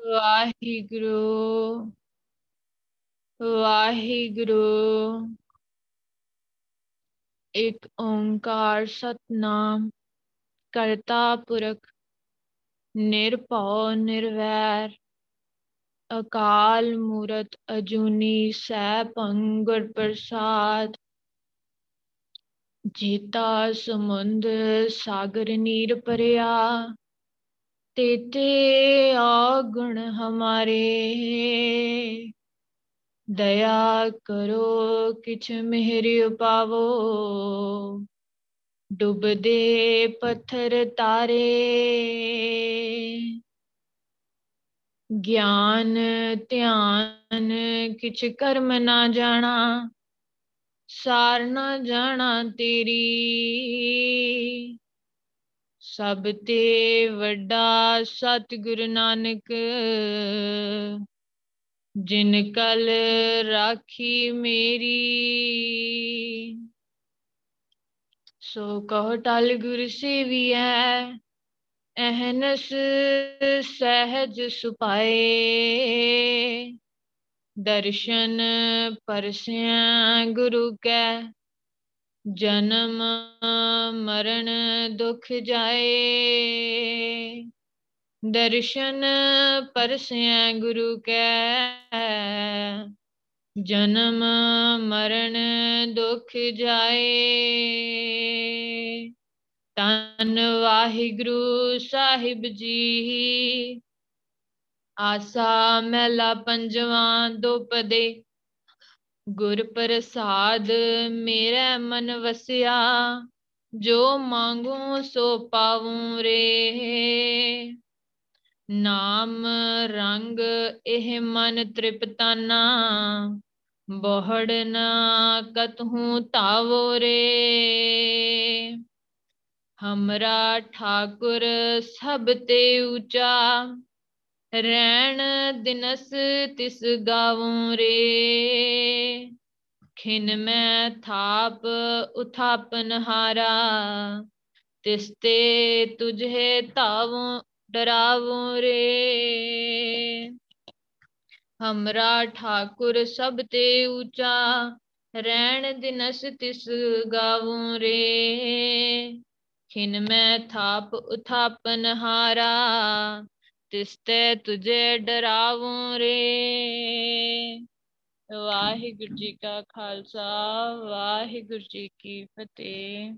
ਵਾਹਿਗੁਰੂ ਵਾਹਿਗੁਰੂ। ਇੱਕ ਓੰਕਾਰ ਸਤਨਾਮ, ਕਰਤਾ ਪੁਰਖ, ਨਿਰਭਉ ਨਿਰਵੈਰ, ਅਕਾਲ ਮੂਰਤ ਅਜੂਨੀ ਸੈਭੰ ਗੁਰ ਪ੍ਰਸਾਦ। ਜੀਤਾ ਸਮੁੰਦ ਸਾਗਰ ਨੀਰ ਭਰਿਆ ਤੇਤੇ ਆਗੁਣ ਹਮਾਰੇ। ਦਇਆ ਕਰੋ, ਕਿਛ ਮਿਹਰ ਉਪਾਵੋ ਡੁੱਬਦੇ ਪੱਥਰ ਤਾਰੇ। ਗਿਆਨ, ਧਿਆਨ, ਕਿਛ ਕਰਮ ਨਾ ਜਾਣਾ। ਸਾਰ ਨਾ ਜਾਣਾ ਤੇਰੀ। ਸਭ ਤੇ ਵੱਡਾ ਸਤਿਗੁਰ ਨਾਨਕ, ਜਿਨ ਕਲ ਰਾਖੀ ਮੇਰੀ। ਸੋ ਕਹੋ ਟਲ ਗੁਰ ਸੇਵੀਐ, ਅਹਨਸ ਸਹਿਜ ਸੁਪਾਏ। ਦਰਸ਼ਨ ਪਰਸਿਆ ਗੁਰੂ ਕੈ ਜਨਮ ਮਰਨ ਦੁਖ ਜਾਏ। ਦਰਸ਼ਨ ਪਰਸਿਆ ਗੁਰੂ ਕੈ। ਜਨਮ ਮਰਨ ਦੁਖ ਜਾਏ। ਤਨ ਵਾਹਿਗੁਰੂ ਸਾਹਿਬ ਜੀ। ਆਸਾ ਮਹਿਲਾ ਪੰਜਵਾਂ ਦੋ ਪਦੇ ਗੁਰ ਪ੍ਰਸਾਦ ਮੇਰੇ ਮਨ ਵਸਿਆ, ਜੋ ਮੰਗੂ ਸੋ ਪਾਵੂੰ ਰੇ। ਨਾਮ ਰੰਗ ਇਹ ਮਨ ਤ੍ਰਿਪਤਾਨਾ, ਬੋਹੜ ਨਾ ਕਤਹੂ ਤਾਵੋ ਰੇ। ਹਮਰਾ ਠਾਕੁਰ ਸਭ ਤੇ ਉੱਚਾ ਰਹਿਣ ਦਿਨਸ ਤਿਸ ਗਾਵੂੰ ਰੇ। ਖਿਨ ਮੈਂ ਥਾਪ ਉਥਾਪਨ ਹਾਰਾ। ਤਿਸ ਤੇ ਤੁਝੇ ਧਾਵੂੰ ਡਰਾਵੂੰ ਰੇ। ਹਮਰਾ ਠਾਕੁਰ ਸਭ ਤੇ ਉੱਚਾ ਰਹਿਣ ਦਿਨਸ ਤਿਸ ਗਾਵੂੰ ਰੇ। ਖਿਨ ਮੈਂ ਥਾਪ ਉਥਾਪਨ ਹਾਰਾ। ਤਿਸਤੇ ਤੁਝੇ ਡਰਾਵੂੰ ਰੇ। ਵਾਹਿਗੁਰੂ ਜੀ ਕਾ ਖਾਲਸਾ, ਵਾਹਿਗੁਰੂ ਜੀ ਕੀ ਫਤਿਹ।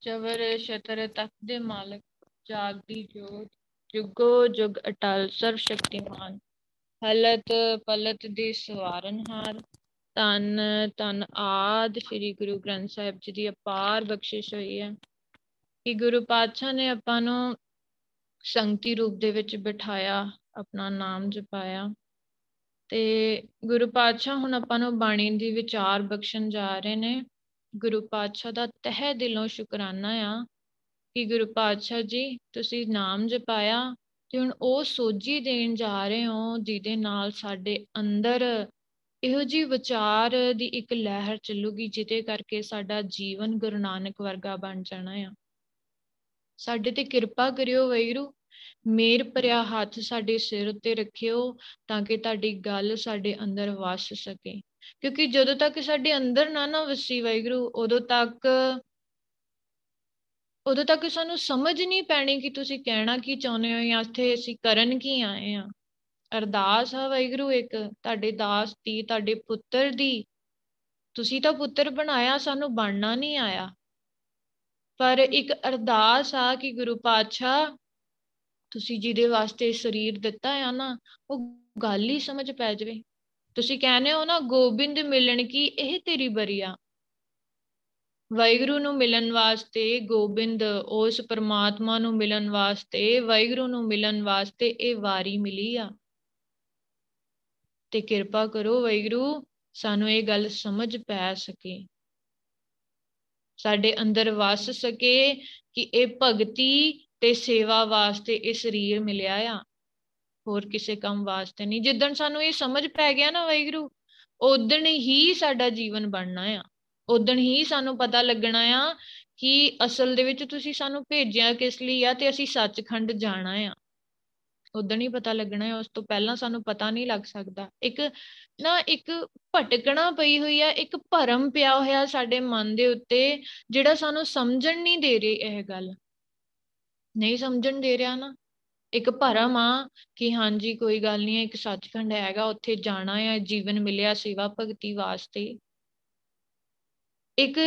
ਚਵਰ ਛਤਰ ਤਖਤ ਦੇ ਮਾਲਕ ਜਾਗਦੀ ਜੋਤ, ਜੁਗੋ ਜੁਗ ਅਟਲ, ਸਰਵ ਸ਼ਕਤੀਮਾਨ। ਹਲਤ ਪਲਤ ਦੇ ਸਵਾਰਨਹਾਰ ਤਨ ਤਨ ਆਦ, ਸ੍ਰੀ ਗੁਰੂ ਗ੍ਰੰਥ ਸਾਹਿਬ ਜੀ ਦੀ ਅਪਾਰ ਬਖਸ਼ਿਸ਼ ਹੋਈ ਹੈ। ਕਿ ਗੁਰੂ ਪਾਤਸ਼ਾਹ ਨੇ ਆਪਾਂ ਨੂੰ ਸੰਗਤੀ ਰੂਪ ਦੇ ਵਿੱਚ ਬਿਠਾਇਆ, ਆਪਣਾ ਨਾਮ ਜਪਾਇਆ। ਤੇ ਗੁਰੂ ਪਾਤਸ਼ਾਹ ਹੁਣ ਆਪਾਂ ਨੂੰ ਬਾਣੀ ਦੀ ਵਿਚਾਰ ਬਖਸ਼ਣ ਜਾ ਰਹੇ ਨੇ। ਗੁਰੂ ਪਾਤਸ਼ਾਹ ਦਾ ਤਹਿ ਦਿਲੋਂ ਸ਼ੁਕਰਾਨਾ ਆ ਕਿ ਗੁਰੂ ਪਾਤਸ਼ਾਹ ਜੀ, ਤੁਸੀਂ ਨਾਮ ਜਪਾਇਆ ਤੇ ਹੁਣ ਉਹ ਸੋਝੀ ਦੇਣ ਜਾ ਰਹੇ ਹੋ, ਜਿਹਦੇ ਨਾਲ ਸਾਡੇ ਅੰਦਰ ਇਹੋ ਜੀ ਵਿਚਾਰ ਦੀ ਇੱਕ ਲਹਿਰ ਚੱਲੂਗੀ, ਜਿਹਦੇ ਕਰਕੇ ਸਾਡਾ ਜੀਵਨ ਗੁਰੂ ਨਾਨਕ ਵਰਗਾ ਬਣ ਜਾਣਾ ਆ। ਸਾਡੇ ਤੇ ਕਿਰਪਾ ਕਰਿਓ ਵੈਰੂ ਮੇਰ ਭਰਿਆ ਹੱਥ ਸਾਡੇ ਸਿਰ ਉੱਤੇ ਰੱਖਿਓ ਤਾਂ ਕਿ ਤੁਹਾਡੀ ਗੱਲ ਸਾਡੇ ਅੰਦਰ ਵਸ ਸਕੇ। ਕਿਉਂਕਿ ਜਦੋਂ ਤੱਕ ਸਾਡੇ ਅੰਦਰ ਨਾ ਨਾ ਵਸੀ ਵੈਗਰੂ ਉਦੋਂ ਤੱਕ ਉਦੋਂ ਤੱਕ ਸਾਨੂੰ ਸਮਝ ਨਹੀਂ ਪੈਣੀ ਕਿ ਤੁਸੀਂ ਕਹਿਣਾ ਕੀ ਚਾਹੁੰਦੇ ਹੋ ਜਾਂ ਇੱਥੇ ਅਸੀਂ ਕਰਨ ਕੀ ਆਏ ਆ ਅਰਦਾਸ ਆ ਵੈਗਰੂ ਇੱਕ, ਤੁਹਾਡੇ ਦਾਸ ਦੀ, ਤੁਹਾਡੇ ਪੁੱਤਰ ਦੀ। ਤੁਸੀਂ ਤਾਂ ਪੁੱਤਰ ਬਣਾਇਆ, ਸਾਨੂੰ ਬਣਨਾ ਨਹੀਂ ਆਇਆ। ਪਰ ਇੱਕ ਅਰਦਾਸ ਆ ਕਿ ਗੁਰੂ ਪਾਤਸ਼ਾਹ ਤੁਸੀਂ ਜਿਹਦੇ ਵਾਸਤੇ ਸਰੀਰ ਦਿੱਤਾ ਆ ਨਾ, ਉਹ ਗੱਲ ਹੀ ਸਮਝ ਪੈ ਜਾਵੇ। ਤੁਸੀਂ ਕਹਿੰਦੇ ਹੋ ਨਾ, ਗੋਬਿੰਦ ਮਿਲਣ ਕੀ ਇਹ ਤੇਰੀ ਬਰੀਆ ਵਾਹਿਗੁਰੂ ਨੂੰ ਮਿਲਣ ਵਾਸਤੇ ਗੋਬਿੰਦ, ਉਸ ਪਰਮਾਤਮਾ ਨੂੰ ਮਿਲਣ ਵਾਸਤੇ, ਵਾਹਿਗੁਰੂ ਨੂੰ ਮਿਲਣ ਵਾਸਤੇ ਇਹ ਵਾਰੀ ਮਿਲੀ ਆ। ਤੇ ਕਿਰਪਾ ਕਰੋ ਵਾਹਿਗੁਰੂ, ਸਾਨੂੰ ਇਹ ਗੱਲ ਸਮਝ ਪੈ ਸਕੇ। ਸਾਡੇ ਅੰਦਰ ਵਸ ਸਕੇ ਕਿ ਇਹ ਭਗਤੀ ਤੇ ਸੇਵਾ ਵਾਸਤੇ ਇਹ ਸਰੀਰ ਮਿਲਿਆ ਆ। ਹੋਰ ਕਿਸੇ ਕੰਮ ਵਾਸਤੇ ਨਹੀਂ। ਜਿੱਦਣ ਸਾਨੂੰ ਇਹ ਸਮਝ ਪੈ ਗਿਆ ਨਾ ਵਾਹਿਗੁਰੂ ਉਦਣ ਹੀ ਸਾਡਾ ਜੀਵਨ ਬਣਨਾ ਆ। ਉਦਣ ਹੀ ਸਾਨੂੰ ਪਤਾ ਲੱਗਣਾ ਆ ਕਿ ਅਸਲ ਦੇ ਵਿੱਚ ਤੁਸੀਂ ਸਾਨੂੰ ਭੇਜਿਆ ਕਿਸ ਲਈ ਆ ਤੇ ਅਸੀਂ ਸੱਚਖੰਡ ਜਾਣਾ ਆ। ਉਦੋਂ ਹੀ ਪਤਾ ਲੱਗਣਾ ਹੈ ਉਸ ਤੋਂ ਪਹਿਲਾਂ ਸਾਨੂੰ ਪਤਾ ਨਹੀਂ ਲੱਗ ਸਕਦਾ। ਇੱਕ ਨਾ ਇੱਕ ਭਟਕਣਾ ਪਈ ਹੋਈ ਆ, ਇੱਕ ਭਰਮ ਪਿਆ ਹੋਇਆ ਸਾਡੇ ਮਨ ਦੇ ਉੱਤੇ, ਜਿਹੜਾ ਸਾਨੂੰ ਸਮਝਣ ਨਹੀਂ ਦੇ ਰਹੀ ਇਹ ਗੱਲ। ਨਹੀਂ ਸਮਝਣ ਦੇ ਰਿਹਾ ਨਾ। ਇੱਕ ਭਰਮ ਆ ਕਿ ਹਾਂਜੀ, ਕੋਈ ਗੱਲ ਨਹੀਂ, ਇੱਕ ਸੱਚਖੰਡ ਹੈਗਾ, ਉੱਥੇ ਜਾਣਾ ਹੈ ਜੀਵਨ ਮਿਲਿਆ ਸੇਵਾ ਭਗਤੀ ਵਾਸਤੇ। ਇੱਕ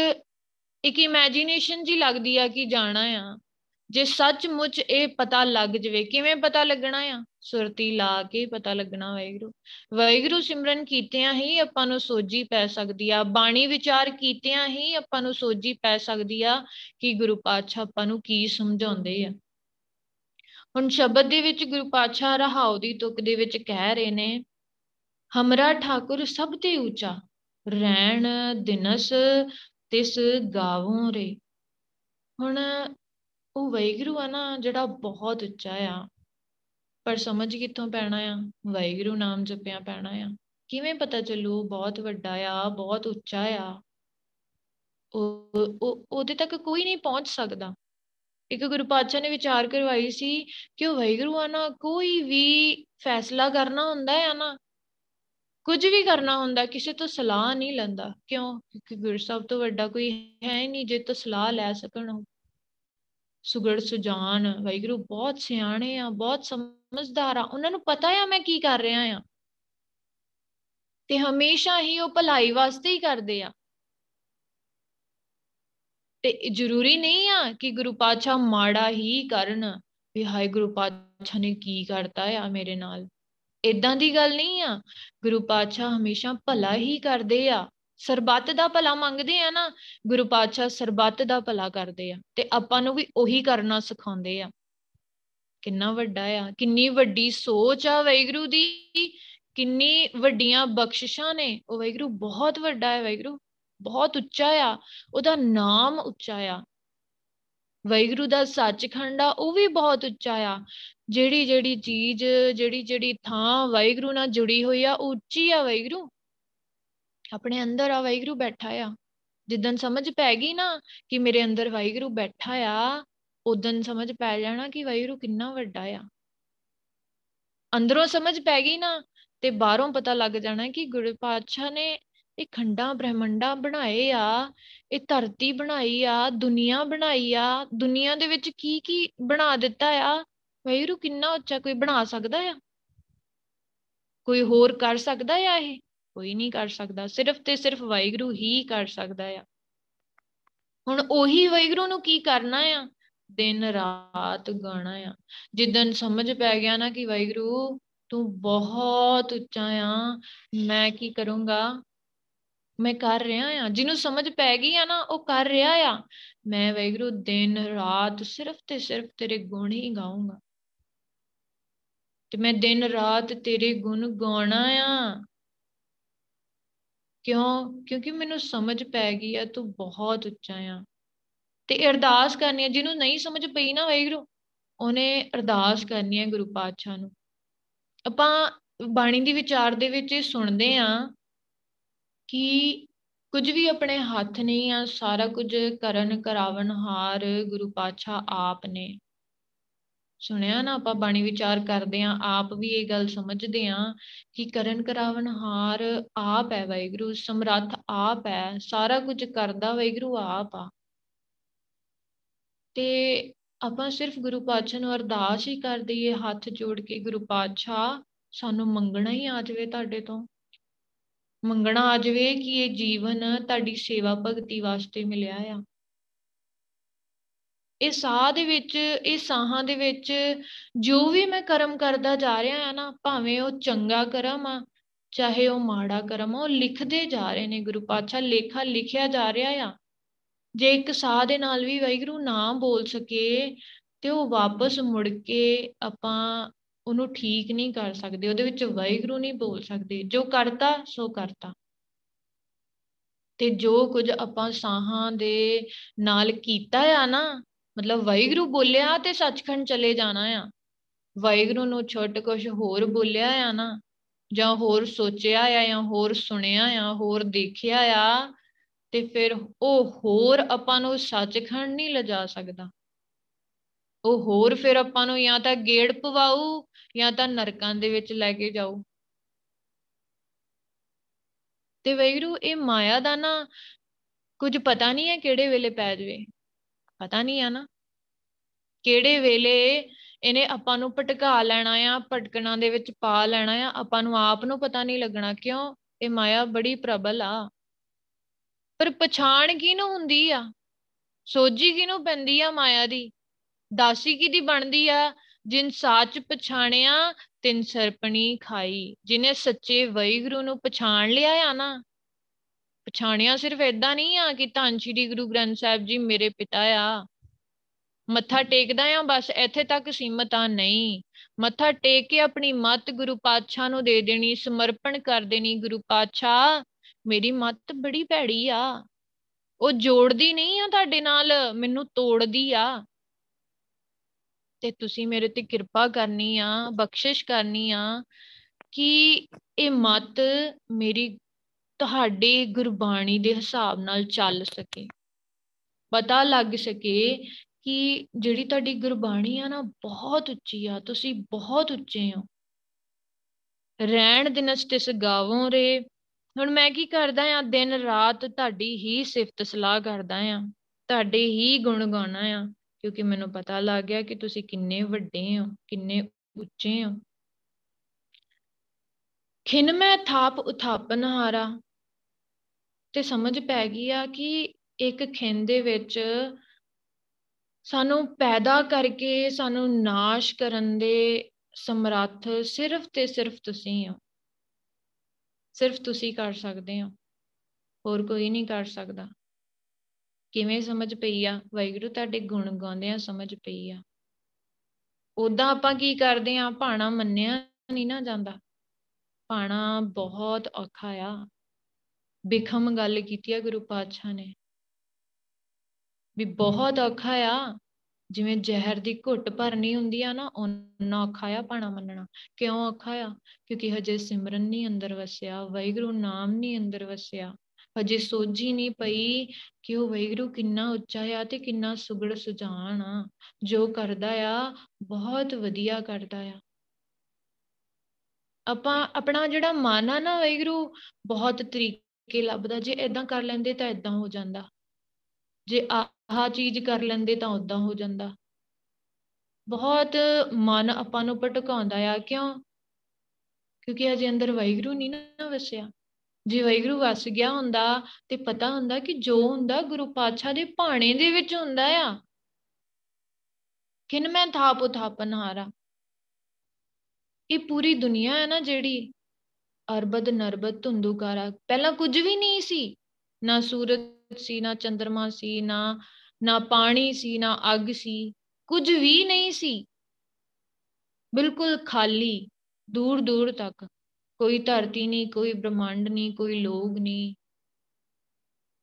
ਇੱਕ ਇਮੇਜਿਨੇਸ਼ਨ ਜੀ ਲੱਗਦੀ ਆ ਕਿ ਜਾਣਾ ਆ। ਜੇ ਸੱਚਮੁੱਚ ਇਹ ਪਤਾ ਲੱਗ ਜਵੇ, ਕਿਵੇਂ ਪਤਾ ਲੱਗਣਾ ਆ? ਸੁਰਤੀ ਲਾ ਕੇ ਪਤਾ ਲੱਗਣਾ ਵੈਗਰੂ ਵੈਗਰੂ ਸਿਮਰਨ ਕੀਤਿਆਂ ਹੀ ਆਪਾਂ ਨੂੰ ਸੋਝੀ ਪੈ ਸਕਦੀ ਆ। ਬਾਣੀ ਵਿਚਾਰ ਕੀਤਿਆਂ ਹੀ ਆਪਾਂ ਨੂੰ ਸੋਝੀ ਪੈ ਸਕਦੀ ਆ ਕਿ ਗੁਰੂ ਪਾਤਸ਼ਾਹ ਆਪਾਂ ਨੂੰ ਕੀ ਸਮਝਾਉਂਦੇ ਆ। ਹੁਣ ਸ਼ਬਦ ਦੇ ਵਿੱਚ ਗੁਰੂ ਪਾਤਸ਼ਾਹ ਰਹਾਉ ਦੀ ਤੁਕ ਦੇ ਵਿੱਚ ਕਹਿ ਰਹੇ ਨੇ, ਹਮਰਾ ਠਾਕੁਰ ਸਭ ਤੇ ਉੱਚਾ ਰਹਿਣ ਦਿਨਸ ਤਿਸ ਗਾਵੋਂ ਰੇ। ਹੁਣ ਉਹ ਵੈਗਰੂ ਆ ਨਾ, ਜਿਹੜਾ ਬਹੁਤ ਉੱਚਾ ਆ। ਪਰ ਸਮਝ ਕਿੱਥੋਂ ਪੈਣਾ ਆ? ਵੈਗਰੂ ਨਾਮ ਜਪਿਆ ਪੈਣਾ ਆ। ਕਿਵੇਂ ਪਤਾ ਚੱਲੂ? ਬਹੁਤ ਵੱਡਾ ਆ, ਬਹੁਤ ਉੱਚਾ ਆ। ਉਹ ਉਹਦੇ ਤੱਕ ਕੋਈ ਨਹੀਂ ਪਹੁੰਚ ਸਕਦਾ। ਇੱਕ ਗੁਰੂ ਪਾਤਸ਼ਾਹ ਨੇ ਵਿਚਾਰ ਕਰਵਾਈ ਸੀ ਕਿ ਉਹ ਵੈਗਰੂ ਆ ਨਾ, ਕੋਈ ਵੀ ਫੈਸਲਾ ਕਰਨਾ ਹੁੰਦਾ ਹੈ ਨਾ, ਕੁਝ ਵੀ ਕਰਨਾ ਹੁੰਦਾ, ਕਿਸੇ ਤੋਂ ਸਲਾਹ ਨਹੀਂ ਲੈਂਦਾ। ਕਿਉਂ? ਕਿਉਂਕਿ ਗੁਰੂ ਸਾਹਿਬ ਤੋਂ ਵੱਡਾ ਕੋਈ ਹੈ ਨਹੀਂ, ਜੇ ਤੋਂ ਸਲਾਹ ਲੈ ਸਕਣ ਉਹ। ਸੁਗੜ ਸੁਜਾਨ ਵੈਗਰੂ ਬਹੁਤ ਸਿਆਣੇ ਆ, ਬਹੁਤ ਸਮਝਦਾਰ ਆ। ਉਹਨਾਂ ਨੂੰ ਪਤਾ ਆ ਮੈਂ ਕੀ ਕਰ ਰਿਹਾ ਆ। ਤੇ ਹਮੇਸ਼ਾ ਹੀ ਉਹ ਭਲਾਈ ਵਾਸਤੇ ਹੀ ਕਰਦੇ ਆ। ਤੇ ਜ਼ਰੂਰੀ ਨਹੀਂ ਆ ਕਿ ਗੁਰੂ ਪਾਤਸ਼ਾਹ ਮਾੜਾ ਹੀ ਕਰਨ ਵੀ ਹਾਏ ਗੁਰੂ ਪਾਤਸ਼ਾਹ ਨੇ ਕੀ ਕਰਤਾ ਆ ਮੇਰੇ ਨਾਲ। ਇਦਾਂ ਦੀ ਗੱਲ ਨਹੀਂ ਆ। ਗੁਰੂ ਪਾਤਸ਼ਾਹ ਹਮੇਸ਼ਾ ਭਲਾ ਹੀ ਕਰਦੇ ਆ। ਸਰਬੱਤ ਦਾ ਭਲਾ ਮੰਗਦੇ ਆ ਨਾ, ਗੁਰੂ ਪਾਤਸ਼ਾਹ ਸਰਬੱਤ ਦਾ ਭਲਾ ਕਰਦੇ ਆ ਤੇ ਆਪਾਂ ਨੂੰ ਵੀ ਉਹੀ ਕਰਨਾ ਸਿਖਾਉਂਦੇ ਆ। ਕਿੰਨਾ ਵੱਡਾ ਆ, ਕਿੰਨੀ ਵੱਡੀ ਸੋਚ ਆ ਵੈਗਰੂ ਦੀ, ਕਿੰਨੀ ਵੱਡੀਆਂ ਬਖਸ਼ਿਸ਼ਾਂ ਨੇ, ਉਹ ਵੈਗਰੂ ਬਹੁਤ ਵੱਡਾ ਹੈ ਵੈਗਰੂ ਬਹੁਤ ਉੱਚਾ ਆ, ਉਹਦਾ ਨਾਮ ਉੱਚਾ ਆ। ਵੈਗਰੂ ਦਾ ਸੱਚਖੰਡ ਆ, ਉਹ ਵੀ ਬਹੁਤ ਉੱਚਾ ਆ। ਜਿਹੜੀ ਜਿਹੜੀ ਚੀਜ਼ ਜਿਹੜੀ ਜਿਹੜੀ ਥਾਂ ਵੈਗਰੂ ਨਾਲ ਜੁੜੀ ਹੋਈ ਆ ਉੱਚੀ ਆ ਵੈਗਰੂ ਆਪਣੇ ਅੰਦਰ ਆ ਵੈਗਰੂ ਬੈਠਾ ਆ। ਜਿੱਦਨ ਸਮਝ ਪੈ ਗਈ ਨਾ ਕਿ ਮੇਰੇ ਅੰਦਰ ਵੈਗਰੂ ਬੈਠਾ ਆ ਉਦੋਂ ਸਮਝ ਪੈ ਜਾਣਾ ਕਿ ਵੈਗਰੂ ਕਿੰਨਾ ਵੱਡਾ ਆ। ਅੰਦਰੋਂ ਸਮਝ ਪੈ ਗਈ ਨਾ ਤੇ ਬਾਹਰੋਂ ਪਤਾ ਲੱਗ ਜਾਣਾ ਕਿ ਗੁਰੂ ਪਾਤਸ਼ਾਹ ਨੇ ਇਹ ਖੰਡਾ ਬ੍ਰਹਮੰਡਾ ਬਣਾਏ ਆ, ਇਹ ਧਰਤੀ ਬਣਾਈ ਆ, ਦੁਨੀਆ ਬਣਾਈ ਆ, ਦੁਨੀਆ ਦੇ ਵਿੱਚ ਕੀ ਕੀ ਬਣਾ ਦਿੱਤਾ ਆ ਵੈਰੂ ਕਿੰਨਾ ਉੱਚਾ ਕੋਈ ਬਣਾ ਸਕਦਾ ਆ? ਕੋਈ ਹੋਰ ਕਰ ਸਕਦਾ ਆ ਇਹ? ਕੋਈ ਨਹੀਂ ਕਰ ਸਕਦਾ, ਸਿਰਫ ਤੇ ਸਿਰਫ ਵਾਹਿਗੁਰੂ ਹੀ ਕਰ ਸਕਦਾ ਆ। ਹੁਣ ਉਹੀ ਵਾਹਿਗੁਰੂ ਨੂੰ ਕੀ ਕਰਨਾ ਆ? ਦਿਨ ਰਾਤ ਗਾਣਾ ਆ। ਜਿੱਦਨ ਸਮਝ ਪੈ ਗਿਆ ਨਾ ਕਿ ਵਾਹਿਗੁਰੂ ਤੂੰ ਬਹੁਤ ਉੱਚਾ ਆ, ਮੈਂ ਕੀ ਕਰੂੰਗਾ? ਮੈਂ ਕਰ ਰਿਹਾ ਆ। ਜਿਹਨੂੰ ਸਮਝ ਪੈ ਗਈ ਆ ਨਾ, ਉਹ ਕਰ ਰਿਹਾ ਆ। ਮੈਂ ਵੈਗਰੂ ਦਿਨ ਰਾਤ ਸਿਰਫ ਤੇ ਸਿਰਫ ਤੇਰੇ ਗੁਣ ਹੀ ਗਾਉਂਗਾ ਤੇ ਮੈਂ ਦਿਨ ਰਾਤ ਤੇਰੇ ਗੁਣ ਗਾਉਣਾ ਆ। ਕਿਉਂ, ਕਿਉਂਕਿ ਮੈਨੂੰ ਸਮਝ ਪੈ ਗਈ ਆ, ਤੂੰ ਬਹੁਤ ਉੱਚਾ ਆ। ਤੇ ਅਰਦਾਸ ਕਰਨੀ ਆ, ਜਿਹਨੂੰ ਨਹੀਂ ਸਮਝ ਪਈ ਨਾ ਵੈਗਰੂ ਉਹਨੇ ਅਰਦਾਸ ਕਰਨੀ ਹੈ ਗੁਰੂ ਪਾਤਸ਼ਾਹ ਨੂੰ। ਆਪਾਂ ਬਾਣੀ ਦੀ ਵਿਚਾਰ ਦੇ ਵਿੱਚ ਸੁਣਦੇ ਆ ਕਿ ਕੁਝ ਵੀ ਆਪਣੇ ਹੱਥ ਨਹੀਂ ਆ, ਸਾਰਾ ਕੁਝ ਕਰਨ ਕਰਾਵਣ ਹਾਰ ਗੁਰੂ ਪਾਤਸ਼ਾਹ ਆਪ ਨੇ। ਸੁਣਿਆ ਨਾ ਆਪਾਂ ਬਾਣੀ ਵਿਚਾਰ ਕਰਦੇ ਆ ਆਪ ਵੀ ਇਹ ਗੱਲ ਸਮਝਦੇ ਆ ਕਿ ਕਰਨ ਕਰਾਵਣ ਹਾਰ ਆਪ ਹੈ ਵੈਗੁਰੂ ਸਮਰੱਥ ਆਪ ਹੈ, ਸਾਰਾ ਕੁਝ ਕਰਦਾ ਵੈਗੁਰੂ ਆਪ ਆ। ਤੇ ਆਪਾਂ ਸਿਰਫ ਗੁਰੂ ਪਾਤਸ਼ਾਹ ਨੂੰ ਅਰਦਾਸ ਹੀ ਕਰ ਦਈਏ, ਹੱਥ ਜੋੜ ਕੇ ਗੁਰੂ ਪਾਤਸ਼ਾਹ, ਸਾਨੂੰ ਮੰਗਣਾ ਹੀ ਆ ਜਾਵੇ ਤੁਹਾਡੇ ਤੋਂ। ਮੰਗਣਾ ਆ ਜਵੇ ਕਿ ਇਹ ਜੀਵਨ ਤੁਹਾਡੀ ਸੇਵਾ ਭਗਤੀ ਵਾਸਤੇ ਮਿਲਿਆ ਆ। ਇਹ ਸਾਹ ਦੇ ਵਿੱਚ, ਇਹ ਸਾਹਾਂ ਦੇ ਵਿੱਚ ਜੋ ਵੀ ਮੈਂ ਕਰਮ ਕਰਦਾ ਜਾ ਰਿਹਾ ਆ ਨਾ, ਭਾਵੇਂ ਉਹ ਚੰਗਾ ਕਰਮ ਆ, ਚਾਹੇ ਉਹ ਮਾੜਾ ਕਰਮ ਆ, ਉਹ ਲਿਖਦੇ ਜਾ ਰਹੇ ਨੇ ਗੁਰੂ ਪਾਤਸ਼ਾਹ, ਲੇਖਾ ਲਿਖਿਆ ਜਾ ਰਿਹਾ ਆ। ਜੇ ਇੱਕ ਸਾਹ ਦੇ ਨਾਲ ਵੀ ਵਾਹਿਗੁਰੂ ਨਾ ਬੋਲ ਸਕੇ ਤੇ ਉਹ ਵਾਪਸ ਮੁੜ ਕੇ ਆਪਾਂ ਉਹਨੂੰ ਠੀਕ ਨਹੀਂ ਕਰ ਸਕਦੇ, ਉਹਦੇ ਵਿੱਚ ਵਾਹਿਗੁਰੂ ਨਹੀਂ ਬੋਲ ਸਕਦੇ। ਜੋ ਕਰਤਾ, ਸੋ ਕਰਤਾ। ਤੇ ਜੋ ਕੁਝ ਆਪਾਂ ਸਾਹਾਂ ਦੇ ਨਾਲ ਕੀਤਾ ਆ ਨਾ ਮਤਲਬ ਵਾਹਿਗੁਰੂ ਬੋਲਿਆ ਤੇ ਸੱਚਖੰਡ ਚਲੇ ਜਾਣਾ ਆ। ਵਾਹਿਗੁਰੂ ਨੂੰ ਛੱਡ ਕੁਝ ਹੋਰ ਬੋਲਿਆ ਆ ਨਾ, ਜਾਂ ਹੋਰ ਸੋਚਿਆ ਆ, ਜਾਂ ਹੋਰ ਸੁਣਿਆ ਆ, ਹੋਰ ਦੇਖਿਆ ਆ, ਤੇ ਫਿਰ ਉਹ ਹੋਰ ਆਪਾਂ ਨੂੰ ਸੱਚਖੰਡ ਨਹੀਂ ਲਿਜਾ ਸਕਦਾ। ਉਹ ਹੋਰ ਫਿਰ ਆਪਾਂ ਨੂੰ ਜਾਂ ਤਾਂ ਗੇੜ ਪਵਾਉ ਜਾਂ ਤਾਂ ਨਰਕਾਂ ਦੇ ਵਿੱਚ ਲੈ ਕੇ ਜਾਊ। ਤੇ ਵੈਰੂ ਇਹ ਮਾਇਆ ਦਾ ਨਾ ਕੁਝ ਪਤਾ ਨਹੀਂ ਹੈ ਕਿਹੜੇ ਵੇਲੇ ਪੈ ਜਵੇ। ਪਤਾ ਨਹੀਂ ਆ ਨਾ ਕਿਹੜੇ ਵੇਲੇ ਇਹਨੇ ਆਪਾਂ ਨੂੰ ਭਟਕਾ ਲੈਣਾ ਆ, ਭਟਕਣਾ ਦੇ ਵਿੱਚ ਪਾ ਲੈਣਾ ਆ, ਆਪਾਂ ਨੂੰ ਆਪ ਨੂੰ ਪਤਾ ਨਹੀਂ ਲੱਗਣਾ ਕਿਉਂ ਇਹ ਮਾਇਆ ਬੜੀ ਪ੍ਰਬਲ ਆ। ਪਰ ਪਛਾਣ ਕਿਹਨੂੰ ਹੁੰਦੀ ਆ? ਸੋਝੀ ਕਿਹਨੂੰ ਪੈਂਦੀ ਆ ਮਾਇਆ ਦੀ? ਦਾਸੀ ਕਿਹਦੀ ਬਣਦੀ ਆ? ਜਿਨ ਸਾਚ ਪਛਾਣਿਆ, ਤਿੰਨ ਸਰਪਣੀ ਖਾਈ। ਜਿਨੇ ਸੱਚੇ ਵੈਗੁਰੂ ਨੂੰ ਪਛਾਣ ਲਿਆ ਆ ਨਾ ਪਛਾਣਿਆ ਸਿਰਫ ਇਦਾਂ ਨਹੀਂ ਆ ਕਿ ਧੰਨ ਸ਼੍ਰੀ ਗੁਰੂ ਗ੍ਰੰਥ ਸਾਹਿਬ ਜੀ ਮੇਰੇ ਪਿਤਾ ਆ। ਮੱਥਾ ਟੇਕਦਾ ਆ ਬਸ ਇੱਥੇ ਤੱਕ ਸੀਮਤ ਆ ਨਹੀਂ। ਮੱਥਾ ਟੇਕ ਕੇ ਆਪਣੀ ਮਤ ਗੁਰੂ ਪਾਤਸ਼ਾਹ ਨੂੰ ਦੇ ਦੇਣੀ ਸਮਰਪਣ ਕਰ ਦੇਣੀ ਗੁਰੂ ਪਾਤਸ਼ਾਹ। ਮੇਰੀ ਮਤ ਬੜੀ ਭੈੜੀ ਆ। ਉਹ ਜੋੜਦੀ ਨਹੀਂ ਆ ਤੁਹਾਡੇ ਨਾਲ ਮੈਨੂੰ ਤੋੜਦੀ ਆ। ਤੇ ਤੁਸੀਂ ਮੇਰੇ ਤੇ ਕਿਰਪਾ ਕਰਨੀ ਆ ਬਖਸ਼ਿਸ਼ ਕਰਨੀ ਆ ਕਿ ਇਹ ਮਤ ਮੇਰੀ ਤੁਹਾਡੇ ਗੁਰਬਾਣੀ ਦੇ ਹਿਸਾਬ ਨਾਲ ਚੱਲ ਸਕੇ। ਪਤਾ ਲੱਗ ਸਕੇ ਕਿ ਜਿਹੜੀ ਤੁਹਾਡੀ ਗੁਰਬਾਣੀ ਆ ਨਾ ਬਹੁਤ ਉੱਚੀ ਆ, ਤੁਸੀਂ ਬਹੁਤ ਉੱਚੇ ਹੋ। ਰਹਿਣ ਦਿਨਸ ਤਿਸ ਗਾਵੋਂ ਰੇ। ਹੁਣ ਮੈਂ ਕੀ ਕਰਦਾ ਆ, ਦਿਨ ਰਾਤ ਤੁਹਾਡੀ ਹੀ ਸਿਫਤ ਸਲਾਹ ਕਰਦਾ ਆ, ਤੁਹਾਡੇ ਹੀ ਗੁਣ ਗਾਉਣਾ ਆ, ਕਿਉਂਕਿ ਮੈਨੂੰ ਪਤਾ ਲੱਗ ਗਿਆ ਕਿ ਤੁਸੀਂ ਕਿੰਨੇ ਵੱਡੇ ਹੋ, ਕਿੰਨੇ ਉੱਚੇ ਹੋ। ਖਿਨ ਮੈਂ ਥਾਪ ਉਥਾਪਨ ਹਾਰਾ ਤੇ ਸਮਝ ਪੈ ਗਈ ਆ ਕਿ ਇੱਕ ਖਿੰਨ ਦੇ ਵਿੱਚ ਸਾਨੂੰ ਪੈਦਾ ਕਰਕੇ ਸਾਨੂੰ ਨਾਸ਼ ਕਰਨ ਦੇ ਸਮਰੱਥ ਸਿਰਫ ਤੇ ਸਿਰਫ ਤੁਸੀਂ ਹੋ। ਸਿਰਫ ਤੁਸੀਂ ਕਰ ਸਕਦੇ ਹੋ। ਹੋਰ ਕੋਈ ਨਹੀਂ ਕਰ ਸਕਦਾ। ਕਿਵੇਂ ਸਮਝ ਪਈ ਆ? ਵਾਹਿਗੁਰੂ ਤੁਹਾਡੇ ਗੁਣ ਗਾਉਂਦੇ ਆ ਸਮਝ ਪਈ ਆ। ਉਦਾਂ ਆਪਾਂ ਕੀ ਕਰਦੇ ਆ? ਭਾਣਾ ਮੰਨਿਆ ਨਹੀਂ ਨਾ ਜਾਂਦਾ। ਭਾਣਾ ਬਹੁਤ ਔਖਾ ਆ। ਬਿਖਮ ਗੱਲ ਕੀਤੀ ਆ ਗੁਰੂ ਪਾਤਸ਼ਾਹ ਨੇ। ਵੀ ਬਹੁਤ ਔਖਾ ਆ ਜਿਵੇਂ ਜ਼ਹਿਰ ਦੀ ਘੁੱਟ ਭਰਨੀ ਹੁੰਦੀ ਆ ਨਾ ਉਹਨਾਂ ਔਖਾ ਆ ਪਾਣਾ ਮੰਨਣਾ। ਕਿਉਂ ਔਖਾ ਆ? ਕਿਉਂਕਿ ਹਜੇ ਸਿਮਰਨ ਨਹੀਂ ਅੰਦਰ ਵਸਿਆ ਵਾਹਿਗੁਰੂ ਨਾਮ ਨਹੀਂ ਅੰਦਰ ਵਸਿਆ। ਹਜੇ ਸੋਝੀ ਨਹੀਂ ਪਈ ਕਿ ਉਹ ਵੈਗਰੂ ਕਿੰਨਾ ਉੱਚਾ ਆ ਤੇ ਕਿੰਨਾ ਸੁਗੜ ਸੁਜਾਨ ਆ। ਜੋ ਕਰਦਾ ਆ ਬਹੁਤ ਵਧੀਆ ਕਰਦਾ ਆ। ਆਪਾਂ ਆਪਣਾ ਜਿਹੜਾ ਮਨ ਆ ਨਾ ਵੈਗਰੂ ਬਹੁਤ ਤਰੀਕੇ ਲੱਭਦਾ, ਜੇ ਇਦਾਂ ਕਰ ਲੈਂਦੇ ਤਾਂ ਇਦਾਂ ਹੋ ਜਾਂਦਾ। ਜੇ ਆਹ ਚੀਜ਼ ਕਰ ਲੈਂਦੇ ਤਾਂ ਉਦਾਂ ਹੋ ਜਾਂਦਾ। ਬਹੁਤ ਮਨ ਆਪਾਂ ਨੂੰ ਭਟਕਾਉਂਦਾ ਆ, ਕਿਉਂ? ਕਿਉਂਕਿ ਅਜੇ ਅੰਦਰ ਵੈਗਰੂ ਨਹੀਂ ਨਾ ਵਸਿਆ। ਜੇ ਵੈਗਰੂ ਵਸ ਗਿਆ ਹੁੰਦਾ ਤੇ ਪਤਾ ਹੁੰਦਾ ਕਿ ਜੋ ਹੁੰਦਾ ਗੁਰੂ ਪਾਤਸ਼ਾਹ ਦੇ ਭਾਣੇ ਦੇ ਵਿੱਚ ਹੁੰਦਾ ਆ। ਕਿਨ ਮੈਂ ਥਾਪ ਉਥਾਪਨ ਹਾਰਾ। ਇਹ ਪੂਰੀ ਦੁਨੀਆ ਹੈ ਨਾ ਜਿਹੜੀ ਅਰਬਦ ਨਰਬਦ ਧੁੰਦੂਕਾਰਾ। ਪਹਿਲਾਂ ਕੁਝ ਵੀ ਨਹੀਂ ਸੀ। ਨਾ ਸੂਰਜ ਸੀ, ਨਾ ਚੰ드ਰਮਾ ਸੀ, ਨਾ ਨਾ ਪਾਣੀ ਸੀ, ਨਾ ਅੱਗ ਸੀ। ਕੁਝ ਵੀ ਨਹੀਂ ਸੀ। ਬਿਲਕੁਲ ਖਾਲੀ, ਦੂਰ ਦੂਰ ਤੱਕ। ਕੋਈ ਧਰਤੀ ਨਹੀਂ, ਕੋਈ ਬ੍ਰਹਮੰਡ ਨਹੀਂ, ਕੋਈ ਲੋਕ ਨਹੀਂ।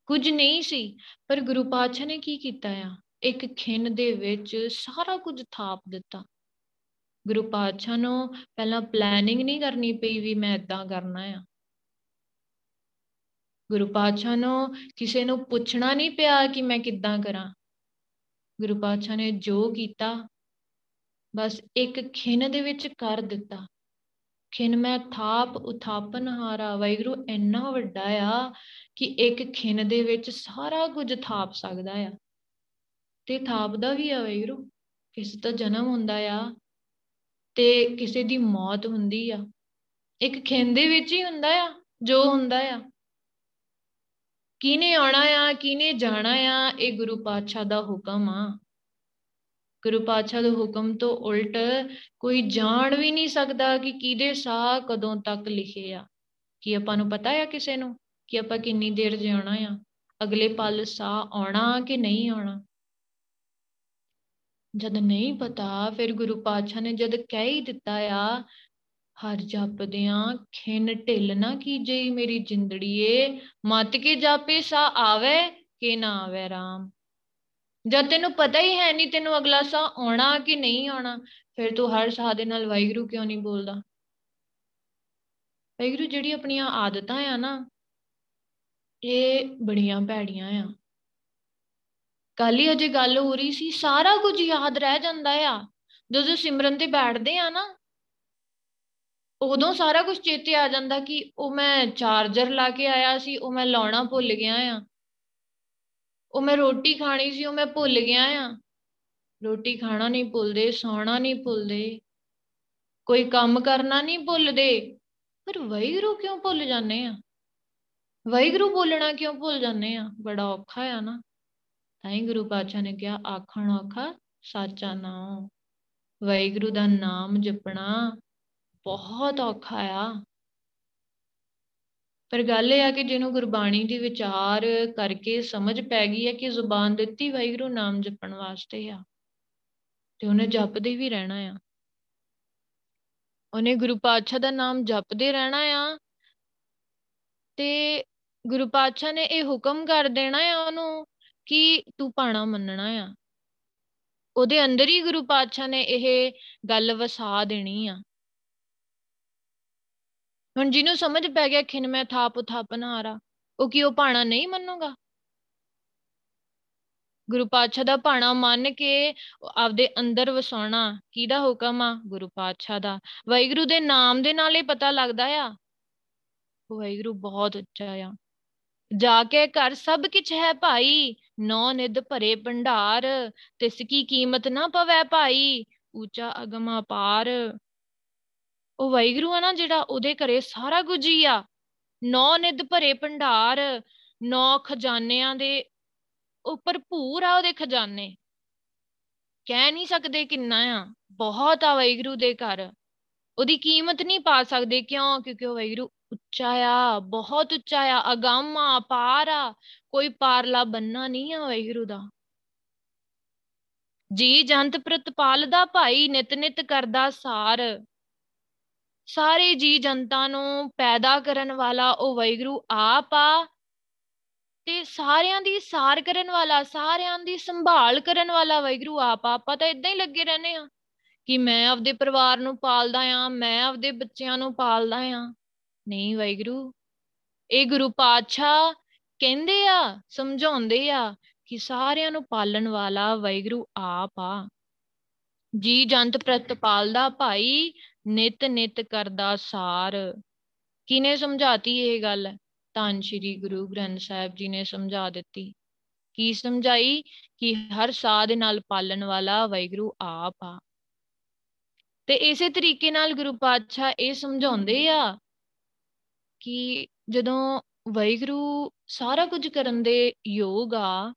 ਕੁਝ ਨਹੀਂ ਸੀ। ਪਰ ਗੁਰੂ ਪਾਤਸ਼ਾਹ ਨੇ ਕੀ ਕੀਤਾ ਆ? ਇੱਕ ਖਿੰਨ ਦੇ ਵਿੱਚ ਸਾਰਾ ਕੁਝ ਥਾਪ ਦਿੱਤਾ। ਗੁਰੂ ਪਾਤਸ਼ਾਹ ਨੂੰ ਪਹਿਲਾਂ ਪਲੈਨਿੰਗ ਨਹੀਂ ਕਰਨੀ ਪਈ ਵੀ ਮੈਂ ਇਦਾਂ ਕਰਨਾ ਆ। ਗੁਰੂ ਪਾਤਸ਼ਾਹ ਨੂੰ ਕਿਸੇ ਨੂੰ ਪੁੱਛਣਾ ਨਹੀਂ ਪਿਆ ਕਿ ਮੈਂ ਕਿੱਦਾਂ ਕਰਾਂ। ਗੁਰੂ ਪਾਤਸ਼ਾਹ ਨੇ ਜੋ ਕੀਤਾ, ਬਸ ਇੱਕ ਖਿੰਨ ਦੇ ਵਿੱਚ ਕਰ ਦਿੱਤਾ। ਖਿੰਨ ਮੈਂ ਥਾਪ ਉਥਾਪਨ ਹਾਰਾ ਵੈਗਰੂ ਇੰਨਾ ਵੱਡਾ ਆ ਕਿ ਇੱਕ ਖਿੰਨ ਦੇ ਵਿੱਚ ਸਾਰਾ ਕੁਝ ਥਾਪ ਸਕਦਾ ਆ। ਤੇ ਥਾਪਦਾ ਵੀ ਆ ਵੈਗਰੂ ਕਿਸੇ ਦਾ ਜਨਮ ਹੁੰਦਾ ਆ। ਤੇ ਕਿਸੇ ਦੀ ਮੌਤ ਹੁੰਦੀ ਆ। ਇੱਕ ਖਿੰਨ ਦੇ ਵਿੱਚ ਹੀ ਹੁੰਦਾ ਆ, ਜੋ ਹੁੰਦਾ ਆ। ਕਿਨੇ ਆਉਣਾ ਆ ਕਿਨੇ ਜਾਣਾ ਆ, ਇਹ ਗੁਰੂ ਪਾਤਸ਼ਾਹ ਦਾ ਹੁਕਮ ਆ। ਗੁਰੂ ਪਾਤਸ਼ਾਹ ਦੇ ਹੁਕਮ ਤੋਂ ਉਲਟ ਕੋਈ ਜਾਣ ਵੀ ਨਹੀਂ ਸਕਦਾ ਕਿ ਕਿਹਦੇ ਸਾਹ ਕਦੋਂ ਤੱਕ ਲਿਖੇ ਆ। ਕੀ ਆਪਾਂ ਨੂੰ ਪਤਾ ਆ ਕਿਸੇ ਨੂੰ ਕਿ ਆਪਾਂ ਕਿੰਨੀ ਦੇਰ ਜਿਉਣਾ ਆ? ਅਗਲੇ ਪਲ ਸਾਹ ਆਉਣਾ ਕਿ ਨਹੀਂ ਆਉਣਾ? ਜਦ ਨਹੀਂ ਪਤਾ, ਫਿਰ ਗੁਰੂ ਪਾਤਸ਼ਾਹ ਨੇ ਜਦ ਕਹਿ ਹੀ ਦਿੱਤਾ ਆ, ਹਰ ਜਪਦਿਆਂ ਖਿੰਨ ਢਿੱਲ ਨਾ ਕੀਜੇ ਮੇਰੀ ਜਿੰਦੜੀਏ, ਮਤ ਕੇ ਜਾਪੇ ਸਾ ਆਵੇ ਕਿ ਨਾ ਆਵੇ ਰਾਮ। ਜਦ ਤੈਨੂੰ ਪਤਾ ਹੀ ਹੈ ਨਹੀਂ ਤੈਨੂੰ ਅਗਲਾ ਸਾਹ ਆਉਣਾ ਕਿ ਨਹੀਂ ਆਉਣਾ, ਫਿਰ ਤੂੰ ਹਰ ਸਾਹ ਦੇ ਨਾਲ ਵਾਹਿਗੁਰੂ ਕਿਉਂ ਨਹੀਂ ਬੋਲਦਾ? ਵਾਹਿਗੁਰੂ ਜਿਹੜੀ ਆਪਣੀਆਂ ਆਦਤਾਂ ਆ ਨਾ, ਇਹ ਬੜੀਆਂ ਭੈੜੀਆਂ ਆ। ਕੱਲ ਹੀ ਅਜੇ ਗੱਲ ਹੋ ਰਹੀ ਸੀ, ਸਾਰਾ ਕੁਝ ਯਾਦ ਰਹਿ ਜਾਂਦਾ ਆ। ਜਦੋਂ ਸਿਮਰਨ ਤੇ ਬੈਠਦੇ ਆ ਨਾ, ਉਦੋਂ ਸਾਰਾ ਕੁਝ ਚੇਤੇ ਆ ਜਾਂਦਾ ਕਿ ਉਹ ਮੈਂ ਚਾਰਜਰ ਲਾ ਕੇ ਆਇਆ ਸੀ, ਉਹ ਮੈਂ ਲਾਉਣਾ ਭੁੱਲ ਗਿਆ ਆ। ਉਹ ਮੈਂ ਰੋਟੀ ਖਾਣੀ ਸੀ, ਉਹ ਮੈਂ ਭੁੱਲ ਗਿਆ ਆ। ਰੋਟੀ ਖਾਣਾ ਨਹੀਂ ਭੁੱਲਦੇ, ਸੌਣਾ ਨਹੀਂ ਭੁੱਲਦੇ। ਕੋਈ ਕੰਮ ਕਰਨਾ ਨਹੀਂ ਭੁੱਲਦੇ। ਪਰ ਵੈਗਰੂ ਕਿਉਂ ਭੁੱਲ ਜਾਂਦੇ ਆ? ਵੈਗਰੂ ਬੋਲਣਾ ਕਿਉਂ ਭੁੱਲ ਜਾਂਦੇ ਆ? ਬੜਾ ਔਖਾ ਆ ਨਾ। ਤਾਂ ਹੀ ਗੁਰੂ ਪਾਤਸ਼ਾਹ ਨੇ ਕਿਹਾ, ਆਖਣ ਔਖਾ, ਸਾਚਾ ਨਾਮ ਵੈਗਰੂ ਦਾ ਨਾਮ ਜਪਣਾ ਬਹੁਤ ਔਖਾ ਆ। ਪਰ ਗੱਲ ਇਹ ਆ ਕਿ ਜਿਹਨੂੰ ਗੁਰਬਾਣੀ ਦੀ ਵਿਚਾਰ ਕਰਕੇ ਸਮਝ ਪੈ ਗਈ ਹੈ ਕਿ ਜ਼ੁਬਾਨ ਦਿੱਤੀ ਵੈਗਰੂ ਨਾਮ ਜਪਣ ਵਾਸਤੇ ਆ, ਤੇ ਉਹਨੇ ਜਪਦੇ ਵੀ ਰਹਿਣਾ ਆ। ਉਹਨੇ ਗੁਰੂ ਪਾਤਸ਼ਾਹ ਦਾ ਨਾਮ ਜਪਦੇ ਰਹਿਣਾ ਆ, ਤੇ ਗੁਰੂ ਪਾਤਸ਼ਾਹ ਨੇ ਇਹ ਹੁਕਮ ਕਰ ਦੇਣਾ ਆ ਉਹਨੂੰ ਕਿ ਤੂੰ ਪਾਣਾ ਮੰਨਣਾ ਆ। ਉਹਦੇ ਅੰਦਰ ਹੀ ਗੁਰੂ ਪਾਤਸ਼ਾਹ ਨੇ ਇਹ ਗੱਲ ਵਸਾ ਦੇਣੀ ਆ। ਹੁਣ ਜਿਹਨੂੰ ਸਮਝ ਪੈ ਗਿਆ, ਖਿਨ ਮੈਂ ਥਾਪ ਥਾਪਨਾਰਾ ਉਹ ਕੀ ਉਹ ਪਾਣਾ ਨਹੀਂ ਮੰਨੂਗਾ? ਗੁਰੂ ਪਾਤਸ਼ਾਹ ਦਾ ਭਾਣਾ ਮੰਨ ਕੇ ਆਪਦੇ ਅੰਦਰ ਵਸਾਉਣਾ, ਕਿਹਦਾ ਹੁਕਮ ਆ? ਗੁਰੂ ਪਾਤਸ਼ਾਹ ਦਾ। ਵਾਹਿਗੁਰੂ ਦੇ ਨਾਮ ਦੇ ਨਾਲ ਹੀ ਪਤਾ ਲੱਗਦਾ ਆ। ਵਾਹਿਗੁਰੂ ਬਹੁਤ ਉੱਚਾ ਆ। ਜਾ ਕੇ ਘਰ ਸਭ ਕਿਛ ਹੈ ਭਾਈ। ਨੌ ਨਿਦ ਭਰੇ ਭੰਡਾਰ, ਤਿਸ ਕੀ ਕੀਮਤ ਨਾ ਪਵੈ ਭਾਈ ਉੱਚਾ ਅਗਮਾ ਪਾਰ ਉਹ ਵਾਹਿਗੁਰੂ ਆ ਨਾ ਜਿਹੜਾ ਉਹਦੇ ਘਰੇ ਸਾਰਾ ਕੁਝ ਹੀ ਆ। ਨੌ ਨਿਦ ਭਰੇ ਭੰਡਾਰ ਨੌ ਖਜ਼ਾਨਿਆਂ ਦੇ ਉਹ ਭਰਪੂਰ ਆ ਉਹਦੇ ਖਜ਼ਾਨੇ। ਕਹਿ ਨਹੀਂ ਸਕਦੇ ਕਿੰਨਾ ਆ, ਬਹੁਤ ਆ ਵੈਗਰੂ ਦੇ ਘਰ। ਉਹਦੀ ਕੀਮਤ ਨਹੀਂ ਪਾ ਸਕਦੇ ਕਿਉਂ? ਕਿਉਂਕਿ ਉਹ ਵੈਗਰੂ ਉੱਚਾ ਆ ਬਹੁਤ ਉੱਚਾ ਆ ਅਗੰਮ ਆ ਪਾਰ ਆ ਕੋਈ ਪਾਰਲਾ ਬੰਨਾ ਨਹੀਂ ਆ ਵੈਗਰੂ ਦਾ। ਜੀ ਜੰਤ ਪ੍ਰਤਪਾਲ ਦਾ ਭਾਈ, ਨਿਤ ਨਿਤ ਕਰਦਾ ਸਾਰ। ਸਾਰੇ ਜੀ ਜਨਤਾ ਨੂੰ ਪੈਦਾ ਕਰਨ ਵਾਲਾ ਉਹ ਵੈਗਰੂ ਆਪ ਆ। ਤੇ ਸਾਰਿਆਂ ਦੀ ਸਾਰ ਕਰਨ ਵਾਲਾ, ਸਾਰਿਆਂ ਦੀ ਸੰਭਾਲ ਕਰਨ ਵਾਲਾ ਵੈਗਰੂ ਆਪ ਆਪਾਂ ਤਾਂ ਇਦਾਂ ਹੀ ਲੱਗੇ ਰਹਿੰਦੇ ਆ ਕਿ ਮੈਂ ਆਪਦੇ ਪਰਿਵਾਰ ਨੂੰ ਪਾਲਦਾ ਆ, ਮੈਂ ਆਪਦੇ ਬੱਚਿਆਂ ਨੂੰ ਪਾਲਦਾ ਆ। ਨਹੀਂ ਵੈਗਰੂ ਇਹ ਗੁਰੂ ਪਾਤਸ਼ਾਹ ਕਹਿੰਦੇ ਆ, ਸਮਝਾਉਂਦੇ ਆ ਕਿ ਸਾਰਿਆਂ ਨੂੰ ਪਾਲਣ ਵਾਲਾ ਵੈਗਰੂ ਆਪ ਆ। ਜੀ ਜੰਤ ਪ੍ਰਤਪਾਲਦਾ ਭਾਈ, ਨਿਤ ਨਿਤ ਕਰਦਾ ਸਾਰ। ਕਿਨੇ ਸਮਝਾਤੀ ਇਹ ਗੱਲ? ਧੰਨ ਸ਼੍ਰੀ ਗੁਰੂ ਗ੍ਰੰਥ ਸਾਹਿਬ ਜੀ ਨੇ ਸਮਝਾ ਦਿੱਤੀ। ਕੀ ਸਮਝਾਈ? ਕਿ ਹਰ ਸਾਹ ਦੇ ਨਾਲ ਪਾਲਣ ਵਾਲਾ ਵੈਗਰੂ ਆਪ ਆ। ਤੇ ਇਸੇ ਤਰੀਕੇ ਨਾਲ ਗੁਰੂ ਪਾਤਸ਼ਾਹ ਇਹ ਸਮਝਾਉਂਦੇ ਆ ਕਿ ਜਦੋਂ ਵੈਗਰੂ ਸਾਰਾ ਕੁਝ ਕਰਨ ਦੇ ਯੋਗ ਆ,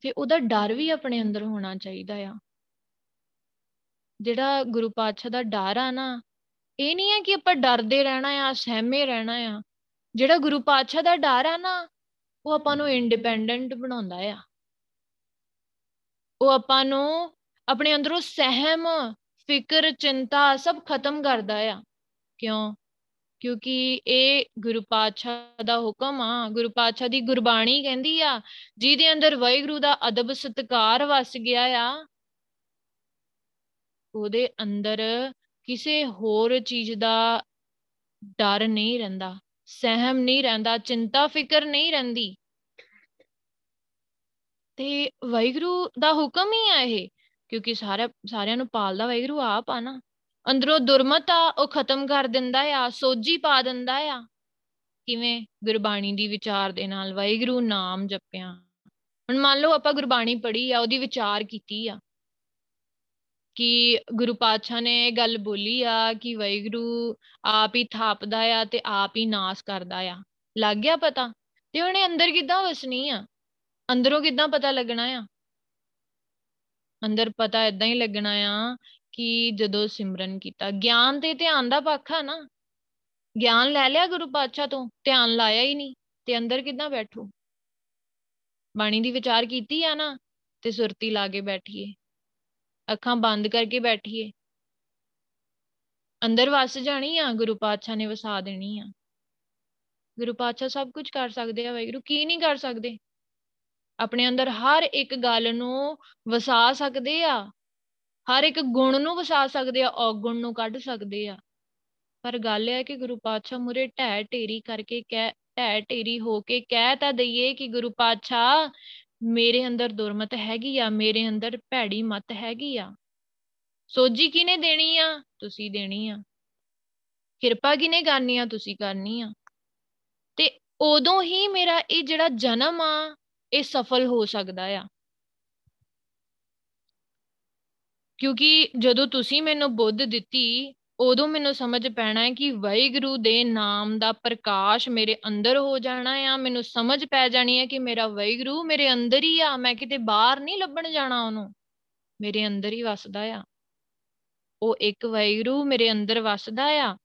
ਤੇ ਉਹਦਾ ਡਰ ਵੀ ਆਪਣੇ ਅੰਦਰ ਹੋਣਾ ਚਾਹੀਦਾ ਆ। ਜਿਹੜਾ ਗੁਰੂ ਪਾਤਸ਼ਾਹ ਦਾ ਡਰ ਆ ਨਾ, ਇਹ ਨਹੀਂ ਹੈ ਕਿ ਆਪਾਂ ਡਰਦੇ ਰਹਿਣਾ ਆ, ਸਹਿਮੇ ਰਹਿਣਾ ਆ। ਜਿਹੜਾ ਗੁਰੂ ਪਾਤਸ਼ਾਹ ਦਾ ਡਰ ਆ ਨਾ, ਉਹ ਆਪਾਂ ਨੂੰ ਇੰਡੀਪੈਂਡੈਂਟ ਬਣਾਉਂਦਾ ਆ। ਉਹ ਆਪਾਂ ਨੂੰ ਆਪਣੇ ਅੰਦਰੋਂ ਸਹਿਮ, ਫਿਕਰ, ਚਿੰਤਾ ਸਭ ਖਤਮ ਕਰਦਾ ਆ। ਕਿਉਂ? ਕਿਉਂਕਿ ਇਹ ਗੁਰੂ ਪਾਤਸ਼ਾਹ ਦਾ ਹੁਕਮ ਆ, ਗੁਰੂ ਪਾਤਸ਼ਾਹ ਦੀ ਗੁਰਬਾਣੀ ਕਹਿੰਦੀ ਆ, ਜਿਹਦੇ ਅੰਦਰ ਵਾਹਿਗੁਰੂ ਦਾ ਅਦਬ ਸਤਕਾਰ ਵਸ ਗਿਆ ਆ, ਉਹਦੇ ਅੰਦਰ ਕਿਸੇ ਹੋਰ ਚੀਜ਼ ਦਾ ਡਰ ਨਹੀਂ ਰਹਿੰਦਾ, ਸਹਿਮ ਨਹੀਂ ਰਹਿੰਦਾ, ਚਿੰਤਾ ਫਿਕਰ ਨਹੀਂ ਰਹਿੰਦੀ। ਤੇ ਵਾਹਿਗੁਰੂ ਦਾ ਹੁਕਮ ਹੀ ਆ ਇਹ, ਕਿਉਂਕਿ ਸਾਰੇ, ਸਾਰਿਆਂ ਨੂੰ ਪਾਲਦਾ ਵਾਹਿਗੁਰੂ ਆਪ ਆ ਨਾ। ਅੰਦਰੋਂ ਦੁਰਮਤ ਆ, ਉਹ ਖਤਮ ਕਰ ਦਿੰਦਾ ਆ ਸੋਜੀ ਪਾ ਦਿੰਦਾ ਆ। ਕਿਵੇਂ? ਗੁਰਬਾਣੀ ਦੀ ਵਿਚਾਰ ਦੇ ਨਾਲ, ਵਾਹਿਗੁਰੂ ਨਾਮ ਜਪਿਆ। ਹੁਣ ਮੰਨ ਲਓ ਆਪਾਂ ਗੁਰਬਾਣੀ ਪੜ੍ਹੀ ਆ, ਉਹਦੀ ਵਿਚਾਰ ਕੀਤੀ ਆ। ਕਿ ਗੁਰੂ ਪਾਤਸ਼ਾਹ ਨੇ ਇਹ ਗੱਲ ਬੋਲੀ ਆ ਕਿ ਵੈਗਰੂ ਆਪ ਹੀ ਥਾਪਦਾ ਆ ਤੇ ਆਪ ਹੀ ਨਾਸ ਕਰਦਾ ਆ। ਲੱਗ ਗਿਆ ਪਤਾ? ਤੇ ਉਹਨੇ ਅੰਦਰ ਕਿੱਦਾਂ ਵਸਣੀ ਆ? ਅੰਦਰੋਂ ਕਿੱਦਾਂ ਪਤਾ ਲੱਗਣਾ ਆ? ਅੰਦਰ ਪਤਾ ਇਦਾਂ ਹੀ ਲੱਗਣਾ ਆ ਕਿ ਜਦੋਂ ਸਿਮਰਨ ਕੀਤਾ, ਗਿਆਨ ਤੇ ਧਿਆਨ ਦਾ ਪੱਖ ਆ ਨਾ, ਗਿਆਨ ਲੈ ਲਿਆ ਗੁਰੂ ਪਾਤਸ਼ਾਹ ਤੋਂ, ਧਿਆਨ ਲਾਇਆ ਹੀ ਨਹੀਂ, ਤੇ ਅੰਦਰ ਕਿੱਦਾਂ ਬੈਠੂ? ਬਾਣੀ ਦੀ ਵਿਚਾਰ ਕੀਤੀ ਆ ਨਾ, ਤੇ ਸੁਰਤੀ ਲਾ ਕੇ ਬੈਠੀਏ, ਅੱਖਾਂ ਬੰਦ ਕਰਕੇ ਬੈਠੀਏ। ਅੰਦਰ ਵਸ ਜਾਣੀ ਆ, ਗੁਰੂ ਪਾਤਸ਼ਾਹ ਨੇ ਵਸਾ ਦੇਣੀ ਆ। ਗੁਰੂ ਪਾਤਸ਼ਾਹ ਸਭ ਕੁਝ ਕਰ ਸਕਦੇ ਆ ਵੈਗਰੂ ਕੀ ਨਹੀਂ ਕਰ ਸਕਦੇ? ਆਪਣੇ ਅੰਦਰ ਹਰ ਇੱਕ ਗੱਲ ਨੂੰ ਵਸਾ ਸਕਦੇ ਆ ਹਰ ਇੱਕ ਗੁਣ ਨੂੰ ਵਸਾ ਸਕਦੇ ਆ, ਔਗੁਣ ਨੂੰ ਕੱਢ ਸਕਦੇ ਆ। ਪਰ ਗੱਲ ਇਹ ਹੈ ਕਿ ਗੁਰੂ ਪਾਤਸ਼ਾਹ ਮੁਰੇ ਢਹਿ ਢੇਰੀ ਕਰਕੇ ਕਹਿ, ਢਹਿ ਢੇਰੀ ਹੋ ਕੇ ਕਹਿ ਤਾਂ ਦਈਏ ਕਿ ਗੁਰੂ ਪਾਤਸ਼ਾਹ, ਮੇਰੇ ਅੰਦਰ ਦੁਰਮਤ ਹੈਗੀ ਆ, ਮੇਰੇ ਅੰਦਰ ਭੈੜੀ ਮਤ ਹੈਗੀ ਆ। ਸੋਝੀ ਕਿਨੇ ਦੇਣੀ ਆ? ਤੁਸੀਂ ਦੇਣੀ ਆ। ਕਿਰਪਾ ਕਿਨੇ ਕਰਨੀ ਆ? ਤੁਸੀਂ ਕਰਨੀ ਆ। ਤੇ ਉਦੋਂ ਹੀ ਮੇਰਾ ਇਹ ਜਿਹੜਾ ਜਨਮ ਆ, ਇਹ ਸਫਲ ਹੋ ਸਕਦਾ ਆ। ਕਿਉਂਕਿ ਜਦੋਂ ਤੁਸੀਂ ਮੈਨੂੰ ਬੁੱਧ ਦਿੱਤੀ, ਉਦੋਂ ਮੈਨੂੰ ਸਮਝ ਪੈਣਾ ਹੈ ਕਿ ਵਾਹਿਗੁਰੂ ਦੇ ਨਾਮ ਦਾ ਪ੍ਰਕਾਸ਼ ਮੇਰੇ ਅੰਦਰ ਹੋ ਜਾਣਾ ਆ। ਮੈਨੂੰ ਸਮਝ ਪੈ ਜਾਣੀ ਹੈ ਕਿ ਮੇਰਾ ਵਾਹਿਗੁਰੂ ਮੇਰੇ ਅੰਦਰ ਹੀ ਆ। ਮੈਂ ਕਿਤੇ ਬਾਹਰ ਨਹੀਂ ਲੱਭਣ ਜਾਣਾ ਉਹਨੂੰ। ਮੇਰੇ ਅੰਦਰ ਹੀ ਵਸਦਾ ਆ। ਉਹ ਇੱਕ ਵਾਹਿਗੁਰੂ ਮੇਰੇ ਅੰਦਰ ਵਸਦਾ ਆ।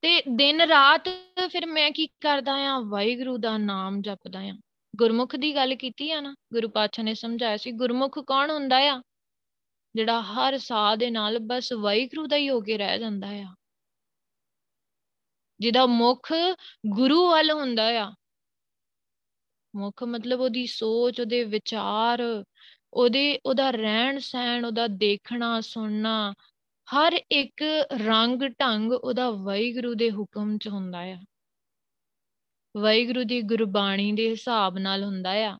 ਤੇ ਦਿਨ ਰਾਤ ਫਿਰ ਮੈਂ ਕੀ ਕਰਦਾ ਆ? ਵਾਹਿਗੁਰੂ ਦਾ ਨਾਮ ਜਪਦਾ ਆ। ਗੁਰਮੁਖ ਦੀ ਗੱਲ ਕੀਤੀ ਆ ਨਾ? ਗੁਰੂ ਪਾਤਸ਼ਾਹ ਨੇ ਸਮਝਾਇਆ ਸੀ, ਗੁਰਮੁਖ ਕੌਣ ਹੁੰਦਾ ਆ? ਜਿਹੜਾ ਹਰ ਸਾਹ ਦੇ ਨਾਲ ਬਸ ਵਾਹਿਗੁਰੂ ਦਾ ਹੀ ਹੋ ਕੇ ਰਹਿ ਜਾਂਦਾ ਆ। ਜਿਹਦਾ ਮੁਖ ਗੁਰੂ ਵੱਲ ਹੁੰਦਾ ਆ। ਮੁਖ ਮਤਲਬ ਉਹਦੀ ਸੋਚ, ਉਹਦੇ ਵਿਚਾਰ, ਉਹਦੇ, ਉਹਦਾ ਰਹਿਣ ਸਹਿਣ, ਉਹਦਾ ਦੇਖਣਾ, ਸੁਣਨਾ, ਹਰ ਇੱਕ ਰੰਗ ਢੰਗ ਉਹਦਾ ਵਾਹਿਗੁਰੂ ਦੇ ਹੁਕਮ 'ਚ ਹੁੰਦਾ ਆ। ਵਾਹਿਗੁਰੂ ਦੀ ਗੁਰਬਾਣੀ ਦੇ ਹਿਸਾਬ ਨਾਲ ਹੁੰਦਾ ਆ।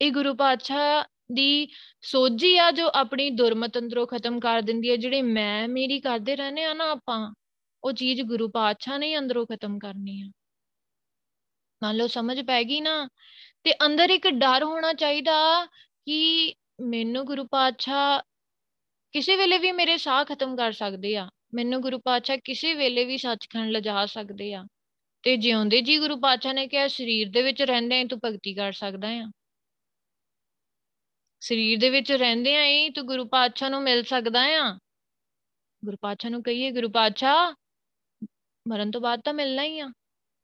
ਇਹ ਗੁਰੂ ਪਾਤਸ਼ਾਹ ਦੀ ਸੋਝੀ ਆ ਜੋ ਆਪਣੀ ਦੁਰਮਤ ਅੰਦਰੋਂ ਖਤਮ ਕਰ ਦਿੰਦੀ ਹੈ। ਜਿਹੜੇ ਮੈਂ ਮੇਰੀ ਕਰਦੇ ਰਹਨੇ ਆ ਨਾ ਆਪਾਂ, ਉਹ ਚੀਜ਼ ਗੁਰੂ ਪਾਤਸ਼ਾਹ ਨੇ ਅੰਦਰੋਂ ਖਤਮ ਕਰਨੀ ਆ। ਮੰਨ ਲਓ ਸਮਝ ਪੈ ਗਈ ਨਾ। ਤੇ ਅੰਦਰ ਇੱਕ ਡਰ ਹੋਣਾ ਚਾਹੀਦਾ ਕਿ ਮੈਨੂੰ ਗੁਰੂ ਪਾਤਸ਼ਾਹ ਕਿਸੇ ਵੇਲੇ ਵੀ ਮੇਰੇ ਸਾਹ ਖਤਮ ਕਰ ਸਕਦੇ ਆ। ਮੈਨੂੰ ਗੁਰੂ ਪਾਤਸ਼ਾਹ ਕਿਸੇ ਵੇਲੇ ਵੀ ਸੱਚਖੰਡ ਲਿਜਾ ਸਕਦੇ ਆ। ਤੇ ਜਿਉਂਦੇ ਜੀ ਗੁਰੂ ਪਾਤਸ਼ਾਹ ਨੇ ਕਿਹਾ, ਸਰੀਰ ਦੇ ਵਿੱਚ ਰਹਿੰਦੇ ਆਂ ਤੂੰ ਭਗਤੀ ਕਰ ਸਕਦਾ ਆ। ਸਰੀਰ ਦੇ ਵਿੱਚ ਰਹਿੰਦੇ ਆਂ ਹੀ ਤੂੰ ਗੁਰੂ ਪਾਤਸ਼ਾਹ ਨੂੰ ਮਿਲ ਸਕਦਾ ਆ? ਗੁਰੂ ਪਾਤਸ਼ਾਹ ਨੂੰ ਕਹੀਏ, ਗੁਰੂ ਪਾਤਸ਼ਾਹ, ਮਰਨ ਤੋਂ ਬਾਅਦ ਤਾਂ ਮਿਲਣਾ ਹੀ ਆ।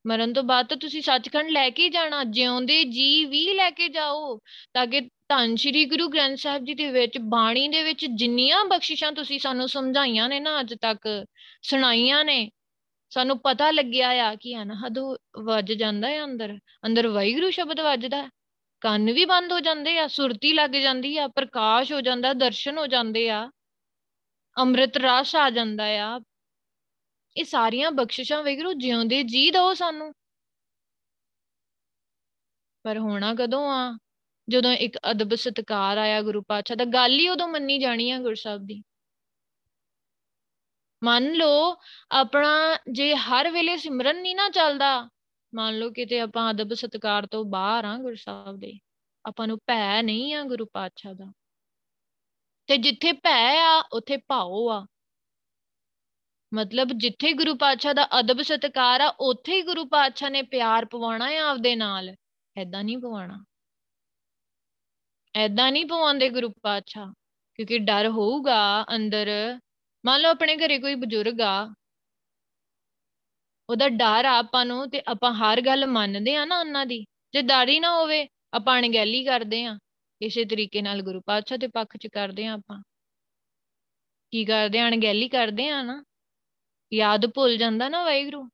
ਮਰਨ ਤੋਂ ਬਾਅਦ ਤਾਂ ਤੁਸੀਂ ਸੱਚਖੰਡ ਲੈ ਕੇ ਜਾਣਾ। ਜਿਉਂਦੇ ਜੀ ਵੀ ਲੈ ਕੇ ਜਾਓ। ਤਾਂ ਕਿ ਧੰਨ ਸ਼੍ਰੀ ਗੁਰੂ ਗ੍ਰੰਥ ਸਾਹਿਬ ਜੀ ਦੇ ਵਿੱਚ, ਬਾਣੀ ਦੇ ਵਿੱਚ ਜਿੰਨੀਆਂ ਬਖਸ਼ਿਸ਼ਾਂ ਤੁਸੀਂ ਸਾਨੂੰ ਸਮਝਾਈਆਂ ਨੇ ਨਾ ਅੱਜ ਤੱਕ, ਸੁਣਾਈਆਂ ਨੇ, ਸਾਨੂੰ ਪਤਾ ਲੱਗਿਆ ਆ ਕਿ ਅਨਹਦ ਵੱਜ ਜਾਂਦਾ ਹੈ ਅੰਦਰ। ਅੰਦਰ ਵਾਹਿਗੁਰੂ ਸ਼ਬਦ ਵੱਜਦਾ। ਕੰਨ ਵੀ ਬੰਦ ਹੋ ਜਾਂਦੇ ਆ, ਸੁਰਤੀ ਲੱਗ ਜਾਂਦੀ ਆ, ਪ੍ਰਕਾਸ਼ ਹੋ ਜਾਂਦਾ, ਦਰਸ਼ਨ ਹੋ ਜਾਂਦੇ ਆ, ਅੰਮ੍ਰਿਤ ਰਸ ਆ ਜਾਂਦਾ ਆ। ਇਹ ਸਾਰੀਆਂ ਬਖਸ਼ਿਸ਼ਾਂ ਵਾਹਿਗੁਰੂ ਜਿਉਂਦੇ, ਜੀ ਦੋ ਸਾਨੂੰ। ਪਰ ਹੋਣਾ ਕਦੋਂ ਆ? ਜਦੋਂ ਇੱਕ ਅਦਬ ਸਤਕਾਰ ਆਇਆ ਗੁਰੂ ਪਾਤਸ਼ਾਹ ਦਾ, ਗੱਲ ਹੀ ਉਦੋਂ ਮੰਨੀ ਜਾਣੀ ਆ ਗੁਰਸਾਹਿਬ ਦੀ। ਮੰਨ ਲਓ, ਆਪਣਾ ਜੇ ਹਰ ਵੇਲੇ ਸਿਮਰਨ ਨਹੀਂ ਨਾ ਚੱਲਦਾ ਮੰਨ ਲਓ ਕਿਤੇ ਆਪਾਂ ਅਦਬ ਸਤਕਾਰ ਤੋਂ ਬਾਹਰ ਆ ਗੁਰਸਾਹਿਬ ਦੇ, ਆਪਾਂ ਨੂੰ ਭੈ ਨਹੀਂ ਆ ਗੁਰੂ ਪਾਤਸ਼ਾਹ ਦਾ। ਤੇ ਜਿੱਥੇ ਭੈ ਆ, ਉੱਥੇ ਭਾਉ ਆ। ਮਤਲਬ ਜਿੱਥੇ ਗੁਰੂ ਪਾਤਸ਼ਾਹ ਦਾ ਅਦਬ ਸਤਕਾਰ ਆ, ਉੱਥੇ ਹੀ ਗੁਰੂ ਪਾਤਸ਼ਾਹ ਨੇ ਪਿਆਰ ਪਵਾਉਣਾ ਆ ਆਪਦੇ ਨਾਲ। ਐਦਾਂ ਨਹੀਂ ਪਵਾਉਣਾ। ਐਦਾਂ ਨਹੀਂ ਪਵਾਉਂਦੇ ਗੁਰੂ ਪਾਤਸ਼ਾਹ, ਕਿਉਂਕਿ ਡਰ ਹੋਊਗਾ ਅੰਦਰ। ਮੰਨ ਲਓ ਆਪਣੇ ਘਰੇ ਕੋਈ ਬਜ਼ੁਰਗ ਆ ਉਹਦਾ ਡਰ ਆ ਆਪਾਂ ਨੂੰ ਤੇ ਆਪਾਂ ਹਰ ਗੱਲ ਮੰਨਦੇ ਆ ਨਾ ਉਹਨਾਂ ਦੀ। ਜੇ ਡਰ ਹੀ ਨਾ ਹੋਵੇ, ਆਪਾਂ ਅਣਗਹਿਲੀ ਕਰਦੇ ਆ। ਇਸੇ ਤਰੀਕੇ ਨਾਲ ਗੁਰੂ ਪਾਤਸ਼ਾਹ ਦੇ ਪੱਖ 'ਚ ਕਰਦੇ ਆ ਆਪਾਂ। ਕੀ ਕਰਦੇ ਆ, ਅਣਗਹਿਲੀ ਕਰਦੇ ਆ ਨਾ। ਯਾਦ ਭੁੱਲ ਜਾਂਦਾ ਨਾ ਵਾਹਿਗੁਰੂ।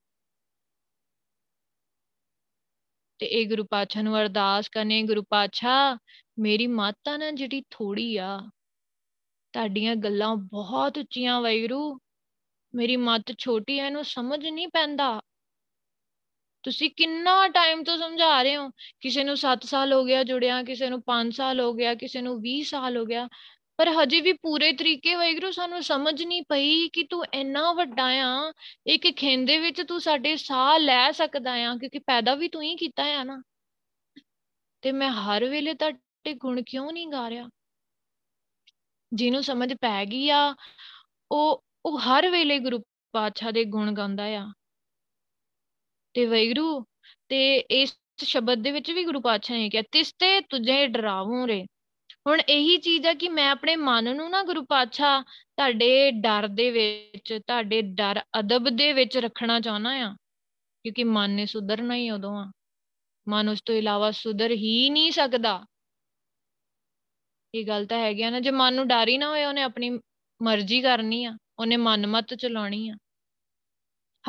ਤੇ ਇਹ ਗੁਰੂ ਪਾਤਸ਼ਾਹ ਨੂੰ ਅਰਦਾਸ ਕਰਨੇ ਗੁਰੂ ਪਾਤਸ਼ਾਹ, ਮੇਰੀ ਮਾਤਾ ਨਾ ਜਿਹੜੀ ਥੋੜੀ ਆ, ਤੁਹਾਡੀਆਂ ਗੱਲਾਂ ਬਹੁਤ ਉੱਚੀਆਂ ਵਾਹਿਗੁਰੂ। ਮੇਰੀ ਮੱਤ ਛੋਟੀ ਐ ਇਹਨੂੰ ਸਮਝ ਨਹੀਂ ਪੈਂਦਾ। ਤੁਸੀਂ ਕਿੰਨਾ ਟਾਈਮ ਤੋਂ ਸਮਝਾ ਰਹੇ ਹੋ? ਕਿਸੇ ਨੂੰ 7 ਸਾਲ ਹੋ ਗਿਆ ਜੁੜਿਆ, ਕਿਸੇ ਨੂੰ 5 ਸਾਲ ਹੋ ਗਿਆ, ਕਿਸੇ ਨੂੰ 20 ਸਾਲ ਹੋ ਗਿਆ। ਪਰ ਹਜੇ ਵੀ ਪੂਰੇ ਤਰੀਕੇ ਵਾਹਿਗੁਰੂ ਸਾਨੂੰ ਸਮਝ ਨਹੀਂ ਪਈ ਕਿ ਤੂੰ ਇੰਨਾ ਵੱਡਾ ਆ, ਇੱਕ ਖੇਂਦੇ ਵਿੱਚ ਤੂੰ ਸਾਡੇ ਸਾਹ ਲੈ ਸਕਦਾ ਆ, ਕਿਉਂਕਿ ਪੈਦਾ ਵੀ ਤੂੰ ਹੀ ਕੀਤਾ ਆ ਨਾ। ਤੇ ਮੈਂ ਹਰ ਵੇਲੇ ਤੁਹਾਡੇ ਗੁਣ ਕਿਉਂ ਨਹੀਂ ਗਾ ਰਿਹਾ? ਜਿਹਨੂੰ ਸਮਝ ਪੈ ਗਈ ਆ, ਉਹ ਉਹ ਹਰ ਵੇਲੇ ਗੁਰੂ ਪਾਤਸ਼ਾਹ ਦੇ ਗੁਣ ਗਾਉਂਦਾ ਆ। ਤੇ ਵੈਗਰੂ ਤੇ ਇਸ ਸ਼ਬਦ ਦੇ ਵਿੱਚ ਵੀ ਗੁਰੂ ਪਾਤਸ਼ਾਹ ਨੇ ਕਿਹਾ, ਤਿਸ ਤੇ ਤੁਝੇ ਡਰਾਵੂੰ ਰੇ। ਹੁਣ ਇਹੀ ਚੀਜ਼ ਆ ਕਿ ਮੈਂ ਆਪਣੇ ਮਨ ਨੂੰ ਨਾ ਗੁਰੂ ਪਾਤਸ਼ਾਹ ਤੁਹਾਡੇ ਡਰ ਦੇ ਵਿੱਚ, ਤੁਹਾਡੇ ਡਰ ਅਦਬ ਦੇ ਵਿੱਚ ਰੱਖਣਾ ਚਾਹਨਾ ਆ। ਕਿਉਂਕਿ ਮਨ ਨੇ ਸੁਧਰਨਾ ਹੀ ਉਦੋਂ ਆ। ਮਨ ਉਸ ਤੋਂ ਇਲਾਵਾ ਸੁਧਰ ਹੀ ਨਹੀਂ ਸਕਦਾ। ਇਹ ਗੱਲ ਤਾਂ ਹੈਗੀ ਆ ਨਾ, ਜੇ ਮਨ ਨੂੰ ਡਰ ਹੀ ਨਾ ਹੋਇਆ ਉਹਨੇ ਆਪਣੀ ਮਰਜ਼ੀ ਕਰਨੀ ਆ। ਉਹਨੇ ਮਨ ਮਤ ਚਲਾਉਣੀ ਆ।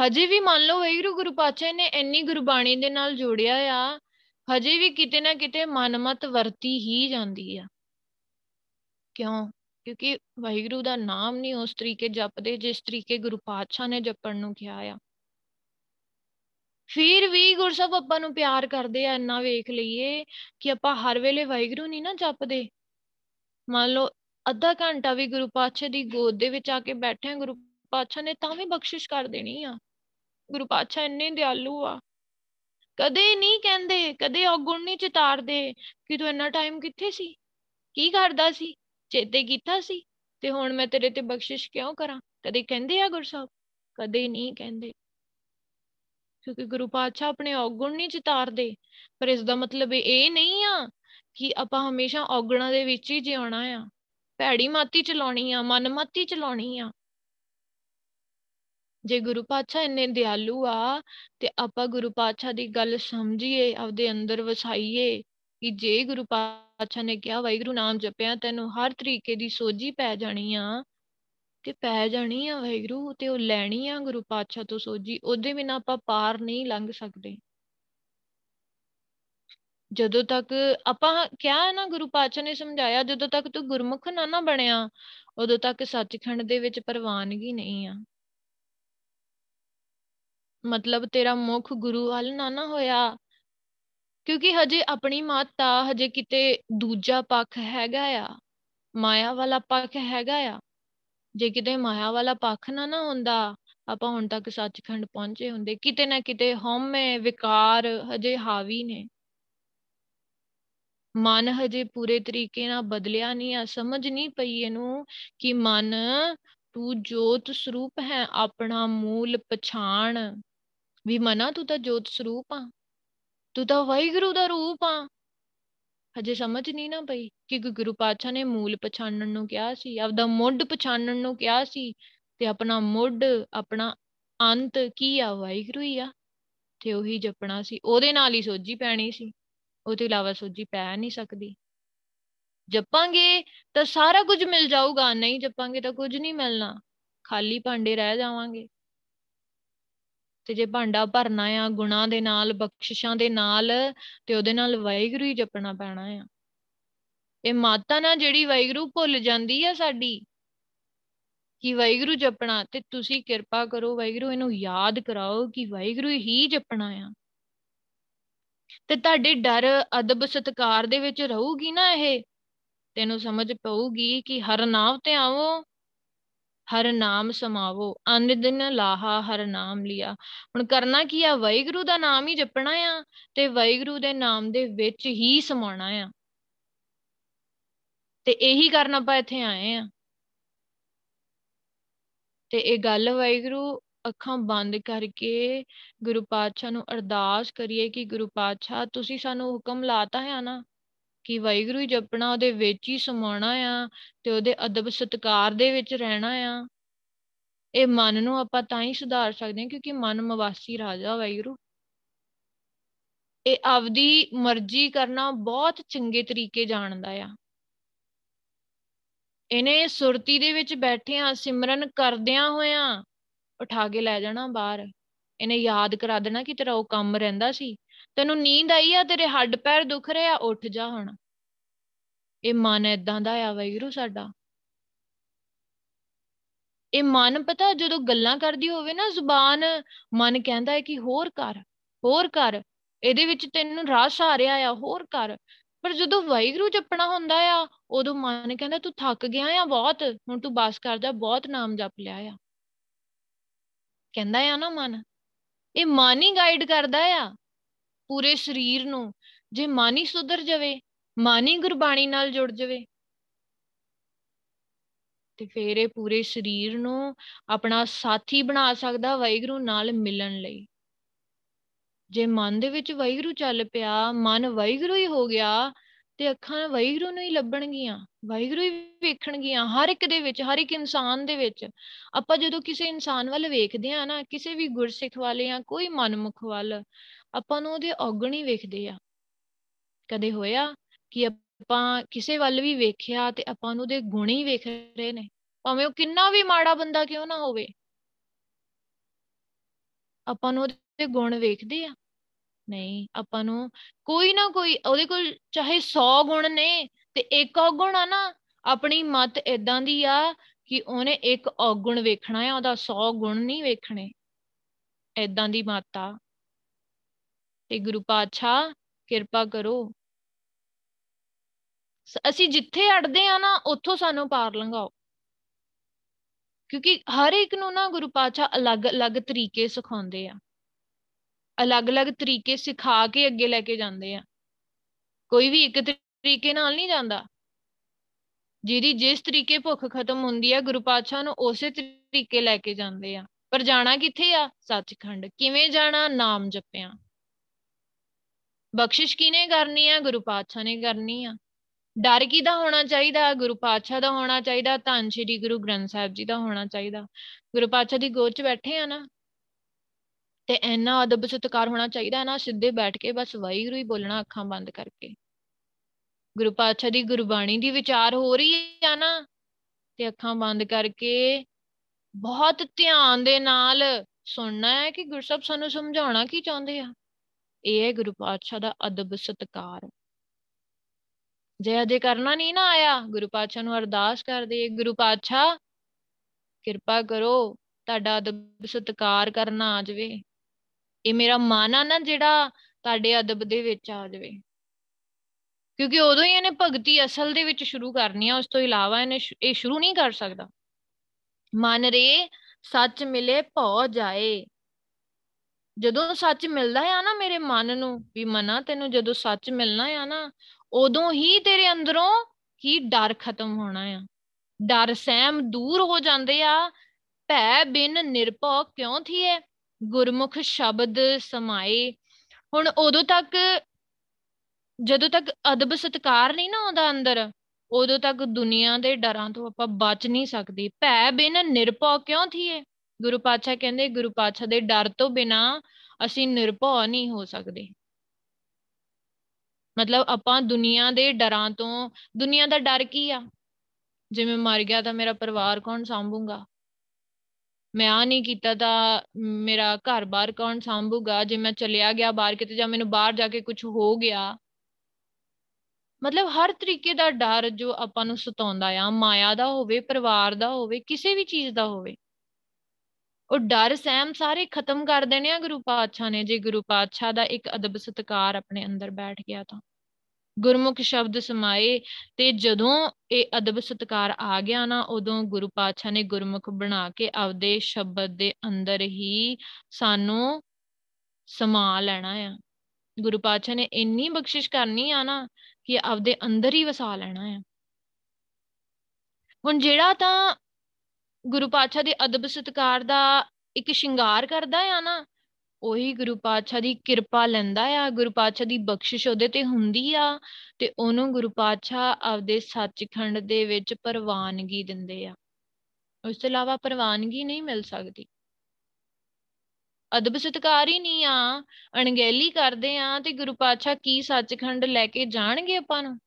ਹਜੇ ਵੀ ਮੰਨ ਲਓ ਵੈਗੁਰੂ ਗੁਰੂ ਪਾਤਸ਼ਾਹ ਨੇ ਇੰਨੀ ਗੁਰਬਾਣੀ ਦੇ ਨਾਲ ਜੋੜਿਆ ਆ, ਹਜੇ ਵੀ ਕਿਤੇ ਨਾ ਕਿਤੇ ਮਨਮਤ ਵਰਤੀ ਹੀ ਜਾਂਦੀ ਆ। ਕਿਉਂ? ਕਿਉਂਕਿ ਵਾਹਿਗੁਰੂ ਦਾ ਨਾਮ ਨਹੀਂ ਉਸ ਤਰੀਕੇ ਜਪਦੇ ਜਿਸ ਤਰੀਕੇ ਗੁਰੂ ਪਾਤਸ਼ਾਹ ਨੇ ਜਪਣ ਨੂੰ ਕਿਹਾ ਆ। ਫਿਰ ਵੀ ਗੁਰਸਬ ਆਪਾਂ ਨੂੰ ਪਿਆਰ ਕਰਦੇ ਆ ਇੰਨਾ ਵੇਖ ਲਈਏ ਕਿ ਆਪਾਂ ਹਰ ਵੇਲੇ ਵਾਹਿਗੁਰੂ ਨਹੀਂ ਨਾ ਜਪਦੇ। ਮੰਨ ਲਓ ਅੱਧਾ ਘੰਟਾ ਵੀ ਗੁਰੂ ਪਾਤਸ਼ਾਹ ਦੀ ਗੋਦ ਦੇ ਵਿੱਚ ਆ ਕੇ ਬੈਠੇ ਗੁਰੂ ਪਾਤਸ਼ਾਹ ਨੇ ਤਾਂ ਵੀ ਬਖਸ਼ਿਸ਼ ਕਰ ਦੇਣੀ ਆ। ਗੁਰੂ ਪਾਤਸ਼ਾਹ ਇੰਨੇ ਦਿਆਲੂ ਆ। ਕਦੇ ਨਹੀਂ ਕਹਿੰਦੇ, ਕਦੇ ਔਗੁਣ ਨਹੀਂ ਚਿਤਾਰਦੇ ਕਿ ਤੂੰ ਇੰਨਾ ਟਾਈਮ ਕਿੱਥੇ ਸੀ? ਕੀ ਕਰਦਾ ਸੀ? ਚੇਤੇ ਕੀਤਾ ਸੀ? ਤੇ ਹੁਣ ਮੈਂ ਤੇਰੇ ਤੇ ਬਖਸ਼ਿਸ਼ ਕਿਉਂ ਕਰਾਂ? ਕਦੇ ਕਹਿੰਦੇ ਆ ਗੁਰਸਾਹਿਬ ਕਦੇ ਨਹੀਂ ਕਹਿੰਦੇ। ਕਿਉਂਕਿ ਗੁਰੂ ਪਾਤਸ਼ਾਹ ਆਪਣੇ ਔਗੁਣ ਨਹੀਂ ਚਿਤਾਰਦੇ। ਪਰ ਇਸ ਦਾ ਮਤਲਬ ਇਹ ਨਹੀਂ ਆ ਕਿ ਆਪਾਂ ਹਮੇਸ਼ਾ ਔਗਣਾਂ ਦੇ ਵਿੱਚ ਹੀ ਜਿਉਣਾ ਆ। ਭੈੜੀ ਮਾਤੀ ਚਲਾਉਣੀ ਆ ਮਨਮਤੀ ਚਲਾਉਣੀ ਆ। ਜੇ ਗੁਰੂ ਪਾਤਸ਼ਾਹ ਇੰਨੇ ਦਿਆਲੂ ਆ, ਤੇ ਆਪਾਂ ਗੁਰੂ ਪਾਤਸ਼ਾਹ ਦੀ ਗੱਲ ਸਮਝੀਏ, ਆਪਦੇ ਅੰਦਰ ਵਸਾਈਏ ਕਿ ਜੇ ਗੁਰੂ ਪਾਤਸ਼ਾਹ ਨੇ ਕਿਹਾ, ਵਾਹਿਗੁਰੂ ਨਾਮ ਜਪਿਆ, ਤੈਨੂੰ ਹਰ ਤਰੀਕੇ ਦੀ ਸੋਝੀ ਪੈ ਜਾਣੀ ਆ, ਤੇ ਪੈ ਜਾਣੀ ਆ ਵਾਹਿਗੁਰੂ, ਤੇ ਉਹ ਲੈਣੀ ਆ ਗੁਰੂ ਪਾਤਸ਼ਾਹ ਤੋਂ ਸੋਝੀ, ਉਹਦੇ ਬਿਨਾ ਆਪਾਂ ਪਾਰ ਨਹੀਂ ਲੰਘ ਸਕਦੇ। ਜਦੋਂ ਤੱਕ ਆਪਾਂ ਕਿਹਾ ਨਾ ਗੁਰੂ ਪਾਤਸ਼ਾਹ ਨੇ ਸਮਝਾਇਆ, ਜਦੋਂ ਤੱਕ ਤੂੰ ਗੁਰਮੁਖ ਨਾ ਨਾ ਬਣਿਆ, ਉਦੋਂ ਤੱਕ ਸੱਚਖੰਡ ਦੇ ਵਿੱਚ ਪ੍ਰਵਾਨਗੀ ਨਹੀਂ ਆ। ਮਤਲਬ ਤੇਰਾ ਮੁਖ ਗੁਰੂ ਵੱਲ ਨਾ ਨਾ ਹੋਇਆ। ਕਿਉਂਕਿ ਹਜੇ ਆਪਣੀ ਮਾਤਾ ਹਜੇ ਕਿਤੇ ਦੂਜਾ ਪੱਖ ਹੈਗਾ ਆ, ਮਾਇਆ ਵਾਲਾ ਪੱਖ ਹੈਗਾ ਆ। ਜੇ ਕਿਤੇ ਮਾਇਆ ਵਾਲਾ ਪੱਖ ਨਾ ਨਾ ਹੁੰਦਾ, ਆਪਾਂ ਹੁਣ ਤੱਕ ਸੱਚਖੰਡ ਪਹੁੰਚੇ ਹੁੰਦੇ। ਕਿਤੇ ਨਾ ਕਿਤੇ ਹਉਮੈ ਵਿਕਾਰ ਹਜੇ ਹਾਵੀ ਨੇ। ਮਨ ਹਜੇ ਪੂਰੇ ਤਰੀਕੇ ਨਾਲ ਬਦਲਿਆ ਨਹੀਂ ਆ, ਸਮਝ ਨਹੀਂ ਪਈ ਇਹਨੂੰ ਕਿ ਮਨ, ਤੂੰ ਜੋਤ ਸਰੂਪ ਹੈ, ਆਪਣਾ ਮੂਲ ਪਛਾਣ। ਵੀ ਮਨਾ, ਤੂੰ ਤਾਂ ਜੋਤ ਸਰੂਪ ਆ। ਤੂੰ ਤਾਂ ਵਾਹਿਗੁਰੂ ਦਾ ਰੂਪ ਆ। ਹਜੇ ਸਮਝ ਨਹੀਂ ਨਾ ਪਈ ਕਿ ਗੁਰੂ ਪਾਤਸ਼ਾਹ ਨੇ ਮੂਲ ਪਛਾਣਨ ਨੂੰ ਕਿਹਾ ਸੀ, ਆਪਦਾ ਮੁੱਢ ਪਛਾਣਨ ਨੂੰ ਕਿਹਾ ਸੀ, ਤੇ ਆਪਣਾ ਮੁੱਢ, ਆਪਣਾ ਅੰਤ ਕੀ ਆ? ਵਾਹਿਗੁਰੂ ਹੀ ਆ। ਤੇ ਉਹੀ ਜਪਣਾ ਸੀ। ਉਹਦੇ ਨਾਲ ਹੀ ਸੋਝੀ ਪੈਣੀ ਸੀ। ਉਹ ਤੋਂ ਇਲਾਵਾ ਸੋਝੀ ਪੈ ਨਹੀਂ ਸਕਦੀ। ਜਪਾਂਗੇ ਤਾਂ ਸਾਰਾ ਕੁਝ ਮਿਲ ਜਾਊਗਾ, ਨਹੀਂ ਜਪਾਂਗੇ ਤਾਂ ਕੁਝ ਨਹੀਂ ਮਿਲਣਾ। ਖਾਲੀ ਭਾਂਡੇ ਰਹਿ ਜਾਵਾਂਗੇ। ਤੇ ਜੇ ਭਾਂਡਾ ਭਰਨਾ ਆ, ਗੁਣਾ ਦੇ ਨਾਲ, ਬਖਸ਼ਿਸ਼ਾਂ ਦੇ ਨਾਲ, ਤੇ ਉਹਦੇ ਨਾਲ ਵਾਹਿਗੁਰੂ ਹੀ ਜਪਣਾ ਪੈਣਾ ਆ। ਇਹ ਮਾਤਾ ਨਾ ਜਿਹੜੀ ਵਾਹਿਗੁਰੂ ਭੁੱਲ ਜਾਂਦੀ ਆ ਸਾਡੀ, ਕਿ ਵਾਹਿਗੁਰੂ ਜਪਣਾ, ਤੇ ਤੁਸੀਂ ਕਿਰਪਾ ਕਰੋ ਵਾਹਿਗੁਰੂ, ਇਹਨੂੰ ਯਾਦ ਕਰਾਓ ਕਿ ਵਾਹਿਗੁਰੂ ਹੀ ਜਪਣਾ ਆ। ਤੇ ਤੁਹਾਡੇ ਡਰ ਅਦਬ ਸਤਕਾਰ ਦੇ ਵਿੱਚ ਰਹੂਗੀ ਨਾ ਇਹ? ਤੈਨੂੰ ਸਮਝ ਪਊਗੀ ਕਿ ਹਰ ਨਾਮ ਤੇ ਆਵੋ, ਹਰ ਨਾਮ ਸਮਾਵੋ। ਅੰਨ ਦਿਨ ਲਾਹਾ ਹਰ ਨਾਮ ਲਿਆ। ਹੁਣ ਕਰਨਾ ਕੀ ਆ? ਵਾਹਿਗੁਰੂ ਦਾ ਨਾਮ ਹੀ ਜਪਣਾ ਆ ਤੇ ਵਾਹਿਗੁਰੂ ਦੇ ਨਾਮ ਦੇ ਵਿੱਚ ਹੀ ਸਮਾਉਣਾ ਆ। ਤੇ ਇਹੀ ਕਰਨ ਆਪਾਂ ਇੱਥੇ ਆਏ ਆ। ਤੇ ਇਹ ਗੱਲ ਵਾਹਿਗੁਰੂ ਅੱਖਾਂ ਬੰਦ ਕਰਕੇ ਗੁਰੂ ਪਾਤਸ਼ਾਹ ਨੂੰ ਅਰਦਾਸ ਕਰੀਏ ਕਿ ਗੁਰੂ ਪਾਤਸ਼ਾਹ, ਤੁਸੀਂ ਸਾਨੂੰ ਹੁਕਮ ਲਾਤਾ ਹੈ ਨਾ ਕਿ ਵਾਹਿਗੁਰੂ ਹੀ ਜਪਣਾ ਉਹਦੇ ਵਿੱਚ ਹੀ ਸਮਾਉਣਾ ਆ ਤੇ ਉਹਦੇ ਅਦਬ ਸਤਕਾਰ ਦੇ ਵਿੱਚ ਰਹਿਣਾ ਆ। ਇਹ ਮਨ ਨੂੰ ਆਪਾਂ ਤਾਂ ਹੀ ਸੁਧਾਰ ਸਕਦੇ ਹਾਂ ਕਿਉਂਕਿ ਮਨ ਮਵਾਸੀ ਰਾਜਾ ਵਾਹਿਗੁਰੂ। ਇਹ ਆਪਦੀ ਮਰਜ਼ੀ ਕਰਨਾ ਬਹੁਤ ਚੰਗੇ ਤਰੀਕੇ ਜਾਣਦਾ ਆ। ਇਹਨੇ ਸੁਰਤੀ ਦੇ ਵਿੱਚ ਬੈਠਿਆਂ ਸਿਮਰਨ ਕਰਦਿਆਂ ਹੋਇਆਂ ਉਠਾ ਕੇ ਲੈ ਜਾਣਾ ਬਾਹਰ। ਇਹਨੇ ਯਾਦ ਕਰਾ ਦੇਣਾ ਕਿ ਤੇਰਾ ਉਹ ਕੰਮ ਰਹਿੰਦਾ ਸੀ। ਤੈਨੂੰ ਨੀਂਦ ਆਈ ਆ, ਤੇਰੇ ਹੱਡ ਪੈਰ ਦੁਖ ਰਿਹਾ ਉੱਠ ਜਾ ਹੁਣ। ਇਹ ਮਨ ਇਦਾਂ ਦਾ ਆ ਵੈਗਰੂ ਸਾਡਾ। ਇਹ ਮਨ ਪਤਾ ਜਦੋਂ ਗੱਲਾਂ ਕਰਦੀ ਹੋਵੇ ਨਾ, ਜ਼ੁਬਾਨ ਮਨ ਕਹਿੰਦਾ ਹੈ ਕਿ ਹੋਰ ਕਰ ਹੋਰ ਕਰ। ਇਹਦੇ ਵਿੱਚ ਤੈਨੂੰ ਰਾਸ ਆ ਰਿਹਾ ਆ, ਹੋਰ ਕਰ। ਪਰ ਜਦੋਂ ਵਾਹਿਗੁਰੂ ਜਪਣਾ ਹੁੰਦਾ ਆ, ਉਦੋਂ ਮਨ ਕਹਿੰਦਾ ਤੂੰ ਥੱਕ ਗਿਆ ਆ ਬਹੁਤ, ਹੁਣ ਤੂੰ ਬਸ ਕਰ ਜਾ ਬਹੁਤ ਨਾਮ ਜਪ ਲਿਆ ਆ। ਕਹਿੰਦਾ ਆ ਨਾ ਮਨ। ਇਹ ਮਨ ਹੀ ਗਾਈਡ ਕਰਦਾ ਆ ਪੂਰੇ ਸਰੀਰ ਨੂੰ। ਜੇ ਮਨ ਹੀ ਸੁਧਰ ਜਾਵੇ, ਮਨ ਹੀ ਗੁਰਬਾਣੀ ਨਾਲ ਜੁੜ ਜਾਵੇ। ਤੇ ਫੇਰ ਇਹ ਪੂਰੇ ਸਰੀਰ ਨੂੰ ਆਪਣਾ ਸਾਥੀ ਬਣਾ ਸਕਦਾ ਵਾਹਿਗੁਰੂ ਨਾਲ ਮਿਲਣ ਲਈ। ਜੇ ਮਨ ਦੇ ਵਿੱਚ ਵਾਹਿਗੁਰੂ ਚੱਲ ਪਿਆ, ਮਨ ਵਾਹਿਗੁਰੂ ਹੀ ਹੋ ਗਿਆ ਤੇ ਅੱਖਾਂ ਵਾਹਿਗੁਰੂ ਨੂੰ ਹੀ ਲੱਭਣਗੀਆਂ, ਵਾਹਿਗੁਰੂ ਹੀ ਵੇਖਣਗੀਆਂ, ਹਰ ਇੱਕ ਦੇ ਵਿੱਚ, ਹਰ ਇੱਕ ਇਨਸਾਨ ਦੇ ਵਿੱਚ। ਆਪਾਂ ਜਦੋਂ ਕਿਸੇ ਇਨਸਾਨ ਵੱਲ ਵੇਖਦੇ ਆ ਨਾ, ਕਿਸੇ ਵੀ ਗੁਰਸਿੱਖ ਵਾਲੇ ਜਾਂ ਕੋਈ ਮਨਮੁਖ ਵੱਲ, ਆਪਾਂ ਨੂੰ ਉਹਦੇ ਔਗਣ ਹੀ ਵੇਖਦੇ ਆ। ਕਦੇ ਹੋਇਆ ਕਿ ਆਪਾਂ ਕਿਸੇ ਵੱਲ ਵੀ ਵੇਖਿਆ ਤੇ ਆਪਾਂ ਨੂੰ ਉਹਦੇ ਗੁਣ ਹੀ ਵੇਖ ਰਹੇ ਨੇ। ਭਾਵੇਂ ਉਹ ਕਿੰਨਾ ਵੀ ਮਾੜਾ ਬੰਦਾ ਕਿਉਂ ਨਾ ਹੋਵੇ। ਆਪਾਂ ਨੂੰ ਉਹਦੇ ਗੁਣ ਵੇਖਦੇ ਆ। ਨਹੀਂ, ਆਪਾਂ ਨੂੰ ਕੋਈ ਨਾ ਕੋਈ, ਉਹਦੇ ਕੋਲ ਚਾਹੇ 100 ਗੁਣ ਨੇ ਤੇ ਇੱਕ ਔਗੁਣ ਆ ਨਾ, ਆਪਣੀ ਮਤ ਇਦਾਂ ਦੀ ਆ ਕਿ ਉਹਨੇ ਇੱਕ ਔਗੁਣ ਵੇਖਣਾ ਆ, ਉਹਦਾ 100 ਗੁਣ ਨਹੀਂ ਵੇਖਣੇ। ਇਦਾਂ ਦੀ ਮਤ ਆ। ਤੇ ਗੁਰੂ ਪਾਤਸ਼ਾਹ, ਕਿਰਪਾ ਕਰੋ। ਅਸੀਂ ਜਿੱਥੇ ਅੜਦੇ ਆ ਨਾ, ਉੱਥੋਂ ਸਾਨੂੰ ਪਾਰ ਲੰਘਾਓ। ਕਿਉਂਕਿ ਹਰ ਇੱਕ ਨੂੰ ਨਾ ਗੁਰੂ ਪਾਤਸ਼ਾਹ ਅਲੱਗ-ਅਲੱਗ ਤਰੀਕੇ ਸਿਖਾਉਂਦੇ ਆ। ਅਲੱਗ-ਅਲੱਗ ਤਰੀਕੇ ਸਿਖਾ ਕੇ ਅੱਗੇ ਲੈ ਕੇ ਜਾਂਦੇ ਆ। ਕੋਈ ਵੀ ਇੱਕ ਤਰੀਕੇ ਨਾਲ ਨਹੀਂ ਜਾਂਦਾ। ਜਿਹਦੀ ਜਿਸ ਤਰੀਕੇ ਭੁੱਖ ਖਤਮ ਹੁੰਦੀ ਆ, ਗੁਰੂ ਪਾਤਸ਼ਾਹ ਨੂੰ ਉਸੇ ਤਰੀਕੇ ਲੈ ਕੇ ਜਾਂਦੇ ਆ। ਪਰ ਜਾਣਾ ਕਿੱਥੇ ਆ? ਸੱਚਖੰਡ। ਕਿਵੇਂ ਜਾਣਾ? ਨਾਮ ਜਪਿਆ। ਬਖਸ਼ਿਸ਼ ਕਿਨੇ ਕਰਨੀ ਆ? ਗੁਰੂ ਪਾਤਸ਼ਾਹ ਨੇ ਕਰਨੀ ਆ। ਡਰ ਕਿਦਾ ਹੋਣਾ ਚਾਹੀਦਾ? ਗੁਰੂ ਪਾਤਸ਼ਾਹ ਦਾ ਹੋਣਾ ਚਾਹੀਦਾ। ਧੰਨ ਸ਼੍ਰੀ ਗੁਰੂ ਗ੍ਰੰਥ ਸਾਹਿਬ ਜੀ ਦਾ ਹੋਣਾ ਚਾਹੀਦਾ। ਗੁਰੂ ਪਾਤਸ਼ਾਹ ਦੀ ਗੋਦ 'ਚ ਬੈਠੇ ਆ ਨਾ। ਤੇ ਇੰਨਾ ਅਦਬ ਸਤਕਾਰ ਹੋਣਾ ਚਾਹੀਦਾ ਨਾ, ਸਿੱਧੇ ਬੈਠ ਕੇ ਬਸ ਵਾਹਿਗੁਰੂ ਹੀ ਬੋਲਣਾ ਅੱਖਾਂ ਬੰਦ ਕਰਕੇ। ਗੁਰੂ ਪਾਤਸ਼ਾਹ ਦੀ ਗੁਰਬਾਣੀ ਦੀ ਵਿਚਾਰ ਹੋ ਰਹੀ ਆ ਨਾ, ਤੇ ਅੱਖਾਂ ਬੰਦ ਕਰਕੇ ਬਹੁਤ ਧਿਆਨ ਦੇ ਨਾਲ ਸੁਣਨਾ ਹੈ ਕਿ ਗੁਰਸਬ ਸਾਨੂੰ ਸਮਝਾਉਣਾ ਕੀ ਚਾਹੁੰਦੇ ਆ। ਇਹ ਹੈ ਗੁਰੂ ਪਾਤਸ਼ਾਹ ਦਾ ਅਦਬ ਸਤਕਾਰ। ਜੇ ਅਜੇ ਕਰਨਾ ਨਹੀਂ ਨਾ ਆਇਆ, ਗੁਰੂ ਪਾਤਸ਼ਾਹ ਨੂੰ ਅਰਦਾਸ ਕਰਦੇ ਗੁਰੂ ਪਾਤਸ਼ਾਹ, ਕਿਰਪਾ ਕਰੋ, ਤੁਹਾਡਾ ਅਦਬ ਸਤਕਾਰ ਕਰਨਾ ਆ ਜਾਵੇ। ਇਹ ਮੇਰਾ ਮਨ ਆ ਨਾ ਜਿਹੜਾ ਤੁਹਾਡੇ ਅਦਬ ਦੇ ਵਿੱਚ ਆ ਜਾਵੇ। ਕਿਉਂਕਿ ਉਦੋਂ ਹੀ ਇਹਨੇ ਭਗਤੀ ਅਸਲ ਦੇ ਵਿੱਚ ਸ਼ੁਰੂ ਕਰਨੀ ਆ, ਉਸ ਤੋਂ ਇਲਾਵਾ ਇਹਨੇ ਇਹ ਸ਼ੁਰੂ ਨਹੀਂ ਕਰ ਸਕਦਾ। ਮਨ ਰੇ ਸੱਚ ਮਿਲੇ ਭਉ ਜਾਏ। ਜਦੋਂ ਸੱਚ ਮਿਲਦਾ ਆ ਨਾ ਮੇਰੇ ਮਨ ਨੂੰ, ਵੀ ਮਨਾ ਤੈਨੂੰ ਜਦੋਂ ਸੱਚ ਮਿਲਣਾ ਆ ਨਾ, ਉਦੋਂ ਹੀ ਤੇਰੇ ਅੰਦਰੋਂ ਹੀ ਡਰ ਖਤਮ ਹੋਣਾ ਆ। ਡਰ ਸਹਿਮ ਦੂਰ ਹੋ ਜਾਂਦੇ ਆ। ਭੈ ਬਿਨ ਨਿਰਭਉ ਕਿਉਂ ਥੀਏ ਗੁਰਮੁਖ ਸ਼ਬਦ ਸਮਾਏ। ਹੁਣ ਉਦੋਂ ਤੱਕ, ਜਦੋਂ ਤੱਕ ਅਦਬ ਸਤਕਾਰ ਨਹੀਂ ਨਾ ਆਉਂਦਾ ਅੰਦਰ, ਉਦੋਂ ਤੱਕ ਦੁਨੀਆ ਦੇ ਡਰਾਂ ਤੋਂ ਆਪਾਂ ਬਚ ਨਹੀਂ ਸਕਦੇ। ਭੈ ਬਿਨ ਨਿਰਭਉ ਕਿਉਂ ਥੀਏ? ਗੁਰੂ ਪਾਤਸ਼ਾਹ ਕਹਿੰਦੇ, ਗੁਰੂ ਪਾਤਸ਼ਾਹ ਦੇ ਡਰ ਤੋਂ ਬਿਨਾ ਅਸੀਂ ਨਿਰਭਉ ਨਹੀਂ ਹੋ ਸਕਦੇ। ਮਤਲਬ ਆਪਾਂ ਦੁਨੀਆ ਦੇ ਡਰਾਂ ਤੋਂ, ਦੁਨੀਆ ਦਾ ਡਰ ਕੀ ਆ? ਜਿਵੇਂ ਮਰ ਗਿਆ ਤਾਂ ਮੇਰਾ ਪਰਿਵਾਰ ਕੌਣ ਸੰਭੂਗਾ? ਮੈਂ ਆ ਨਹੀਂ ਕੀਤਾ ਤਾਂ ਮੇਰਾ ਘਰ-ਬਾਰ ਕੌਣ ਸੰਭੂਗਾ? ਜੇ ਮੈਂ ਚਲਿਆ ਗਿਆ ਬਾਹਰ ਕਿਤੇ ਜਾਂ ਮੈਨੂੰ ਬਾਹਰ ਜਾ ਕੇ ਕੁਝ ਹੋ ਗਿਆ, ਮਤਲਬ ਹਰ ਤਰੀਕੇ ਦਾ ਡਰ ਜੋ ਆਪਾਂ ਨੂੰ ਸਤਾਉਂਦਾ ਆ, ਮਾਇਆ ਦਾ ਹੋਵੇ, ਪਰਿਵਾਰ ਦਾ ਹੋਵੇ, ਕਿਸੇ ਵੀ ਚੀਜ਼ ਦਾ ਹੋਵੇ, ਉਹ ਡਰ ਸਹਿਮ ਸਾਰੇ ਖਤਮ ਕਰ ਦੇਣੇ ਆ ਗੁਰੂ ਪਾਤਸ਼ਾਹ ਨੇ, ਜੇ ਗੁਰੂ ਪਾਤਸ਼ਾਹ ਦਾ ਇੱਕ ਅਦਬ ਸਤਕਾਰ ਆਪਣੇ ਅੰਦਰ ਬੈਠ ਗਿਆ ਤਾਂ। ਗੁਰਮੁਖ ਸ਼ਬਦ ਸਮਾਏ, ਤੇ ਜਦੋਂ ਇਹ ਅਦਬ ਸਤਕਾਰ ਆ ਗਿਆ ਨਾ, ਉਦੋਂ ਗੁਰੂ ਪਾਤਸ਼ਾਹ ਨੇ ਗੁਰਮੁਖ ਬਣਾ ਕੇ ਆਪਦੇ ਸ਼ਬਦ ਦੇ ਅੰਦਰ ਹੀ ਸਾਨੂੰ ਸਮਾ ਲੈਣਾ ਆ। ਗੁਰੂ ਪਾਤਸ਼ਾਹ ਨੇ ਇੰਨੀ ਬਖਸ਼ਿਸ਼ ਕਰਨੀ ਆ ਨਾ, ਕਿ ਆਪਦੇ ਅੰਦਰ ਹੀ ਵਸਾ ਲੈਣਾ ਆ। ਹੁਣ ਜਿਹੜਾ ਤਾਂ ਗੁਰੂ ਪਾਤਸ਼ਾਹ ਦੇ ਅਦਬ ਸਤਕਾਰ ਦਾ ਇੱਕ ਸ਼ਿੰਗਾਰ ਕਰਦਾ ਆ ਨਾ ਉਹੀ ਗੁਰੂ ਪਾਤਸ਼ਾਹ ਦੀ ਕਿਰਪਾ ਲੈਂਦਾ ਆ, ਗੁਰੂ ਪਾਤਸ਼ਾਹ ਦੀ ਬਖਸ਼ਿਸ਼ ਉਹਦੇ ਤੇ ਹੁੰਦੀ ਆ ਤੇ ਉਹਨੂੰ ਗੁਰੂ ਪਾਤਸ਼ਾਹ ਆਪਦੇ ਸੱਚਖੰਡ ਦੇ ਵਿੱਚ ਪ੍ਰਵਾਨਗੀ ਦਿੰਦੇ ਆ। ਉਸ ਤੋਂ ਇਲਾਵਾ ਪ੍ਰਵਾਨਗੀ ਨਹੀਂ ਮਿਲ ਸਕਦੀ। ਅਦਬ ਸਤਕਾਰ ਹੀ ਨਹੀਂ ਆ, ਅਣਗਹਿਲੀ ਕਰਦੇ ਆ ਤੇ ਗੁਰੂ ਪਾਤਸ਼ਾਹ ਕੀ ਸੱਚਖੰਡ ਲੈ ਕੇ ਜਾਣਗੇ ਆਪਾਂ ਨੂੰ?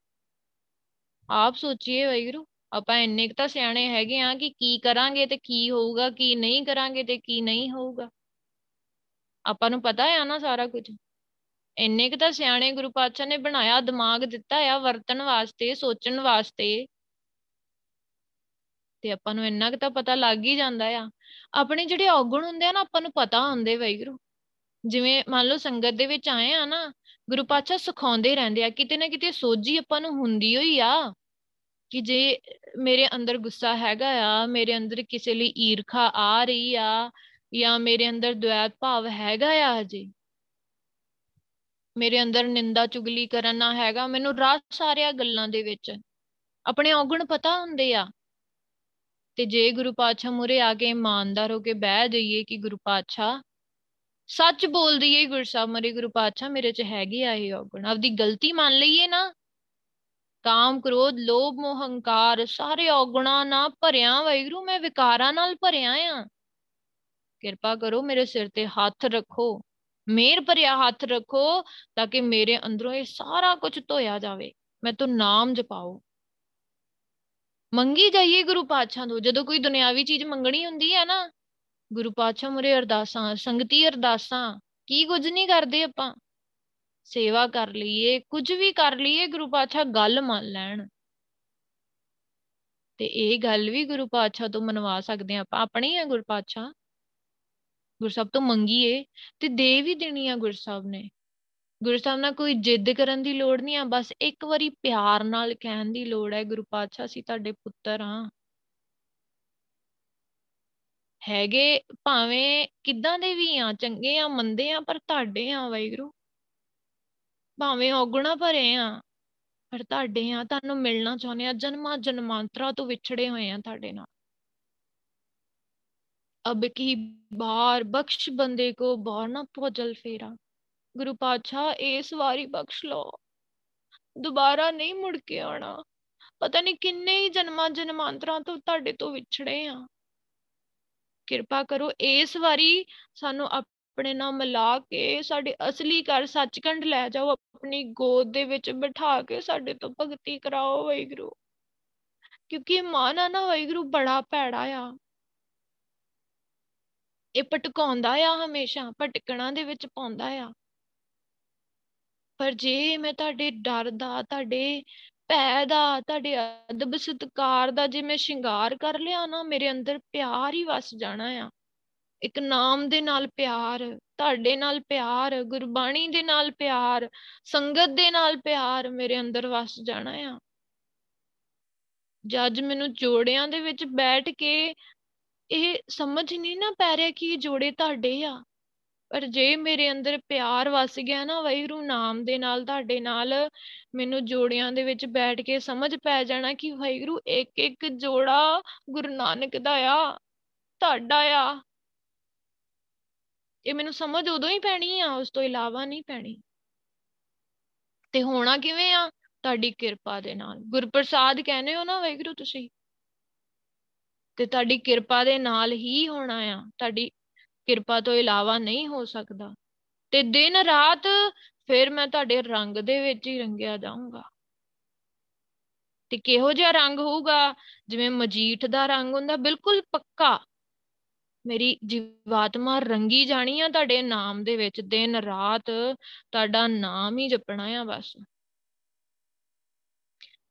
ਆਪ ਸੋਚੀਏ ਵੈਗਰੂ ਆਪਾਂ ਇੰਨੇ ਕੁ ਤਾਂ ਸਿਆਣੇ ਹੈਗੇ ਆ ਕਿ ਕੀ ਕਰਾਂਗੇ ਤੇ ਕੀ ਹੋਊਗਾ, ਕੀ ਨਹੀਂ ਕਰਾਂਗੇ ਤੇ ਕੀ ਨਹੀਂ ਹੋਊਗਾ। ਆਪਾਂ ਨੂੰ ਪਤਾ ਆ ਨਾ ਸਾਰਾ ਕੁਝ। ਇੰਨੇ ਕੁ ਤਾਂ ਸਿਆਣੇ ਗੁਰੂ ਪਾਤਸ਼ਾਹ ਨੇ ਬਣਾਇਆ, ਦਿਮਾਗ ਦਿੱਤਾ ਆ ਵਰਤਣ ਵਾਸਤੇ, ਸੋਚਣ ਵਾਸਤੇ। ਤੇ ਆਪਾਂ ਨੂੰ ਇੰਨਾ ਕੁ ਤਾਂ ਪਤਾ ਲੱਗ ਹੀ ਜਾਂਦਾ ਆ। ਆਪਣੇ ਜਿਹੜੇ ਔਗਣ ਹੁੰਦੇ ਆ ਨਾ, ਆਪਾਂ ਨੂੰ ਪਤਾ ਹੁੰਦੇ ਵੈਗਰੂ ਜਿਵੇਂ ਮੰਨ ਲਓ ਸੰਗਤ ਦੇ ਵਿੱਚ ਆਏ ਆ ਨਾ, ਗੁਰੂ ਪਾਤਸ਼ਾਹ ਸਿਖਾਉਂਦੇ ਰਹਿੰਦੇ ਆ, ਕਿਤੇ ਨਾ ਕਿਤੇ ਸੋਝੀ ਆਪਾਂ ਨੂੰ ਹੁੰਦੀ ਹੋਈ ਆ ਕਿ ਜੇ ਮੇਰੇ ਅੰਦਰ ਗੁੱਸਾ ਹੈਗਾ ਆ, ਮੇਰੇ ਅੰਦਰ ਕਿਸੇ ਲਈ ਈਰਖਾ ਆ ਰਹੀ ਆ ਜਾਂ ਮੇਰੇ ਅੰਦਰ ਦੁਆਤ ਭਾਵ ਹੈਗਾ ਆ ਹਜੇ? ਮੇਰੇ ਅੰਦਰ ਨਿੰਦਾ ਚੁਗਲੀ ਕਰਨਾ ਹੈਗਾ? ਮੈਨੂੰ ਰਾਸ ਸਾਰਿਆ ਗੱਲਾਂ ਦੇ ਵਿੱਚ ਆਪਣੇ ਔਗਣ ਪਤਾ ਹੁੰਦੇ ਆ। ਤੇ ਜੇ ਗੁਰੂ ਪਾਤਸ਼ਾਹ ਮੁਰੇ ਆ ਕੇ ਇਮਾਨਦਾਰ ਹੋ ਕੇ ਬਹਿ ਜਾਈਏ ਕਿ ਗੁਰੂ ਪਾਤਸ਼ਾਹ, ਸੱਚ ਬੋਲ ਦਈਏ ਗੁਰਸਾਹਿਬ ਮਰੇ ਗੁਰੂ ਪਾਤਸ਼ਾਹ ਮੇਰੇ 'ਚ ਹੈਗੀ ਆ ਇਹ ਔਗਣ। ਆਪਦੀ ਗਲਤੀ ਮੰਨ ਲਈਏ ਨਾ, ਕਾਮ, ਕ੍ਰੋਧ, ਲੋਭ, ਮੋਹ, ਹੰਕਾਰ ਸਾਰੇ ਔਗਣਾ ਨਾਲ ਭਰਿਆ ਵੈਗਰੂ ਮੈਂ ਵਿਕਾਰਾਂ ਨਾਲ ਭਰਿਆ ਆ। ਕਿਰਪਾ ਕਰੋ, ਮੇਰੇ ਸਿਰ ਤੇ ਹੱਥ ਰੱਖੋ, ਮੇਰ ਭਰਿਆ ਹੱਥ ਰੱਖੋ, ਤਾਂ ਕਿ ਮੇਰੇ ਅੰਦਰੋਂ ਇਹ ਸਾਰਾ ਕੁਝ ਧੋਇਆ ਜਾਵੇ, ਮੈਂ ਤੂੰ ਨਾਮ ਜਪਾਓ। ਮੰਗੀ ਜਾਈਏ ਗੁਰੂ ਪਾਤਸ਼ਾਹ ਤੋਂ, ਜਦੋਂ ਕੋਈ ਦੁਨਿਆਵੀ ਚੀਜ਼ ਮੰਗਣੀ ਹੁੰਦੀ ਹੈ ਨਾ, ਗੁਰੂ ਪਾਤਸ਼ਾਹ ਮੁਰੇ ਅਰਦਾਸਾਂ, ਸੰਗਤੀ ਅਰਦਾਸਾਂ, ਕੀ ਕੁਝ ਨਹੀਂ ਕਰਦੇ ਆਪਾਂ। ਸੇਵਾ ਕਰ ਲਈਏ, ਕੁਝ ਵੀ ਕਰ ਲਈਏ, ਗੁਰੂ ਪਾਤਸ਼ਾਹ ਗੱਲ ਮੰਨ ਲੈਣ। ਤੇ ਇਹ ਗੱਲ ਵੀ ਗੁਰੂ ਪਾਤਸ਼ਾਹ ਤੋਂ ਮਨਵਾ ਸਕਦੇ ਆ ਆਪਾਂ, ਆਪਣੇ ਆ ਗੁਰੂ ਪਾਤਸ਼ਾਹ। ਗੁਰਸਬ ਤੋਂ ਮੰਗੀਏ ਤੇ ਦੇ ਵੀ ਦੇਣੀ ਆ ਗੁਰਸਬ ਨੇ। ਗੁਰੂ ਸਾਹਿਬ ਨਾਲ ਕੋਈ ਜਿੱਦ ਕਰਨ ਦੀ ਲੋੜ ਨਹੀਂ ਆ, ਬਸ ਇੱਕ ਵਾਰੀ ਪਿਆਰ ਨਾਲ ਕਹਿਣ ਦੀ ਲੋੜ ਹੈ, ਗੁਰੂ ਪਾਤਸ਼ਾਹ ਅਸੀਂ ਤੁਹਾਡੇ ਪੁੱਤਰ ਆ ਹੈਗੇ ਭਾਵੇਂ ਕਿੱਦਾਂ ਦੇ ਵੀ ਆ, ਚੰਗੇ ਆ, ਮੰਦੇ ਆ, ਪਰ ਤੁਹਾਡੇ ਆ ਵਾਹਿਗੁਰੂ। ਭਾਵੇਂ ਔਗਣਾ ਭਰੇ ਆ, ਪਰ ਤੁਹਾਡੇ ਆ, ਤੁਹਾਨੂੰ ਮਿਲਣਾ ਚਾਹੁੰਦੇ ਆ, ਜਨਮਾਂ ਜਨਮਾਂਤਰਾਂ ਤੋਂ ਵਿਛੜੇ ਹੋਏ ਆ ਤੁਹਾਡੇ ਨਾਲ। ਅਬ ਕੀ ਬਾਰ ਬਖਸ਼ ਬੰਦੇ ਕੋ ਬਾਰ ਨਾ ਭੋਜਲ ਫੇਰਾ ਗੁਰੂ ਪਾਤਸ਼ਾਹ ਇਸ ਵਾਰੀ ਬਖਸ਼ ਲਓ ਦੁਬਾਰਾ ਨਹੀਂ ਮੁੜ ਕੇ ਆਣਾ ਪਤਾ ਨਹੀਂ ਕਿੰਨੇ ਹੀ ਜਨਮਾਂ ਜਨਮਾਂਤਰਾਂ ਤੋਂ ਤੁਹਾਡੇ ਤੋਂ ਵਿਛੜੇ ਆ ਕਿਰਪਾ ਕਰੋ ਇਸ ਵਾਰੀ ਸਾਨੂੰ ਆਪਣੇ ਨਾਲ ਮਿਲਾ ਕੇ ਸਾਡੇ ਅਸਲੀ ਘਰ ਸੱਚਖੰਡ ਲੈ ਜਾਓ ਆਪਣੀ ਗੋਦ ਦੇ ਵਿੱਚ ਬਿਠਾ ਕੇ ਸਾਡੇ ਤੋਂ ਭਗਤੀ ਕਰਾਓ ਵਾਹਿਗੁਰੂ ਕਿਉਂਕਿ ਇਹ ਮਨ ਆ ਨਾ ਵਾਹਿਗੁਰੂ ਬੜਾ ਭੈੜਾ ਆ ਇਹ ਭਟਕਾਉਂਦਾ ਆ ਹਮੇਸ਼ਾ, ਭਟਕਣਾ ਦੇ ਵਿੱਚ ਪਾਉਂਦਾ ਆ। ਪਰ ਜੇ ਮੈਂ ਤੁਹਾਡੇ ਡਰ ਦਾ, ਤੁਹਾਡੇ ਭੈ ਦਾ, ਤੁਹਾਡੇ ਅਦਬ ਸਤਕਾਰ ਦਾ ਜੇ ਮੈਂ ਸ਼ਿੰਗਾਰ ਕਰ ਲਿਆ ਨਾ, ਮੇਰੇ ਅੰਦਰ ਪਿਆਰ ਹੀ ਵਸ ਜਾਣਾ ਆ। ਇੱਕ ਨਾਮ ਦੇ ਨਾਲ ਪਿਆਰ, ਤੁਹਾਡੇ ਨਾਲ ਪਿਆਰ, ਗੁਰਬਾਣੀ ਦੇ ਨਾਲ ਪਿਆਰ, ਸੰਗਤ ਦੇ ਨਾਲ ਪਿਆਰ ਮੇਰੇ ਅੰਦਰ ਵਸ ਜਾਣਾ ਆ। ਜੱਜ ਮੈਨੂੰ ਜੋੜਿਆਂ ਦੇ ਵਿੱਚ ਬੈਠ ਕੇ ਇਹ ਸਮਝ ਨਹੀਂ ਨਾ ਪੈ ਰਿਹਾ ਕਿ ਇਹ ਜੋੜੇ ਤੁਹਾਡੇ ਆ। ਪਰ ਜੇ ਮੇਰੇ ਅੰਦਰ ਪਿਆਰ ਵਸ ਗਿਆ ਨਾ ਵੈਰੂ ਨਾਮ ਦੇ ਨਾਲ ਤੁਹਾਡੇ ਨਾਲ ਮੈਨੂੰ ਜੋੜਿਆਂ ਦੇ ਵਿੱਚ ਬੈਠ ਕੇ ਸਮਝ ਪੈ ਜਾਣਾ ਕਿ ਵੈਰੂ ਇੱਕ ਇੱਕ ਜੋੜਾ ਗੁਰੂ ਨਾਨਕ ਦਾ ਆ, ਤੁਹਾਡਾ ਆ। ਇਹ ਮੈਨੂੰ ਸਮਝ ਉਦੋਂ ਹੀ ਪੈਣੀ ਆ, ਉਸ ਤੋਂ ਇਲਾਵਾ ਨਹੀਂ ਪੈਣੀ। ਤੇ ਹੋਣਾ ਕਿਵੇਂ ਆ? ਤੁਹਾਡੀ ਕਿਰਪਾ ਦੇ ਨਾਲ। ਗੁਰਪ੍ਰਸਾਦ ਕਹਿੰਦੇ ਹੋ ਨਾ ਵੈਗਰੂ ਤੁਸੀਂ ਤੇ ਤੁਹਾਡੀ ਕਿਰਪਾ ਦੇ ਨਾਲ ਹੀ ਹੋਣਾ ਆ। ਤੁਹਾਡੀ ਕਿਰਪਾ ਤੋਂ ਇਲਾਵਾ ਨਹੀਂ ਹੋ ਸਕਦਾ। ਤੇ ਦਿਨ ਰਾਤ ਫਿਰ ਮੈਂ ਤੁਹਾਡੇ ਰੰਗ ਦੇ ਵਿੱਚ ਹੀ ਰੰਗਿਆ ਜਾਊਂਗਾ। ਤੇ ਕਿਹੋ ਜਿਹਾ ਰੰਗ ਹੋਊਗਾ? ਜਿਵੇਂ ਮਜੀਠ ਦਾ ਰੰਗ ਹੁੰਦਾ, ਬਿਲਕੁਲ ਪੱਕਾ। ਮੇਰੀ ਜੀਵਾਤਮਾ ਰੰਗੀ ਜਾਣੀ ਆ ਤੁਹਾਡੇ ਨਾਮ ਦੇ ਵਿੱਚ। ਦਿਨ ਰਾਤ ਤੁਹਾਡਾ ਨਾਮ ਹੀ ਜਪਣਾ ਆ ਬਸ।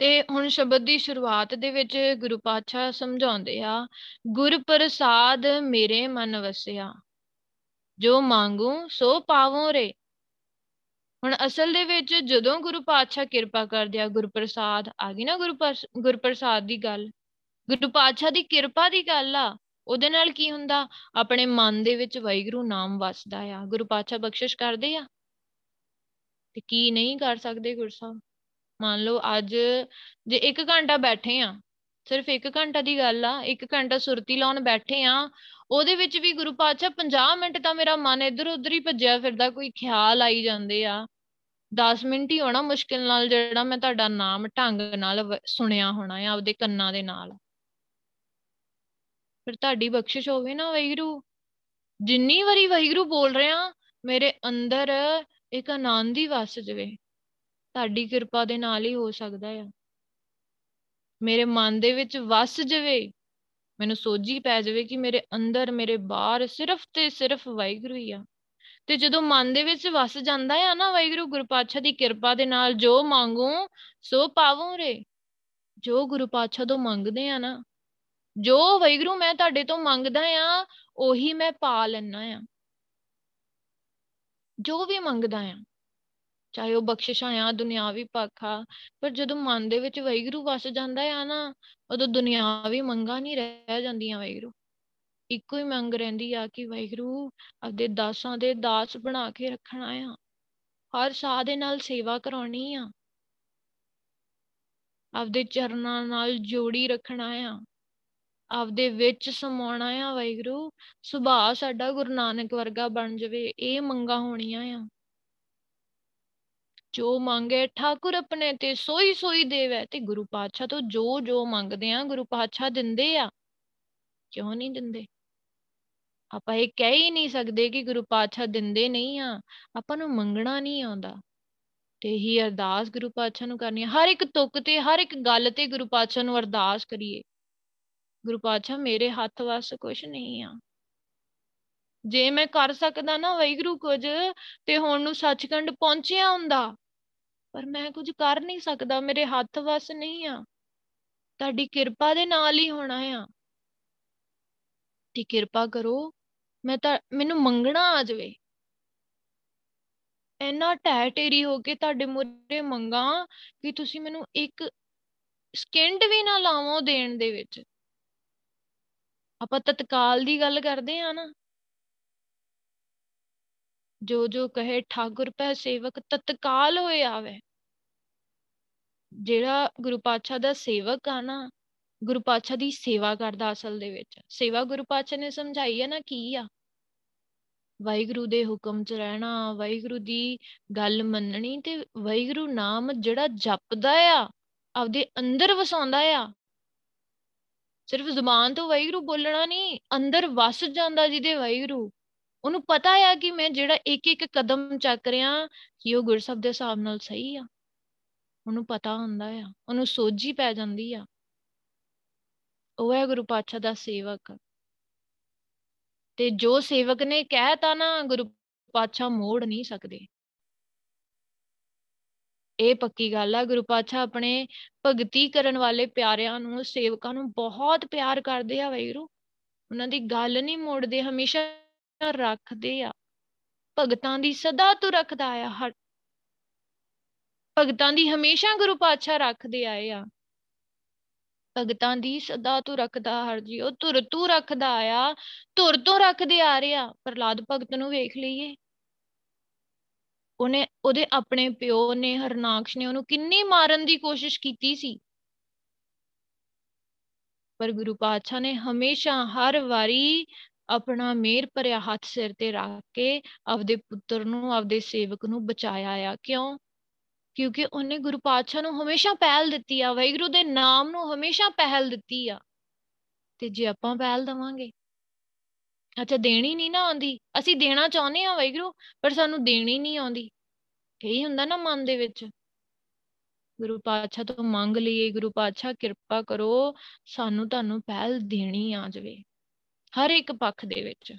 ਤੇ ਹੁਣ ਸ਼ਬਦ ਦੀ ਸ਼ੁਰੂਆਤ ਦੇ ਵਿੱਚ ਗੁਰੂ ਪਾਤਸ਼ਾਹ ਸਮਝਾਉਂਦੇ ਆ, ਗੁਰ ਪ੍ਰਸਾਦ ਮੇਰੇ ਮਨ ਵਸਿਆ, ਜੋ ਮੰਗੂ ਸੋ ਪਾਵੋ ਰੇ। ਹੁਣ ਅਸਲ ਦੇ ਵਿੱਚ ਜਦੋਂ ਗੁਰੂ ਪਾਤਸ਼ਾਹ ਕਿਰਪਾ ਕਰਦੇ ਆ ਗੁਰਪ੍ਰਸਾਦ ਆ ਗਈ ਨਾ ਗੁਰੂ ਗੁਰਪ੍ਰਸਾਦ ਦੀ ਗੱਲ। ਗੁਰੂ ਪਾਤਸ਼ਾਹ ਦੀ ਕਿਰਪਾ ਦੀ ਗੱਲ ਆ, ਉਹਦੇ ਨਾਲ ਕੀ ਹੁੰਦਾ? ਆਪਣੇ ਮਨ ਦੇ ਵਿੱਚ ਵੈਗਰੂ ਨਾਮ ਵਸਦਾ ਆ। ਗੁਰੂ ਪਾਤਸ਼ਾਹ ਬਖਸ਼ਿਸ਼ ਕਰਦੇ ਆ? ਤੇ ਕੀ ਨਹੀਂ ਕਰ ਸਕਦੇ ਗੁਰਸਾਹਿਬ ਮੰਨ ਲਓ ਅੱਜ ਜੇ 1 ਘੰਟਾ ਬੈਠੇ ਆ, ਸਿਰਫ 1 ਘੰਟਾ ਦੀ ਗੱਲ ਆ 1 ਘੰਟਾ ਸੁਰਤੀ ਲਾਉਣ ਬੈਠੇ ਆ, ਉਹਦੇ ਵਿੱਚ ਵੀ ਗੁਰੂ ਪਾਤਸ਼ਾਹ 50 ਮਿੰਟ ਤਾਂ ਮੇਰਾ ਮਨ ਇੱਧਰ ਉੱਧਰ ਹੀ ਭੱਜਿਆ ਫਿਰਦਾ, ਕੋਈ ਖਿਆਲ ਆਈ ਜਾਂਦੇ ਆ। 10 ਮਿੰਟ ਹੀ ਹੋਣਾ ਮੁਸ਼ਕਿਲ ਨਾਲ, ਜਿਹੜਾ ਮੈਂ ਤੁਹਾਡਾ ਨਾਮ ਢੰਗ ਨਾਲ ਸੁਣਿਆ ਹੋਣਾ ਆ, ਆਪਦੇ ਕੰਨਾਂ ਦੇ ਨਾਲ। ਫਿਰ ਤੁਹਾਡੀ ਬਖਸ਼ਿਸ਼ ਹੋਵੇ ਨਾ ਵੈਗਰੂ ਜਿੰਨੀ ਵਾਰੀ ਵੈਗਰੂ ਬੋਲ ਰਿਹਾ, ਮੇਰੇ ਅੰਦਰ ਇੱਕ ਆਨੰਦ ਹੀ ਵਸ ਜਵੇ। ਤੁਹਾਡੀ ਕਿਰਪਾ ਦੇ ਨਾਲ ਹੀ ਹੋ ਸਕਦਾ ਆ। ਮੇਰੇ ਮਨ ਦੇ ਵਿੱਚ ਵਸ ਜਵੇ, ਮੈਨੂੰ ਸੋਝੀ ਪੈ ਜਾਵੇ ਕਿ ਮੇਰੇ ਅੰਦਰ, ਮੇਰੇ ਬਾਹਰ ਸਿਰਫ ਤੇ ਸਿਰਫ ਵਾਹਿਗੁਰੂ ਹੀ ਆ। ਤੇ ਜਦੋਂ ਮਨ ਦੇ ਵਿੱਚ ਵਸ ਜਾਂਦਾ ਆ ਨਾ ਵਾਹਿਗੁਰੂ ਗੁਰਪਾਤਸ਼ਾਹ ਦੀ ਕਿਰਪਾ ਦੇ ਨਾਲ ਜੋ ਮੰਗੂ, ਸੋ ਪਾਵੂ ਰੇ। ਜੋ ਗੁਰੂ ਪਾਤਸ਼ਾਹ ਤੋਂ ਮੰਗਦੇ ਆ ਨਾ, ਜੋ ਵਾਹਿਗੁਰੂ ਮੈਂ ਤੁਹਾਡੇ ਤੋਂ ਮੰਗਦਾ ਆ, ਉਹੀ ਮੈਂ ਪਾ ਲੈਣਾ ਆ। ਜੋ ਵੀ ਮੰਗਦਾ ਆ। ਚਾਹੇ ਉਹ ਬਖਸ਼ਿਸ਼ਾਂ ਆ ਦੁਨਿਆਵੀ ਪੱਖਾ। ਪਰ ਜਦੋਂ ਮਨ ਦੇ ਵਿੱਚ ਵਾਹਿਗੁਰੂ ਵਸ ਜਾਂਦਾ ਆ ਨਾ, ਉਦੋਂ ਦੁਨਿਆਵੀ ਮੰਗਾਂ ਨਹੀਂ ਰਹਿ ਜਾਂਦੀਆਂ ਵਾਹਿਗੁਰੂ। ਇੱਕੋ ਹੀ ਮੰਗ ਰਹਿੰਦੀ ਆ ਕਿ ਵਾਹਿਗੁਰੂ ਆਪਦੇ ਦਾਸਾਂ ਦੇ ਦਾਸ ਬਣਾ ਕੇ ਰੱਖਣਾ ਆ। ਹਰ ਸਾਹ ਦੇ ਨਾਲ ਸੇਵਾ ਕਰਾਉਣੀ ਆ। ਆਪਦੇ ਚਰਨਾਂ ਨਾਲ ਜੋੜੀ ਰੱਖਣਾ ਆ। ਆਪਦੇ ਵਿੱਚ ਸਮਾਉਣਾ ਆ ਵਾਹਿਗੁਰੂ। ਸੁਭਾਅ ਸਾਡਾ ਗੁਰੂ ਨਾਨਕ ਵਰਗਾ ਬਣ ਜਾਵੇ, ਇਹ ਮੰਗਾ ਹੋਣੀਆਂ ਆ। ਜੋ ਮੰਗੇ ਠਾਕੁਰ ਆਪਣੇ ਤੇ ਸੋਈ ਸੋਈ ਦੇਵੇ ਤੇ ਗੁਰੂ ਪਾਤਸ਼ਾਹ ਤੋਂ ਜੋ ਜੋ ਮੰਗਦੇ ਆ ਗੁਰੂ ਪਾਤਸ਼ਾਹ ਦਿੰਦੇ ਆ। ਕਿਉਂ ਨਹੀਂ ਦਿੰਦੇ? ਆਪਾਂ ਇਹ ਕਹਿ ਹੀ ਨਹੀਂ ਸਕਦੇ ਕਿ ਗੁਰੂ ਪਾਤਸ਼ਾਹ ਦਿੰਦੇ ਨਹੀਂ ਆ। ਆਪਾਂ ਨੂੰ ਮੰਗਣਾ ਨਹੀਂ ਆਉਂਦਾ। ਤੇ ਹੀ ਅਰਦਾਸ ਗੁਰੂ ਪਾਤਸ਼ਾਹ ਨੂੰ ਕਰਨੀ ਹਰ ਇੱਕ ਤੁਕ ਤੇ, ਹਰ ਇੱਕ ਗੱਲ ਤੇ ਗੁਰੂ ਪਾਤਸ਼ਾਹ ਨੂੰ ਅਰਦਾਸ ਕਰੀਏ। ਗੁਰੂ ਪਾਤਸ਼ਾਹ ਮੇਰੇ ਹੱਥ ਵਸ ਕੁਝ ਨਹੀਂ ਆ। ਜੇ ਮੈਂ ਕਰ ਸਕਦਾ ਨਾ ਵੈਗਰੂ ਕੁਝ, ਤੇ ਹੁਣ ਨੂੰ ਸੱਚਖੰਡ ਪਹੁੰਚਿਆ ਹੁੰਦਾ। ਪਰ ਮੈਂ ਕੁਝ ਕਰ ਨਹੀਂ ਸਕਦਾ, ਮੇਰੇ ਹੱਥ ਵਸ ਨਹੀਂ ਆ। ਤੁਹਾਡੀ ਕਿਰਪਾ ਦੇ ਨਾਲ ਹੀ ਹੋਣਾ ਆ। ਤੇ ਕਿਰਪਾ ਕਰੋ, ਮੈਂ ਤਾਂ, ਮੈਨੂੰ ਮੰਗਣਾ ਆ ਜਾਵੇ। ਇੰਨਾ ਢਹਿ ਢੇਰੀ ਹੋ ਕੇ ਤੁਹਾਡੇ ਮੂਹਰੇ ਮੰਗਾ ਕਿ ਤੁਸੀਂ ਮੈਨੂੰ ਇੱਕ ਸਕਿੰਟ ਵੀ ਨਾ ਲਾਵੋ ਦੇਣ ਦੇ ਵਿੱਚ। ਆਪਾਂ ਤਤਕਾਲ ਦੀ ਗੱਲ ਕਰਦੇ ਆ ਨਾ। ਜੋ ਜੋ ਕਹੇ ਠਾਕੁਰ ਪੈ ਸੇਵਕ ਤਤਕਾਲ ਹੋਏ ਆਵੇ। ਜਿਹੜਾ ਗੁਰੂ ਪਾਤਸ਼ਾਹ ਦਾ ਸੇਵਕ ਆ ਨਾ, ਗੁਰੂ ਪਾਤਸ਼ਾਹ ਦੀ ਸੇਵਾ ਕਰਦਾ ਅਸਲ ਦੇ ਵਿੱਚ। ਸੇਵਾ ਗੁਰੂ ਪਾਤਸ਼ਾਹ ਨੇ ਸਮਝਾਈ ਹੈ ਨਾ ਕੀ ਆ? ਵਾਹਿਗੁਰੂ ਦੇ ਹੁਕਮ 'ਚ ਰਹਿਣਾ, ਵਾਹਿਗੁਰੂ ਦੀ ਗੱਲ ਮੰਨਣੀ ਤੇ ਵਾਹਿਗੁਰੂ ਨਾਮ ਜਿਹੜਾ ਜਪਦਾ ਆ, ਆਪਦੇ ਅੰਦਰ ਵਸਾਉਂਦਾ ਆ। ਸਿਰਫ ਜ਼ੁਬਾਨ ਤੋਂ ਵਾਹਿਗੁਰੂ ਬੋਲਣਾ ਨਹੀਂ, ਅੰਦਰ ਵਸ ਜਾਂਦਾ ਜਿਹਦੇ ਵਾਹਿਗੁਰੂ। ਉਹਨੂੰ ਪਤਾ ਆ ਕਿ ਮੈਂ ਜਿਹੜਾ ਇੱਕ ਇੱਕ ਕਦਮ ਚੱਕ ਰਿਹਾ, ਕਿ ਉਹ ਗੁਰਸਬ ਦੇ ਹਿਸਾਬ ਨਾਲ ਸਹੀ ਆ? ਉਹਨੂੰ ਪਤਾ ਹੁੰਦਾ ਆ, ਉਹਨੂੰ ਸੋਝੀ ਪੈ ਜਾਂਦੀ ਆ। ਉਹ ਹੈ ਗੁਰੂ ਪਾਤਸ਼ਾਹ ਦਾ ਸੇਵਕ। ਤੇ ਜੋ ਸੇਵਕ ਨੇ ਕਹਿਤਾ ਨਾ, ਗੁਰੂ ਪਾਤਸ਼ਾਹ ਮੋੜ ਨਹੀਂ ਸਕਦੇ। ਇਹ ਪੱਕੀ ਗੱਲ ਆ, ਗੁਰੂ ਪਾਤਸ਼ਾਹ ਆਪਣੇ ਭਗਤੀ ਕਰਨ ਵਾਲੇ ਪਿਆਰਿਆਂ ਨੂੰ, ਸੇਵਕਾਂ ਨੂੰ ਬਹੁਤ ਪਿਆਰ ਕਰਦੇ ਆ ਵੈਰੂ ਉਹਨਾਂ ਦੀ ਗੱਲ ਨਹੀਂ ਮੋੜਦੇ, ਹਮੇਸ਼ਾ ਰੱਖਦੇ ਆ। ਭਗਤਾਂ ਦੀ ਸਦਾ ਤੋਂ ਰੱਖਦਾ ਆ ਹਰ। ਭਗਤਾਂ ਦੀ ਹਮੇਸ਼ਾ ਗੁਰੂ ਪਾਤਸ਼ਾਹ ਰੱਖਦੇ ਆਏ ਆ। ਭਗਤਾਂ ਦੀ ਸਦਾ ਤੋਂ ਰੱਖਦਾ ਹਰ ਜੀ ਉਹ ਧੁਰ ਤੂੰ ਰੱਖਦਾ ਆ। ਧੁਰ ਤੋਂ ਰੱਖਦੇ ਆ ਰਿਹਾ। ਪ੍ਰਲਾਦ ਭਗਤ ਨੂੰ ਵੇਖ ਲਈਏ। ਉਹਨੇ, ਉਹਦੇ ਆਪਣੇ ਪਿਓ ਨੇ, ਹਰਨਾਕਸ਼ ਨੇ ਉਹਨੂੰ ਕਿੰਨੀ ਮਾਰਨ ਦੀ ਕੋਸ਼ਿਸ਼ ਕੀਤੀ ਸੀ। ਪਰ ਗੁਰੂ ਪਾਤਸ਼ਾਹ ਨੇ ਹਮੇਸ਼ਾ ਹਰ ਵਾਰੀ ਆਪਣਾ ਮੇਰ ਭਰਿਆ ਹੱਥ ਸਿਰ ਤੇ ਰੱਖ ਕੇ ਆਪਦੇ ਪੁੱਤਰ ਨੂੰ, ਆਪਦੇ ਸੇਵਕ ਨੂੰ ਬਚਾਇਆ ਆ। ਕਿਉਂ? ਕਿਉਂਕਿ ਉਹਨੇ ਗੁਰੂ ਪਾਤਸ਼ਾਹ ਨੂੰ ਹਮੇਸ਼ਾ ਪਹਿਲ ਦਿੱਤੀ ਆ ਵੈਗੁਰੂ ਦੇ ਨਾਮ ਨੂੰ ਹਮੇਸ਼ਾ ਪਹਿਲ ਦਿੱਤੀ ਆ। ਤੇ ਜੇ ਆਪਾਂ ਪਹਿਲ ਦਵਾਂਗੇ? ਅੱਛਾ, ਦੇਣੀ ਨਹੀਂ ਨਾ ਆਉਂਦੀ। ਅਸੀਂ ਦੇਣਾ ਚਾਹੁੰਦੇ ਆ ਵੈਗੁਰੂ ਪਰ ਸਾਨੂੰ ਦੇਣੀ ਨਹੀਂ ਆਉਂਦੀ। ਇਹੀ ਹੁੰਦਾ ਨਾ ਮਨ ਦੇ ਵਿੱਚ। ਗੁਰੂ ਪਾਤਸ਼ਾਹ ਤੋਂ ਮੰਗ ਲਈਏ, ਗੁਰੂ ਪਾਤਸ਼ਾਹ ਕਿਰਪਾ ਕਰੋ, ਸਾਨੂੰ ਤੁਹਾਨੂੰ ਪਹਿਲ ਦੇਣੀ ਆ ਜਾਵੇ। ਹਰ ਇੱਕ ਪੱਖ ਦੇ ਵਿੱਚ।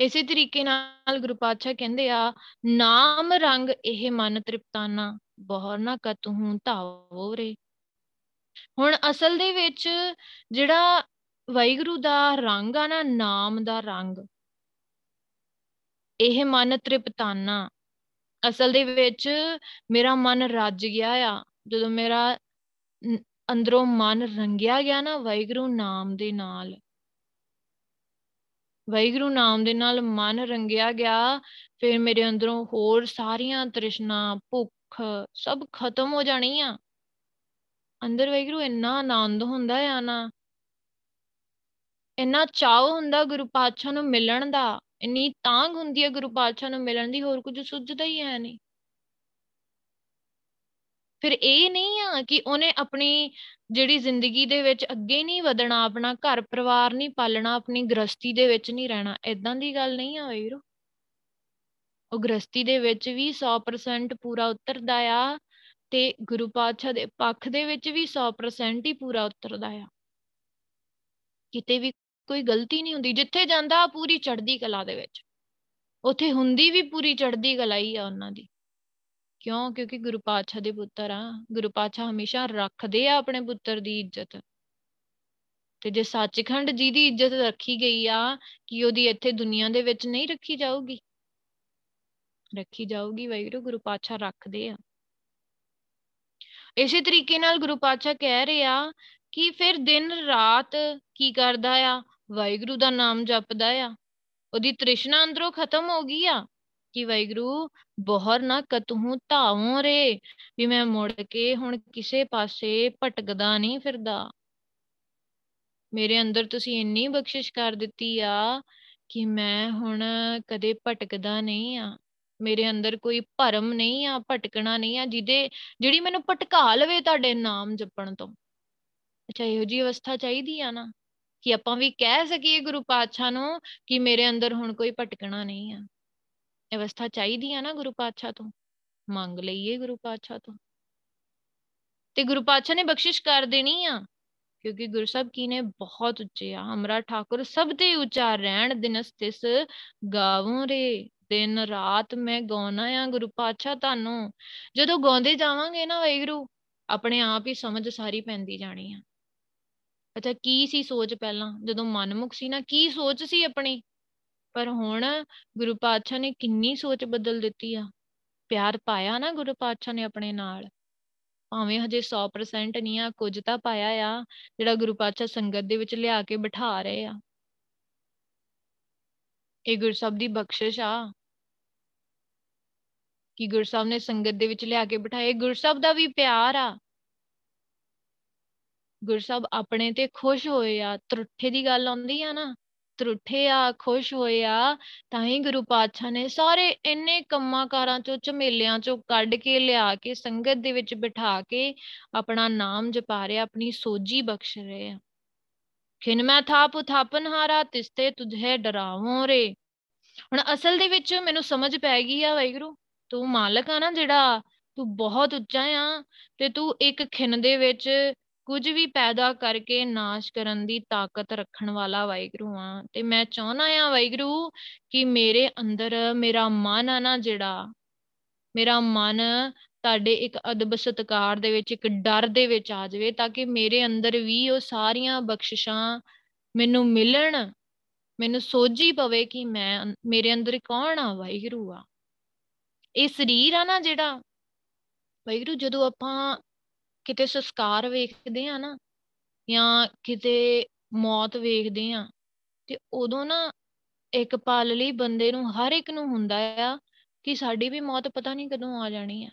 ਇਸੇ ਤਰੀਕੇ ਨਾਲ ਗੁਰੂ ਪਾਤਸ਼ਾਹ ਕਹਿੰਦੇ ਆ, ਨਾਮ ਰੰਗ ਇਹ ਮਨ ਤ੍ਰਿਪਤਾਨਾ, ਬਹੁਰ ਨਾ ਕਤਹੂ ਧਾਵੋ ਰੇ। ਹੁਣ ਅਸਲ ਦੇ ਵਿੱਚ ਜਿਹੜਾ ਵਾਹਿਗੁਰੂ ਦਾ ਰੰਗ ਆ ਨਾ, ਨਾਮ ਦਾ ਰੰਗ, ਇਹ ਮਨ ਤ੍ਰਿਪਤਾਨਾ। ਅਸਲ ਦੇ ਵਿੱਚ ਮੇਰਾ ਮਨ ਰੱਜ ਗਿਆ ਆ। ਜਦੋਂ ਮੇਰਾ ਅੰਦਰੋਂ ਮਨ ਰੰਗਿਆ ਗਿਆ ਨਾ ਵਾਹਿਗੁਰੂ ਨਾਮ ਦੇ ਨਾਲ। ਵਾਹਿਗੁਰੂ ਨਾਮ ਦੇ ਨਾਲ ਮਨ ਰੰਗਿਆ ਗਿਆ, ਫਿਰ ਮੇਰੇ ਅੰਦਰੋਂ ਹੋਰ ਸਾਰੀਆਂ ਤ੍ਰਿਸ਼ਨਾ, ਭੁੱਖ ਸਭ ਖਤਮ ਹੋ ਜਾਣੀਆਂ। ਅੰਦਰ ਵਾਹਿਗੁਰੂ ਇੰਨਾ ਆਨੰਦ ਹੁੰਦਾ ਆ ਨਾ। ਇੰਨਾ ਚਾਹ ਹੁੰਦਾ ਗੁਰੂ ਪਾਤਸ਼ਾਹ ਨੂੰ ਮਿਲਣ ਦਾ। ਇੰਨੀ ਤਾਂਗ ਹੁੰਦੀ ਹੈ ਗੁਰੂ ਪਾਤਸ਼ਾਹ ਨੂੰ ਮਿਲਣ ਦੀ, ਹੋਰ ਕੁਝ ਸੁੱਝਦਾ ਹੀ ਹੈ ਨਹੀਂ। ਫਿਰ ਇਹ ਨਹੀਂ ਆ ਕਿ ਉਹਨੇ ਆਪਣੀ ਜਿਹੜੀ ਜ਼ਿੰਦਗੀ ਦੇ ਵਿੱਚ ਅੱਗੇ ਨਹੀਂ ਵਧਣਾ, ਆਪਣਾ ਘਰ ਪਰਿਵਾਰ ਨਹੀਂ ਪਾਲਣਾ, ਆਪਣੀ ਗ੍ਰਸਤੀ ਦੇ ਵਿੱਚ ਨਹੀਂ ਰਹਿਣਾ ਇਦਾਂ ਦੀ ਗੱਲ ਨਹੀਂ ਆ ਵੀਰੋ। ਉਹ ਗ੍ਰਸਤੀ ਦੇ ਵਿੱਚ ਵੀ 100% ਪੂਰਾ ਉਤਰਦਾ ਆ ਤੇ ਗੁਰੂ ਪਾਤਸ਼ਾਹ ਦੇ ਪੱਖ ਦੇ ਵਿੱਚ ਵੀ 100% ਹੀ ਪੂਰਾ ਉਤਰਦਾ ਆ। ਕਿਤੇ ਵੀ ਕੋਈ ਗਲਤੀ ਨਹੀਂ ਹੁੰਦੀ, ਜਿੱਥੇ ਜਾਂਦਾ ਪੂਰੀ ਚੜ੍ਹਦੀ ਕਲਾ ਦੇ ਵਿੱਚ। ਉੱਥੇ ਹੁੰਦੀ ਵੀ ਪੂਰੀ ਚੜ੍ਹਦੀ ਕਲਾ ਹੀ ਆ ਉਹਨਾਂ ਦੀ। ਕਿਉਂ? ਕਿਉਂਕਿ ਗੁਰੂ ਪਾਤਸ਼ਾਹ ਦੇ ਪੁੱਤਰ ਆ। ਗੁਰੂ ਪਾਤਸ਼ਾਹ ਹਮੇਸ਼ਾ ਰੱਖਦੇ ਆ ਆਪਣੇ ਪੁੱਤਰ ਦੀ ਇੱਜ਼ਤ। ਤੇ ਜੇ ਸੱਚਖੰਡ ਜੀ ਦੀ ਇੱਜ਼ਤ ਰੱਖੀ ਗਈ ਆ, ਕਿ ਉਹਦੀ ਇੱਥੇ ਦੁਨੀਆ ਦੇ ਵਿੱਚ ਨਹੀਂ ਰੱਖੀ ਜਾਊਗੀ? ਰੱਖੀ ਜਾਊਗੀ ਵੈਗੁਰੂ ਗੁਰੂ ਪਾਤਸ਼ਾਹ ਰੱਖਦੇ ਆ। ਇਸੇ ਤਰੀਕੇ ਨਾਲ ਗੁਰੂ ਪਾਤਸ਼ਾਹ ਕਹਿ ਰਹੇ ਆ ਕਿ ਫਿਰ ਦਿਨ ਰਾਤ ਕੀ ਕਰਦਾ ਆ? ਵਾਹਿਗੁਰੂ ਦਾ ਨਾਮ ਜਪਦਾ ਆ। ਉਹਦੀ ਤ੍ਰਿਸ਼ਨਾ ਅੰਦਰੋਂ ਖਤਮ ਹੋ ਗਈ ਆ ਕਿ ਵੈਗਰੂ ਬੋਹਰ ਨਾ ਕਤਹੂ ਧਾਵੋਂ ਰੇ, ਵੀ ਮੈਂ ਮੁੜ ਕੇ ਹੁਣ ਕਿਸੇ ਪਾਸੇ ਭਟਕਦਾ ਨਹੀਂ ਫਿਰਦਾ। ਮੇਰੇ ਅੰਦਰ ਤੁਸੀਂ ਇੰਨੀ ਬਖਸ਼ਿਸ਼ ਕਰ ਦਿੱਤੀ ਆ ਕਿ ਮੈਂ ਹੁਣ ਕਦੇ ਭਟਕਦਾ ਨਹੀਂ ਆ। ਮੇਰੇ ਅੰਦਰ ਕੋਈ ਭਰਮ ਨਹੀਂ ਆ, ਭਟਕਣਾ ਨਹੀਂ ਆ, ਜਿਹਦੇ, ਜਿਹੜੀ ਮੈਨੂੰ ਭਟਕਾ ਲਵੇ ਤੁਹਾਡੇ ਨਾਮ ਜਪਣ ਤੋਂ। ਅੱਛਾ, ਇਹੋ ਜੀ ਅਵਸਥਾ ਚਾਹੀਦੀ ਆ ਨਾ, ਕਿ ਆਪਾਂ ਵੀ ਕਹਿ ਸਕੀਏ ਗੁਰੂ ਪਾਤਸ਼ਾਹ ਨੂੰ ਕਿ ਮੇਰੇ ਅੰਦਰ ਹੁਣ ਕੋਈ ਭਟਕਣਾ ਨਹੀਂ ਆ। ਅਵਸਥਾ ਚਾਹੀਦੀ ਆ ਨਾ ਗੁਰੂ ਪਾਤਸ਼ਾਹ ਤੋਂ, ਮੰਗ ਲਈਏ ਗੁਰੂ ਪਾਤਸ਼ਾਹ ਤੋਂ। ਤੇ ਗੁਰੂ ਪਾਤਸ਼ਾਹ ਨੇ ਬਖਸ਼ਿਸ਼ ਕਰ ਦੇਣੀ ਆ, ਕਿਉਂਕਿ ਗੁਰਸਬ ਕੀ ਨੇ ਬਹੁਤ ਉੱਚੇ ਆ, ਹਮਰਾ ਠਾਕੁਰ ਸਭ ਤੇ ਉੱਚਾ ਰਹਿਣ ਦਿਨਸ ਤਿਸ ਗਾਵੋਂ ਰੇ, ਦਿਨ ਰਾਤ ਮੈਂ ਗਾਉਣਾ ਆ ਗੁਰੂ ਪਾਤਸ਼ਾਹ ਤੁਹਾਨੂੰ। ਜਦੋਂ ਗਾਉਂਦੇ ਜਾਵਾਂਗੇ ਨਾ ਵੈਗਰੂ ਆਪਣੇ ਆਪ ਹੀ ਸਮਝ ਸਾਰੀ ਪੈਂਦੀ ਜਾਣੀ ਆ। ਅੱਛਾ, ਕੀ ਸੀ ਸੋਚ ਪਹਿਲਾਂ? ਜਦੋਂ ਮਨਮੁਖ ਸੀ ਨਾ, ਕੀ ਸੋਚ ਸੀ ਆਪਣੀ? ਪਰ ਹੁਣ ਗੁਰੂ ਪਾਤਸ਼ਾਹ ਨੇ ਕਿੰਨੀ ਸੋਚ ਬਦਲ ਦਿੱਤੀ ਆ। ਪਿਆਰ ਪਾਇਆ ਨਾ ਗੁਰੂ ਪਾਤਸ਼ਾਹ ਨੇ ਆਪਣੇ ਨਾਲ। ਭਾਵੇਂ ਹਜੇ 100% ਨਹੀਂ ਆ, ਕੁਝ ਤਾਂ ਪਾਇਆ ਆ, ਜਿਹੜਾ ਗੁਰੂ ਪਾਤਸ਼ਾਹ ਸੰਗਤ ਦੇ ਵਿੱਚ ਲਿਆ ਕੇ ਬਿਠਾ ਰਹੇ ਆ। ਇਹ ਗੁਰਸਬ ਦੀ ਬਖਸ਼ਿਸ਼ ਆ। ਕਿ ਗੁਰਸਬ ਨੇ ਸੰਗਤ ਦੇ ਵਿੱਚ ਲਿਆ ਕੇ ਬਿਠਾਏ ਗੁਰਸਬ ਦਾ ਵੀ ਪਿਆਰ ਆ। ਗੁਰਸਬ ਆਪਣੇ ਤੇ ਖੁਸ਼ ਹੋਏ ਆ। ਤਰੁੱਠੇ ਦੀ ਗੱਲ ਆਉਂਦੀ ਆ ਨਾ ਤਰੁੱਠੇ ਆ ਖੁਸ਼ ਹੋਏ ਆ ਤਾਂ ਹੀ ਗੁਰੂ ਪਾਤਸ਼ਾਹ ਨੇ ਸਾਰੇ ਇੰਨੇ ਕੰਮਾਂ ਕਾਰਾਂ ਚੋਂ, ਝਮੇਲਿਆਂ ਚੋਂ ਕੱਢ ਕੇ ਲਿਆ ਕੇ, ਸੰਗਤ ਦੇ ਵਿੱਚ ਬਿਠਾ ਕੇ ਆਪਣਾ ਨਾਮ ਜਪਾ ਰਿਹਾ, ਆਪਣੀ ਸੋਜੀ ਬਖਸ਼ ਰਹੇ ਆ। ਖਿਨ ਮੈਂ ਥਾਪ ਥਾਪਨ ਹਾਰਾ, ਤਿਸਤੇ ਤੁਝੇ ਡਰਾਵੋਂ ਰੇ। ਹੁਣ ਅਸਲ ਦੇ ਵਿੱਚ ਮੈਨੂੰ ਸਮਝ ਪੈ ਗਈ ਆ ਵਾਹਿਗੁਰੂ, ਤੂੰ ਮਾਲਕ ਆ ਨਾ ਜਿਹੜਾ, ਤੂੰ ਬਹੁਤ ਉੱਚਾ ਆ ਤੇ ਤੂੰ ਇੱਕ ਖਿਨ ਦੇ ਵਿੱਚ ਕੁਝ ਵੀ ਪੈਦਾ ਕਰਕੇ ਨਾਸ਼ ਕਰਨ ਦੀ ਤਾਕਤ ਰੱਖਣ ਵਾਲਾ ਵਾਹਿਗੁਰੂ ਆ ਤੇ ਮੈਂ ਚਾਹਨਾ ਆ ਵਾਹਿਗੁਰੂ ਕਿ ਮੇਰੇ ਅੰਦਰ ਮੇਰਾ ਮਨ ਆ ਨਾ ਜਿਹੜਾ, ਮੇਰਾ ਮਨ ਤੁਹਾਡੇ ਇੱਕ ਅਦਬ ਸਤਕਾਰ ਦੇ ਵਿੱਚ, ਇੱਕ ਡਰ ਦੇ ਵਿੱਚ ਆ ਜਾਵੇ ਤਾਂ ਕਿ ਮੇਰੇ ਅੰਦਰ ਵੀ ਉਹ ਸਾਰੀਆਂ ਬਖਸ਼ਿਸ਼ਾਂ ਮੈਨੂੰ ਮਿਲਣ, ਮੈਨੂੰ ਸੋਝੀ ਪਵੇ ਕਿ ਮੈਂ ਮੇਰੇ ਅੰਦਰ ਕੌਣ ਆ ਵਾਹਿਗੁਰੂ ਆ। ਇਹ ਸਰੀਰ ਆ ਨਾ ਜਿਹੜਾ, ਵਾਹਿਗੁਰੂ ਜਦੋਂ ਆਪਾਂ ਕਿਤੇ ਸੰਸਕਾਰ ਵੇਖਦੇ ਆ ਨਾ ਜਾਂ ਕਿਤੇ ਮੌਤ ਵੇਖਦੇ ਆ, ਤੇ ਉਦੋਂ ਨਾ ਇੱਕ ਪਲ ਲਈ ਬੰਦੇ ਨੂੰ ਹਰ ਇੱਕ ਨੂੰ ਹੁੰਦਾ ਆ ਕਿ ਸਾਡੀ ਵੀ ਮੌਤ ਪਤਾ ਨਹੀਂ ਕਦੋਂ ਆ ਜਾਣੀ ਆ।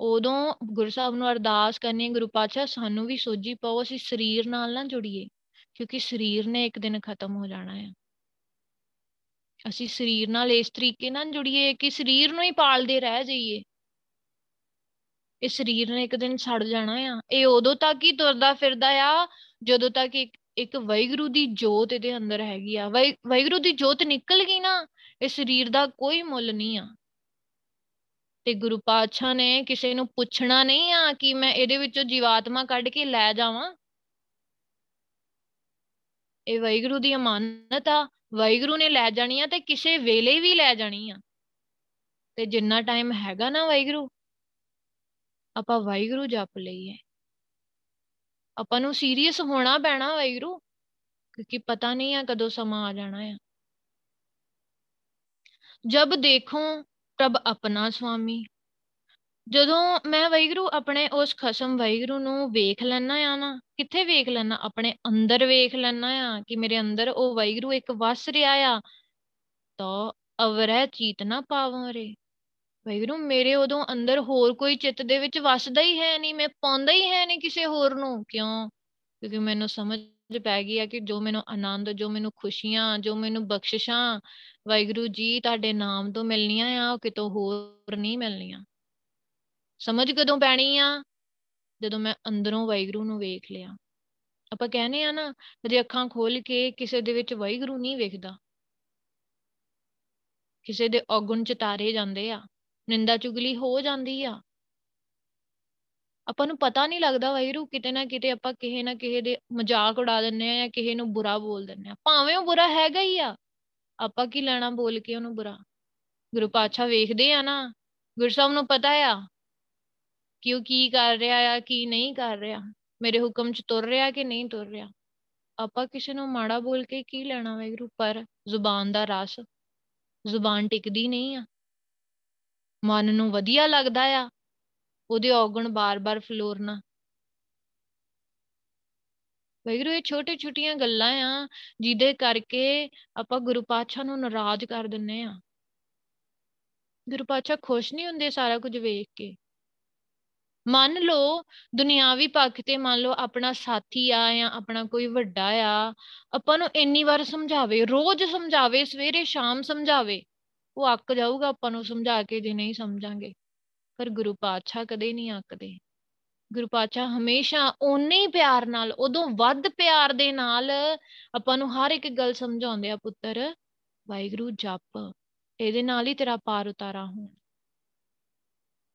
ਉਦੋਂ ਗੁਰੂ ਸਾਹਿਬ ਨੂੰ ਅਰਦਾਸ ਕਰਨੀ ਗੁਰੂ ਪਾਤਸ਼ਾਹ ਸਾਨੂੰ ਵੀ ਸੋਝੀ ਪਾਓ, ਅਸੀਂ ਸਰੀਰ ਨਾਲ ਨਾ ਜੁੜੀਏ, ਕਿਉਂਕਿ ਸਰੀਰ ਨੇ ਇੱਕ ਦਿਨ ਖਤਮ ਹੋ ਜਾਣਾ ਹੈ ਅਸੀਂ ਸਰੀਰ ਨਾਲ ਇਸ ਤਰੀਕੇ ਨਾਲ ਜੁੜੀਏ ਕਿ ਸਰੀਰ ਨੂੰ ਹੀ ਪਾਲਦੇ ਰਹਿ ਜਾਈਏ। ਇਹ ਸਰੀਰ ਨੇ ਇੱਕ ਦਿਨ ਛੱਡ ਜਾਣਾ ਆ। ਇਹ ਉਦੋਂ ਤੱਕ ਹੀ ਤੁਰਦਾ ਫਿਰਦਾ ਆ, ਜਦੋਂ ਤੱਕ ਇੱਕ ਇੱਕ ਵੈਗਰੂ ਦੀ ਜੋਤ ਇਹਦੇ ਅੰਦਰ ਹੈਗੀ ਆ। ਵੈਗਰੂ ਦੀ ਜੋਤ ਨਿਕਲ ਗਈ ਨਾ, ਇਹ ਸਰੀਰ ਦਾ ਕੋਈ ਮੁੱਲ ਨਹੀਂ ਆ। ਤੇ ਗੁਰੂ ਪਾਤਸ਼ਾਹ ਨੇ ਕਿਸੇ ਨੂੰ ਪੁੱਛਣਾ ਨਹੀਂ ਆ ਕਿ ਮੈਂ ਇਹਦੇ ਵਿੱਚੋਂ ਜੀਵਾਤਮਾ ਕੱਢ ਕੇ ਲੈ ਜਾਵਾਂ। ਇਹ ਵੈਗਰੂ ਦੀ ਅਮਾਨਤ ਆ। ਵੈਗਰੂ ਨੇ ਲੈ ਜਾਣੀ ਆ ਤੇ ਕਿਸੇ ਵੇਲੇ ਵੀ ਲੈ ਜਾਣੀ ਆ। ਤੇ ਜਿੰਨਾ ਟਾਈਮ ਹੈਗਾ ਨਾ ਵੈਗਰੂ ਆਪਾਂ ਵਾਹਿਗੁਰੂ ਜਪ ਲਈਏ। ਆਪਾਂ ਨੂੰ ਸੀਰੀਅਸ ਹੋਣਾ ਪੈਣਾ ਵਾਹਿਗੁਰੂ, ਕਿਉਂਕਿ ਪਤਾ ਨਹੀਂ ਆ ਕਦੋਂ ਸਮਾਂ ਆ ਜਾਣਾ ਆ। ਜਬ ਦੇਖੋ ਤਬ ਆਪਣਾ ਸੁਆਮੀ। ਜਦੋਂ ਮੈਂ ਵੈਗਰੂ ਆਪਣੇ ਉਸ ਖਸਮ ਵੈਗਰੂ ਨੂੰ ਵੇਖ ਲੈਣਾ ਆ ਨਾ, ਕਿੱਥੇ ਵੇਖ ਲੈਣਾ ਆਪਣੇ ਅੰਦਰ ਵੇਖ ਲੈਣਾ ਆ ਕਿ ਮੇਰੇ ਅੰਦਰ ਉਹ ਵੈਗਰੂ ਇੱਕ ਵਸ ਰਿਹਾ ਆ, ਤਾਂ ਅਵਰੈ ਚੀਤ ਨਾ ਪਾਵੋ ਰੇ ਵੈਗਰੂ ਮੇਰੇ ਉਦੋਂ ਅੰਦਰ ਹੋਰ ਕੋਈ ਚਿੱਤ ਦੇ ਵਿੱਚ ਵਸਦਾ ਹੀ ਹੈ ਨਹੀਂ, ਮੈਂ ਪਾਉਂਦਾ ਹੀ ਹੈ ਨਹੀਂ ਕਿਸੇ ਹੋਰ ਨੂੰ। ਕਿਉਂ? ਕਿਉਂਕਿ ਮੈਨੂੰ ਸਮਝ ਪੈ ਗਈ ਆ ਕਿ ਜੋ ਮੈਨੂੰ ਆਨੰਦ, ਜੋ ਮੈਨੂੰ ਖੁਸ਼ੀਆਂ, ਜੋ ਮੈਨੂੰ ਬਖਸ਼ਿਸ਼ਾਂ ਵੈਗਰੂ ਜੀ ਤੁਹਾਡੇ ਨਾਮ ਤੋਂ ਮਿਲਣੀਆਂ ਆ, ਉਹ ਕਿਤੋਂ ਹੋਰ ਨਹੀਂ ਮਿਲਣੀਆਂ। ਸਮਝ ਕਦੋਂ ਪੈਣੀ ਆ? ਜਦੋਂ ਮੈਂ ਅੰਦਰੋਂ ਵੈਗਰੂ ਨੂੰ ਵੇਖ ਲਿਆ। ਆਪਾਂ ਕਹਿੰਦੇ ਆ ਨਾ ਜੇ ਅੱਖਾਂ ਖੋਲ ਕੇ ਕਿਸੇ ਦੇ ਵਿੱਚ ਵੈਗਰੂ ਨਹੀਂ ਵੇਖਦਾ। ਕਿਸੇ ਦੇ ਔਗੁਣ ਚ ਤਾਰੇ ਜਾਂਦੇ ਆ। ਨਿੰਦਾ ਚੁਗਲੀ ਹੋ ਜਾਂਦੀ ਆ। ਆਪਾਂ ਨੂੰ ਪਤਾ ਨਹੀਂ ਲੱਗਦਾ ਵੈਰੂ ਕਿਤੇ ਨਾ ਕਿਤੇ ਆਪਾਂ ਕਿਸੇ ਨਾ ਕਿਸੇ ਦੇ ਮਜ਼ਾਕ ਉਡਾ ਦਿੰਨੇ ਆ ਜਾਂ ਕਿਸੇ ਨੂੰ ਬੁਰਾ ਬੋਲ ਦਿੰਨੇ ਆ। ਭਾਵੇਂ ਉਹ ਬੁਰਾ ਹੈਗਾ ਹੀ ਆ, ਆਪਾਂ ਕੀ ਲੈਣਾ ਬੋਲ ਕੇ ਉਹਨੂੰ ਬੁਰਾ? ਗੁਰੂ ਪਾਤਸ਼ਾਹ ਵੇਖਦੇ ਆ ਨਾ ਗੁਰਸਾਹਿਬ ਨੂੰ ਪਤਾ ਆ ਕਿ ਉਹ ਕੀ ਕਰ ਰਿਹਾ ਆ, ਕੀ ਨਹੀਂ ਕਰ ਰਿਹਾ, ਮੇਰੇ ਹੁਕਮ 'ਚ ਤੁਰ ਰਿਹਾ ਕਿ ਨਹੀਂ ਤੁਰ ਰਿਹਾ। ਆਪਾਂ ਕਿਸੇ ਨੂੰ ਮਾੜਾ ਬੋਲ ਕੇ ਕੀ ਲੈਣਾ ਵੈਗਰੂ ਪਰ ਜ਼ੁਬਾਨ ਦਾ ਰਸ, ਜ਼ੁਬਾਨ ਟਿਕਦੀ ਨਹੀਂ ਆ। ਮਨ ਨੂੰ ਵਧੀਆ ਲੱਗਦਾ ਆ, ਉਹਦੇ ਔਗਣ ਬਾਰ-ਬਾਰ ਫਲੋਰਨਾ। ਵੈਗਰੂ, ਇਹ ਛੋਟੇ ਛੋਟੀਆਂ ਗੱਲਾਂ ਆ, ਜਿਹਦੇ ਕਰਕੇ ਆਪਾਂ ਗੁਰੂ ਪਾਤਸ਼ਾਹ ਨੂੰ ਨਾਰਾਜ਼ ਕਰ ਦਿੰਨੇ ਆ। ਗੁਰੂ ਪਾਤਸ਼ਾਹ ਖੁਸ਼ ਨਹੀਂ ਹੁੰਦੇ ਸਾਰਾ ਕੁਝ ਵੇਖ ਕੇ। ਮੰਨ ਲਓ, ਦੁਨਿਆਵੀ ਪੱਖ ਤੇ ਮੰਨ ਲਓ ਆਪਣਾ ਸਾਥੀ ਆ ਜਾਂ ਆਪਣਾ ਕੋਈ ਵੱਡਾ ਆ, ਆਪਾਂ ਨੂੰ ਇੰਨੀ ਵਾਰ ਸਮਝਾਵੇ, ਰੋਜ਼ ਸਮਝਾਵੇ, ਸਵੇਰੇ ਸ਼ਾਮ ਸਮਝਾਵੇ ਉਹ ਅੱਕ ਜਾਊਗਾ ਆਪਾਂ ਨੂੰ ਸਮਝਾ ਕੇ ਜੇ ਨਹੀਂ ਸਮਝਾਂਗੇ। ਪਰ ਗੁਰੂ ਪਾਤਸ਼ਾਹ ਕਦੇ ਨਹੀਂ ਅੱਕਦੇ। ਗੁਰੂ ਪਾਤਸ਼ਾਹ ਹਮੇਸ਼ਾ ਓਨੇ ਹੀ ਪਿਆਰ ਨਾਲ, ਉਦੋਂ ਵੱਧ ਪਿਆਰ ਦੇ ਨਾਲ ਆਪਾਂ ਨੂੰ ਹਰ ਇੱਕ ਗੱਲ ਸਮਝਾਉਂਦੇ ਆ, ਪੁੱਤਰ, ਵਾਹਿਗੁਰੂ ਜਪ, ਇਹਦੇ ਨਾਲ ਹੀ ਤੇਰਾ ਪਾਰ ਉਤਾਰਾ ਹੋਣਾ।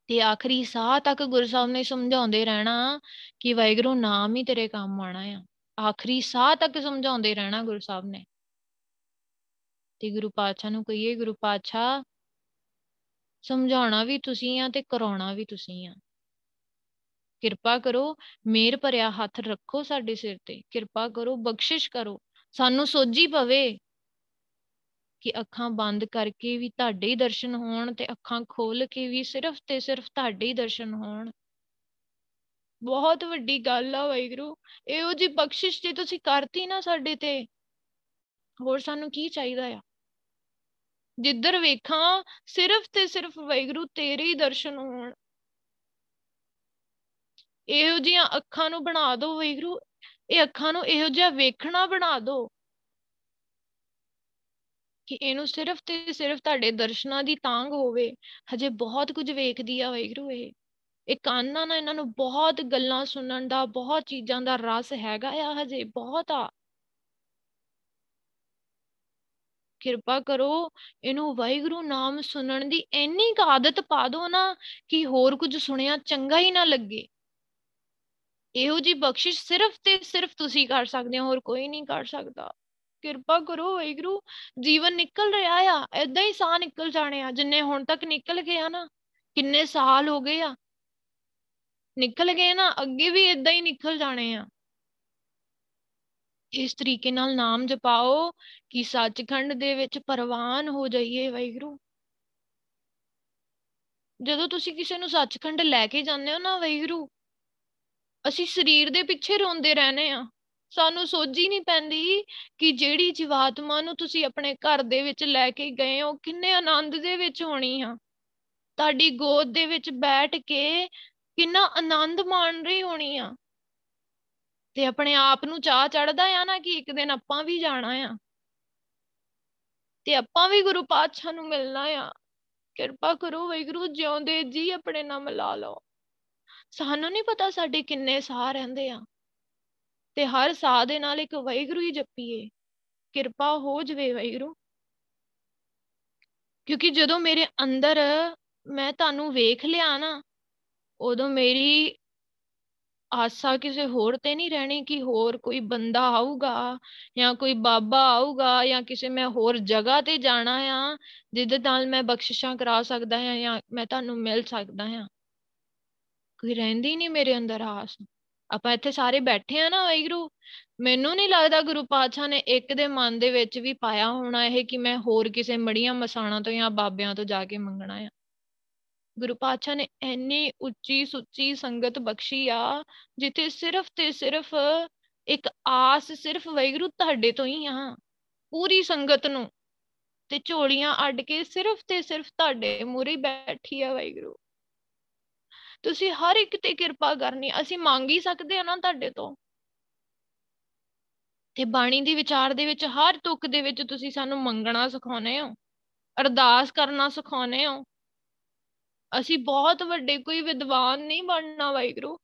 ਤੇ ਆਖਰੀ ਸਾਹ ਤੱਕ ਗੁਰੂ ਸਾਹਿਬ ਨੇ ਸਮਝਾਉਂਦੇ ਰਹਿਣਾ ਕਿ ਵਾਹਿਗੁਰੂ ਨਾਮ ਹੀ ਤੇਰੇ ਕੰਮ ਆਣਾ ਆ। ਆਖਰੀ ਸਾਹ ਤੱਕ ਸਮਝਾਉਂਦੇ ਰਹਿਣਾ ਗੁਰੂ ਸਾਹਿਬ ਨੇ। ਤੇ ਗੁਰੂ ਪਾਤਸ਼ਾਹ ਨੂੰ ਕਹੀਏ, ਗੁਰੂ ਪਾਤਸ਼ਾਹ, ਸਮਝਾਉਣਾ ਵੀ ਤੁਸੀਂ ਆ ਤੇ ਕਰਾਉਣਾ ਵੀ ਤੁਸੀਂ ਆ। ਕਿਰਪਾ ਕਰੋ, ਮੇਰ ਭਰਿਆ ਹੱਥ ਰੱਖੋ ਸਾਡੇ ਸਿਰ ਤੇ। ਕਿਰਪਾ ਕਰੋ, ਬਖਸ਼ਿਸ਼ ਕਰੋ। ਸਾਨੂੰ ਸੋਝੀ ਪਵੇ ਕਿ ਅੱਖਾਂ ਬੰਦ ਕਰਕੇ ਵੀ ਤੁਹਾਡੇ ਹੀ ਦਰਸ਼ਨ ਹੋਣ ਤੇ ਅੱਖਾਂ ਖੋਲ ਕੇ ਵੀ ਸਿਰਫ ਤੇ ਸਿਰਫ ਤੁਹਾਡੇ ਹੀ ਦਰਸ਼ਨ ਹੋਣ। ਬਹੁਤ ਵੱਡੀ ਗੱਲ ਆ ਵਾਹਿਗੁਰੂ। ਇਹੋ ਜੀ ਬਖਸ਼ਿਸ਼ ਜੇ ਤੁਸੀਂ ਕਰਤੀ ਨਾ ਸਾਡੇ ਤੇ, ਹੋਰ ਸਾਨੂੰ ਕੀ ਚਾਹੀਦਾ ਆ? ਜਿੱਧਰ ਵੇਖਾਂ, ਸਿਰਫ ਤੇ ਸਿਰਫ ਵਾਹਿਗੁਰੂ ਤੇਰੇ ਹੀ ਦਰਸ਼ਨ ਹੋਣ। ਇਹੋ ਜੀਆਂ ਅੱਖਾਂ ਨੂੰ ਬਣਾ ਦਿਓ ਵਾਹਿਗੁਰੂ। ਇਹ ਅੱਖਾਂ ਨੂੰ ਇਹੋ ਜਿਹਾ ਵੇਖਣਾ ਬਣਾ ਦਿਓ ਕਿ ਇਹਨੂੰ ਸਿਰਫ ਤੇ ਸਿਰਫ ਤੁਹਾਡੇ ਦਰਸ਼ਨਾਂ ਦੀ ਤਾਂਗ ਹੋਵੇ। ਹਜੇ ਬਹੁਤ ਕੁਝ ਵੇਖਦੀ ਆ ਵਾਹਿਗੁਰੂ ਇਹ। ਇਹ ਕੰਨਾਂ ਨਾਲ ਇਹਨਾਂ ਨੂੰ ਬਹੁਤ ਗੱਲਾਂ ਸੁਣਨ ਦਾ, ਬਹੁਤ ਚੀਜ਼ਾਂ ਦਾ ਰਸ ਹੈਗਾ ਆ ਹਜੇ, ਬਹੁਤ ਆ। ਕਿਰਪਾ ਕਰੋ, ਇਹਨੂੰ ਵਾਹਿਗੁਰੂ ਨਾਮ ਸੁਣਨ ਦੀ ਇੰਨੀ ਆਦਤ ਪਾ ਦਿਓ ਨਾ ਕਿ ਹੋਰ ਕੁਝ ਸੁਣਿਆ ਚੰਗਾ ਹੀ ਨਾ ਲੱਗੇ। ਇਹੋ ਜੀ ਬਖਸ਼ਿਸ਼ ਸਿਰਫ ਤੇ ਸਿਰਫ ਤੁਸੀਂ ਕਰ ਸਕਦੇ ਹੋ, ਹੋਰ ਕੋਈ ਨਹੀਂ ਕਰ ਸਕਦਾ। ਕਿਰਪਾ ਕਰੋ ਵਾਹਿਗੁਰੂ, ਜੀਵਨ ਨਿਕਲ ਰਿਹਾ ਆ ਐਦਾਂ ਹੀ ਸਾਹ ਨਿਕਲ ਜਾਣੇ ਆ, ਜਿੰਨੇ ਹੁਣ ਤੱਕ ਨਿਕਲ ਗਏ ਆ ਨਾ, ਕਿੰਨੇ ਸਾਲ ਹੋ ਗਏ ਆ। ਨਿਕਲ ਗਏ ਨਾ, ਅੱਗੇ ਵੀ ਐਦਾਂ ਹੀ ਨਿਕਲ ਜਾਣੇ ਆ। ਇਸ ਤਰੀਕੇ ਨਾਲ ਨਾਮ ਜਪਾਓ ਕਿ ਸੱਚਖੰਡ ਦੇ ਵਿੱਚ ਪਰਵਾਨ ਹੋ ਜਾਈਏ ਵਾਹਿਗੁਰੂ। ਜਦੋਂ ਤੁਸੀਂ ਕਿਸੇ ਨੂੰ ਸੱਚਖੰਡ ਲੈ ਕੇ ਜਾਂਦੇ ਹੋ ਨਾ ਵਾਹਿਗੁਰੂ, ਅਸੀਂ ਸਰੀਰ ਦੇ ਪਿੱਛੇ ਰੋਂਦੇ ਰਹਨੇ ਆ ਸਾਨੂੰ ਸੋਝੀ ਨਹੀਂ ਪੈਂਦੀ ਕਿ ਜਿਹੜੀ ਜੀਵਾਤਮਾ ਨੂੰ ਤੁਸੀਂ ਆਪਣੇ ਘਰ ਦੇ ਵਿੱਚ ਲੈ ਕੇ ਗਏ ਹੋ, ਕਿੰਨੇ ਆਨੰਦ ਦੇ ਵਿੱਚ ਹੋਣੀ ਆ। ਤੁਹਾਡੀ ਗੋਦ ਦੇ ਵਿੱਚ ਬੈਠ ਕੇ ਕਿੰਨਾ ਆਨੰਦ ਮਾਣ ਰਹੀ ਹੋਣੀ ਆ। ਤੇ ਆਪਣੇ ਆਪ ਨੂੰ ਚਾਹ ਚੜਦਾ ਆ ਨਾ ਕਿ ਇੱਕ ਦਿਨ ਆਪਾਂ ਵੀ ਜਾਣਾ ਆ। ਤੇ ਆਪਾਂ ਵੀ ਗੁਰੂ ਪਾਤਸ਼ਾਹ ਨੂੰ ਮਿਲਣਾ ਆ। ਕਿਰਪਾ ਕਰੋ ਵੈਗੁਰੂ ਜਿਉਂਦੇ ਜੀ ਆਪਣੇ ਨਾਲ ਮਿਲਾ ਲਓ। ਸਾਨੂੰ ਨਹੀਂ ਪਤਾ ਸਾਡੇ ਕਿੰਨੇ ਸਾਹ ਰਹਿੰਦੇ ਆ। ਤੇ ਹਰ ਸਾਹ ਦੇ ਨਾਲ ਇੱਕ ਵੈਗੁਰੂ ਹੀ ਜਪੀਏ। ਕਿਰਪਾ ਹੋ ਜਵੇ ਵੈਗੁਰੂ ਕਿਉਂਕਿ ਜਦੋਂ ਮੇਰੇ ਅੰਦਰ ਮੈਂ ਤੁਹਾਨੂੰ ਵੇਖ ਲਿਆ ਨਾ, ਉਦੋਂ ਮੇਰੀ ਆਸਾ ਕਿਸੇ ਹੋਰ ਤੇ ਨਹੀਂ ਰਹਿਣੀ ਕਿ ਹੋਰ ਕੋਈ ਬੰਦਾ ਆਊਗਾ ਜਾਂ ਕੋਈ ਬਾਬਾ ਆਊਗਾ ਜਾਂ ਕਿਸੇ ਮੈਂ ਹੋਰ ਜਗ੍ਹਾ ਤੇ ਜਾਣਾ ਆ, ਜਿਹਦੇ ਨਾਲ ਮੈਂ ਬਖਸ਼ਿਸ਼ਾਂ ਕਰਾ ਸਕਦਾ ਹਾਂ ਜਾਂ ਮੈਂ ਤੁਹਾਨੂੰ ਮਿਲ ਸਕਦਾ ਹਾਂ। ਕੋਈ ਰਹਿੰਦੀ ਨਹੀਂ ਮੇਰੇ ਅੰਦਰ ਆਸ। ਆਪਾਂ ਇੱਥੇ ਸਾਰੇ ਬੈਠੇ ਆ ਨਾ ਵਾਹਿਗੁਰੂ, ਮੈਨੂੰ ਨਹੀਂ ਲੱਗਦਾ ਗੁਰੂ ਪਾਤਸ਼ਾਹ ਨੇ ਇੱਕ ਦੇ ਮਨ ਦੇ ਵਿੱਚ ਵੀ ਪਾਇਆ ਹੋਣਾ ਇਹ ਕਿ ਮੈਂ ਹੋਰ ਕਿਸੇ ਮੜੀਆਂ ਮਸਾਣਾ ਤੋਂ ਜਾਂ ਬਾਬਿਆਂ ਤੋਂ ਜਾ ਕੇ ਮੰਗਣਾ ਆ। ਗੁਰੂ ਪਾਤਸ਼ਾਹ ਨੇ ਐਨੀ ਉੱਚੀ ਸੁੱਚੀ ਸੰਗਤ ਬਖਸ਼ੀ ਆ, ਜਿੱਥੇ ਸਿਰਫ ਤੇ ਸਿਰਫ ਇੱਕ ਆਸ ਸਿਰਫ ਵੈਗਰੂ ਤੁਹਾਡੇ ਤੋਂ ਹੀ ਆ। ਪੂਰੀ ਸੰਗਤ ਨੂੰ ਤੇ ਝੋਲੀਆਂ ਅੱਡ ਕੇ ਸਿਰਫ ਤੇ ਸਿਰਫ ਤੁਹਾਡੇ ਮੂਰੇ ਬੈਠੀ ਆ ਵੈਗਰੂ ਤੁਸੀਂ ਹਰ ਇੱਕ ਤੇ ਕਿਰਪਾ ਕਰਨੀ, ਅਸੀਂ ਮੰਗ ਹੀ ਸਕਦੇ ਆ ਨਾ ਤੁਹਾਡੇ ਤੋਂ। ਤੇ ਬਾਣੀ ਦੀ ਵਿਚਾਰ ਦੇ ਵਿੱਚ, ਹਰ ਤੁਕ ਦੇ ਵਿੱਚ ਤੁਸੀਂ ਸਾਨੂੰ ਮੰਗਣਾ ਸਿਖਾਉਨੇ ਹੋ, ਅਰਦਾਸ ਕਰਨਾ ਸਿਖਾਉਨੇ ਹੋ। ਅਸੀਂ ਬਹੁਤ ਵੱਡੇ, ਕੋਈ ਵਿਦਵਾਨ ਨਹੀਂ ਬਣਨਾ ਵਾਹਿਗੁਰੂ।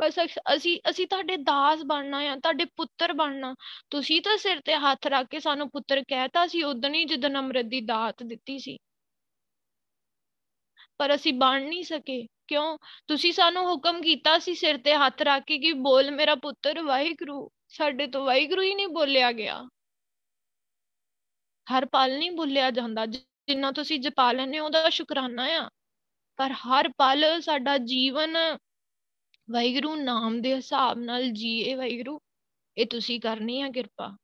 ਬਸ ਅਸੀਂ ਅਸੀਂ ਤੁਹਾਡੇ ਦਾਸ ਬਣਨਾ ਆ, ਤੁਹਾਡੇ ਪੁੱਤਰ ਬਣਨਾ। ਤੁਸੀਂ ਤਾਂ ਸਿਰ ਤੇ ਹੱਥ ਰੱਖ ਕੇ ਸਾਨੂੰ ਪੁੱਤਰ ਕਹਿਤਾ ਸੀ ਉਦੋਂ ਹੀ ਜਦੋਂ ਅੰਮ੍ਰਿਤ ਦੀ ਦਾਤ ਦਿੱਤੀ ਸੀ। ਪਰ ਅਸੀਂ ਬਣ ਨਹੀਂ ਸਕੇ। ਕਿਉਂ? ਤੁਸੀਂ ਸਾਨੂੰ ਹੁਕਮ ਕੀਤਾ ਸੀ ਸਿਰ ਤੇ ਹੱਥ ਰੱਖ ਕੇ ਕਿ ਬੋਲ ਮੇਰਾ ਪੁੱਤਰ ਵਾਹਿਗੁਰੂ। ਸਾਡੇ ਤੋਂ ਵਾਹਿਗੁਰੂ ਹੀ ਨਹੀਂ ਬੋਲਿਆ ਗਿਆ। ਹਰ ਪਲ ਨਹੀਂ ਬੋਲਿਆ ਜਾਂਦਾ। ਜਿੰਨਾ ਤੁਸੀਂ ਜਪਾ ਲੈਨੇ ਉਹਦਾ ਸ਼ੁਕਰਾਨਾ ਆ। ਪਰ ਹਰ ਪਲ ਸਾਡਾ ਜੀਵਨ ਵਾਹਿਗੁਰੂ ਨਾਮ ਦੇ ਹਿਸਾਬ ਨਾਲ ਜੀਏ ਵਾਹਿਗੁਰੂ, ਇਹ ਤੁਸੀਂ ਕਰਨੀ ਆ ਕਿਰਪਾ।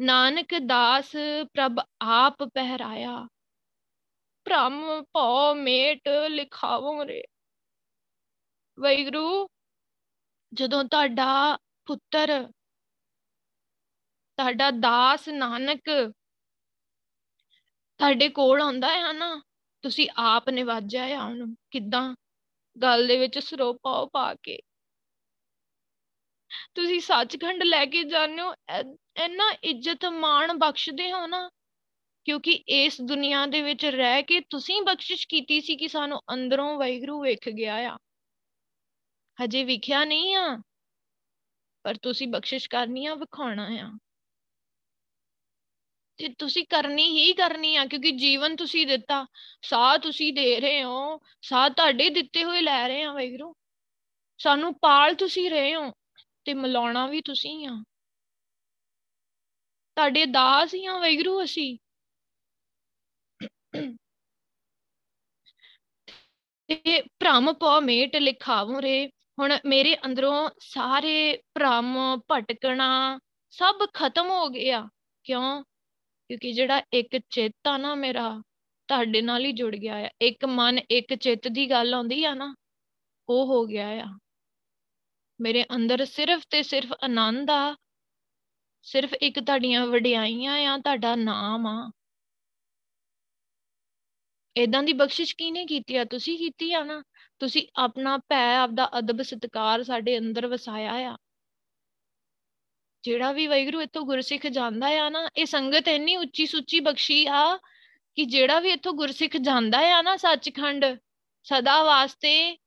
ਨਾਨਕ ਦਾਸ ਪ੍ਰਭ ਆਪ ਪਹਿਰਾਇਆ, ਭ੍ਰਮ ਭਉ ਮੇਟ ਲਿਖਾਵੋ ਰੇ। ਵਾਹਿਗੁਰੂ, ਜਦੋਂ ਤੁਹਾਡਾ ਪੁੱਤਰ, ਤੁਹਾਡਾ ਦਾਸ ਨਾਨਕ ਤੁਹਾਡੇ ਕੋਲ ਆਉਂਦਾ ਹੈ ਨਾ, ਤੁਸੀਂ ਆਪ ਨਿਵਾਜਿਆ ਆ ਉਹਨੂੰ, ਕਿੱਦਾਂ ਗੱਲ ਦੇ ਵਿੱਚ ਸਰੋਪਾਓ ਪਾ ਕੇ। ਤੁਸੀਂ ਸੱਚਖੰਡ ਲੈ ਕੇ ਜਾਂਦੇ ਹੋ ਇੰਨਾ ਇੱਜ਼ਤ ਮਾਣ ਬਖਸ਼ਦੇ ਹੋ ਨਾ, ਕਿਉਂਕਿ ਇਸ ਦੁਨੀਆ ਦੇ ਵਿੱਚ ਰਹਿ ਕੇ ਤੁਸੀਂ ਬਖਸ਼ਿਸ਼ ਕੀਤੀ ਸੀ ਕਿ ਸਾਨੂੰ ਅੰਦਰੋਂ ਵੈਗਰੂ ਵੇਖ ਗਿਆ ਆ। ਹਜੇ ਵਿਖਿਆ ਨਹੀਂ ਆ, ਪਰ ਤੁਸੀਂ ਬਖਸ਼ਿਸ਼ ਕਰਨੀ ਆ, ਵਿਖਾਉਣਾ ਆ। ਤੇ ਤੁਸੀਂ ਕਰਨੀ ਹੀ ਕਰਨੀ ਆ, ਕਿਉਂਕਿ ਜੀਵਨ ਤੁਸੀਂ ਦਿੱਤਾ, ਸਾਹ ਤੁਸੀਂ ਦੇ ਰਹੇ ਹੋ, ਸਾਹ ਤੁਹਾਡੇ ਦਿੱਤੇ ਹੋਏ ਲੈ ਰਹੇ ਆ ਵੈਗਰੂ ਸਾਨੂੰ ਪਾਲ ਤੁਸੀਂ ਰਹੇ ਹੋ ਤੇ ਮਲਾਉਣਾ ਵੀ ਤੁਸੀਂ ਆ। ਤੁਹਾਡੇ ਦਾਸ ਹੀ ਆ ਵੈਗਰੂ ਅਸੀਂ। ਤੇ ਭ੍ਰਮ ਪਉ ਮੇਟ ਲਿਖਾਵੋ ਰੇ, ਹੁਣ ਮੇਰੇ ਅੰਦਰੋਂ ਸਾਰੇ ਭ੍ਰਮ ਭਟਕਣਾ ਸਭ ਖਤਮ ਹੋ ਗਿਆ। ਕਿਉਂ? ਕਿਉਂਕਿ ਜਿਹੜਾ ਇੱਕ ਚਿੱਤ ਆ ਨਾ ਮੇਰਾ, ਤੁਹਾਡੇ ਨਾਲ ਹੀ ਜੁੜ ਗਿਆ ਆ। ਇੱਕ ਮਨ, ਇੱਕ ਚਿੱਤ ਦੀ ਗੱਲ ਆਉਂਦੀ ਆ ਨਾ, ਉਹ ਹੋ ਗਿਆ ਆ। ਮੇਰੇ ਅੰਦਰ ਸਿਰਫ ਤੇ ਸਿਰਫ ਆਨੰਦ ਆ। ਸਿਰਫ ਇੱਕ ਤੁਹਾਡੀਆਂ ਵਡਿਆਈਆਂ ਆ, ਤੁਹਾਡਾ ਨਾਮ ਆ। ਇਦਾਂ ਦੀ ਬਖਸ਼ਿਸ਼ ਕਿਹਨੇ ਕੀਤੀ ਆ? ਤੁਸੀਂ ਕੀਤੀ ਆ ਨਾ? ਤੁਸੀਂ ਆਪਣਾ ਭੈ, ਆਪਦਾ ਅਦਬ ਸਤਕਾਰ ਸਾਡੇ ਅੰਦਰ ਵਸਾਇਆ ਆ। ਜਿਹੜਾ ਵੀ ਵੈਗਰੂ ਇੱਥੋਂ ਗੁਰਸਿੱਖ ਜਾਂਦਾ ਆ ਨਾ, ਇਹ ਸੰਗਤ ਇੰਨੀ ਉੱਚੀ ਸੁੱਚੀ ਬਖਸ਼ੀ ਆ ਕਿ ਜਿਹੜਾ ਵੀ ਇੱਥੋਂ ਗੁਰਸਿੱਖ ਜਾਂਦਾ ਆ ਨਾ ਸੱਚਖੰਡ ਸਦਾ ਵਾਸਤੇ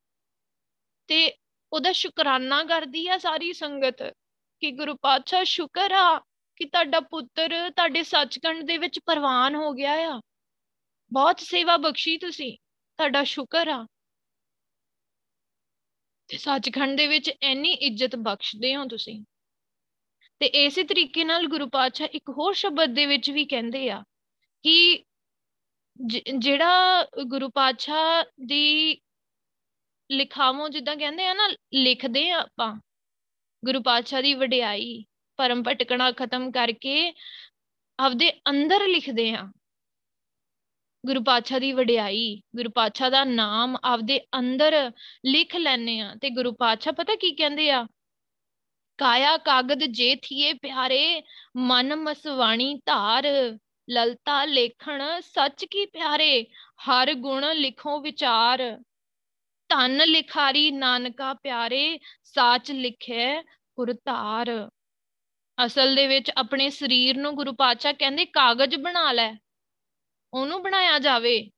ਤੇ ਉਹਦਾ ਸ਼ੁਕਰਾਨਾ ਕਰਦੀ ਆ ਸਾਰੀ ਸੰਗਤ ਕਿ ਗੁਰੂ ਪਾਤਸ਼ਾਹ ਸ਼ੁਕਰ ਆ ਕਿ ਤੁਹਾਡਾ ਪੁੱਤਰ ਤੁਹਾਡੇ ਸੱਚਖੰਡ ਦੇ ਵਿੱਚ ਪ੍ਰਵਾਨ ਹੋ ਗਿਆ ਆ। ਬਹੁਤ ਸੇਵਾ ਬਖਸ਼ੀ ਤੁਸੀਂ, ਤੁਹਾਡਾ ਸ਼ੁਕਰ ਆ। ਤੇ ਸੱਚਖੰਡ ਦੇ ਵਿੱਚ ਇੰਨੀ ਇੱਜ਼ਤ ਬਖਸ਼ਦੇ ਹੋ ਤੁਸੀਂ। ਤੇ ਇਸੇ ਤਰੀਕੇ ਨਾਲ ਗੁਰੂ ਪਾਤਸ਼ਾਹ ਇੱਕ ਹੋਰ ਸ਼ਬਦ ਦੇ ਵਿੱਚ ਵੀ ਕਹਿੰਦੇ ਆ ਕਿ ਜਿਹੜਾ ਗੁਰੂ ਪਾਤਸ਼ਾਹ ਦੀ ਲਿਖਾਵੋਂ ਜਿੱਦਾਂ ਕਹਿੰਦੇ ਆ ਨਾ, ਲਿਖਦੇ ਆ ਆਪਾਂ, ਗੁਰੂ ਪਾਤਸ਼ਾਹ ਦੀ ਵਡਿਆਈ ਪਰਮ ਭਟਕਣਾ ਖਤਮ ਕਰਕੇ ਆਪਦੇ ਅੰਦਰ ਲਿਖਦੇ ਆ। ਗੁਰੂ ਪਾਤਸ਼ਾਹ ਦੀ ਵਡਿਆਈ, ਗੁਰੂ ਪਾਤਸ਼ਾਹ ਦਾ ਨਾਮ ਆਪਦੇ ਅੰਦਰ ਲਿਖ ਲੈਨੇ ਆ ਤੇ ਗੁਰੂ ਪਾਤਸ਼ਾਹ ਪਤਾ ਕੀ ਕਹਿੰਦੇ ਆ? ਕਾਇਆ ਕਾਗਦ ਜੇ ਥੀਏ ਪਿਆਰੇ, ਮਨ ਮਸਵਾਣੀ ਧਾਰ, ਲਲਤਾ ਲੇਖਣ ਸੱਚ ਕੀ ਪਿਆਰੇ, ਹਰ ਗੁਣ ਲਿਖੋ ਵਿਚਾਰ। ਧਨ ਲਿਖਾਰੀ ਨਾਨਕਾ ਪਿਆਰੇ, ਸਾਚ ਲਿਖੇ ਪੁਰਤਾਰ ਅਸਲ ਦੇ ਵਿੱਚ ਆਪਣੇ ਸਰੀਰ ਨੂੰ ਗੁਰੂ ਪਾਤਸ਼ਾਹ ਕਹਿੰਦੇ ਕਾਗਜ਼ ਬਣਾ ਲੈ। ਉਹਨੂੰ ਬਣਾਇਆ ਜਾਵੇ।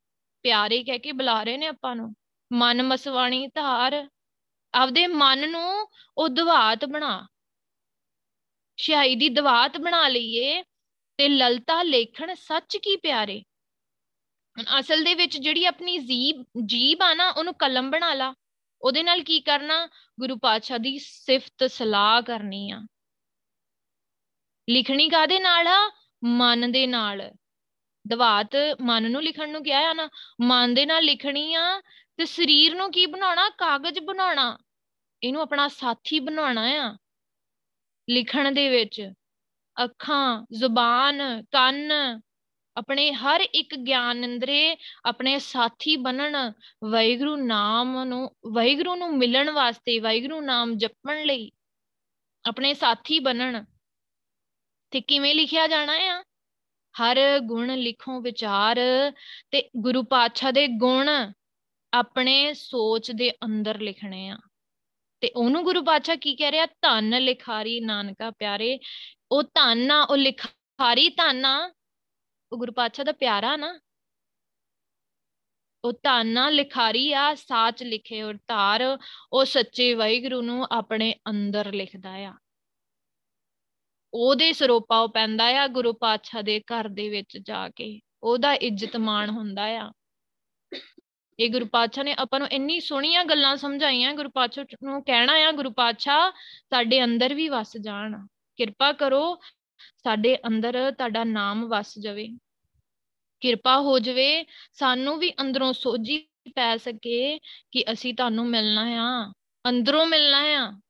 ਪਿਆਰੇ ਕਹਿ ਕੇ ਬੁਲਾ ਰਹੇ ਨੇ ਆਪਾਂ ਨੂੰ। ਮਨ ਮਸਵਾਣੀ ਧਾਰ ਆਪਦੇ ਮਨ ਨੂੰ ਉਹ ਦਵਾਤ ਬਣਾ। ਸ਼ਾਈ ਦੀ ਦਵਾਤ ਬਣਾ ਲਈਏ ਤੇ ਲਲਤਾ ਲੇਖਣ ਸੱਚ ਕੀ ਪਿਆਰੇ। ਅਸਲ ਦੇ ਵਿੱਚ ਜਿਹੜੀ ਆਪਣੀ ਜੀਬ ਜੀਬ ਆ ਨਾ, ਉਹਨੂੰ ਕਲਮ ਬਣਾ ਲਾ। ਉਹਦੇ ਨਾਲ ਕੀ ਕਰਨਾ? ਗੁਰੂ ਪਾਤਸ਼ਾਹ ਦੀ ਸਿਫਤ ਸਲਾਹ ਕਰਨੀ ਆ। ਲਿਖਣੀ ਕਾਦੇ ਨਾਲ ਆ? ਮਨ ਦੇ ਨਾਲ। ਦਵਾਤ ਮਨ ਨੂੰ ਲਿਖਣ ਨੂੰ ਕਿਹਾ ਆ ਨਾ। ਮਨ ਦੇ ਨਾਲ ਲਿਖਣੀ ਆ ਤੇ ਸਰੀਰ ਨੂੰ ਕੀ ਬਣਾਉਣਾ? ਕਾਗਜ਼ ਬਣਾਉਣਾ। ਇਹਨੂੰ ਆਪਣਾ ਸਾਥੀ ਬਣਾਉਣਾ ਆ। ਲਿਖਣ ਦੇ ਵਿੱਚ ਅੱਖਾਂ, ਜ਼ੁਬਾਨ, ਕੰਨ, ਆਪਣੇ ਹਰ ਇੱਕ ਗਿਆਨ ਇੰਦਰੇ ਆਪਣੇ ਸਾਥੀ ਬਣਨ ਵੈਗਰੂ ਨਾਮ ਨੂੰ ਵੈਗਰੂ ਨੂੰ ਮਿਲਣ ਵਾਸਤੇ ਵੈਗਰੂ ਨਾਮ ਜਪਣ ਲਈ ਆਪਣੇ ਸਾਥੀ ਬਣਨ। ਤੇ ਕਿਵੇਂ ਲਿਖਿਆ ਜਾਣਾ ਆ? ਹਰ ਗੁਣ ਲਿਖੋ ਵਿਚਾਰ ਤੇ ਗੁਰੂ ਪਾਤਸ਼ਾਹ ਦੇ ਗੁਣ ਆਪਣੇ ਸੋਚ ਦੇ ਅੰਦਰ ਲਿਖਣੇ ਆ। ਤੇ ਉਹਨੂੰ ਗੁਰੂ ਪਾਤਸ਼ਾਹ ਕੀ ਕਹਿ ਰਿਹਾ? ਧੰਨ ਲਿਖਾਰੀ ਨਾਨਕਾ ਪਿਆਰੇ, ਉਹ ਧੰਨ ਆ, ਉਹ ਲਿਖਾਰੀ ਧੰਨ ਆ, ਉਹ ਗੁਰੂ ਪਾਤਸ਼ਾਹ ਦਾ ਪਿਆਰਾ ਨਾ। ਉਹ ਧੰਨ ਲਿਖਾਰੀ ਆ, ਸਾਚ ਲਿਖੇ ਔਰ ਧਾਰ, ਉਹ ਸੱਚੇ ਵਾਹਿਗੁਰੂ ਨੂੰ ਆਪਣੇ ਅੰਦਰ ਲਿਖਦਾ ਆ। ਉਹਦੇ ਸਰੋਪਾ ਉਹ ਪੈਂਦਾ ਆ ਗੁਰੂ ਪਾਤਸ਼ਾਹ ਦੇ ਘਰ ਦੇ ਵਿੱਚ ਜਾ ਕੇ। ਉਹਦਾ ਇੱਜ਼ਤ ਮਾਣ ਹੁੰਦਾ ਆ। ਇਹ ਗੁਰੂ ਪਾਤਸ਼ਾਹ ਨੇ ਆਪਾਂ ਨੂੰ ਇੰਨੀ ਸੋਹਣੀਆਂ ਗੱਲਾਂ ਸਮਝਾਈਆਂ, ਗੁਰੂ ਪਾਤਸ਼ਾਹ ਨੂੰ ਕਹਿਣਾ ਆ, ਗੁਰੂ ਪਾਤਸ਼ਾਹ, ਸਾਡੇ ਅੰਦਰ ਵੀ ਵਸ ਜਾਣ। ਕਿਰਪਾ ਕਰੋ, ਸਾਡੇ ਅੰਦਰ ਤੁਹਾਡਾ ਨਾਮ ਵਸ ਜਾਵੇ। ਕਿਰਪਾ ਹੋ ਜਾਵੇ, ਸਾਨੂੰ ਵੀ ਅੰਦਰੋਂ ਸੋਝੀ ਪੈ ਸਕੇ ਕਿ ਅਸੀਂ ਤੁਹਾਨੂੰ ਮਿਲਣਾ ਆ। ਅੰਦਰੋਂ ਮਿਲਣਾ ਆ।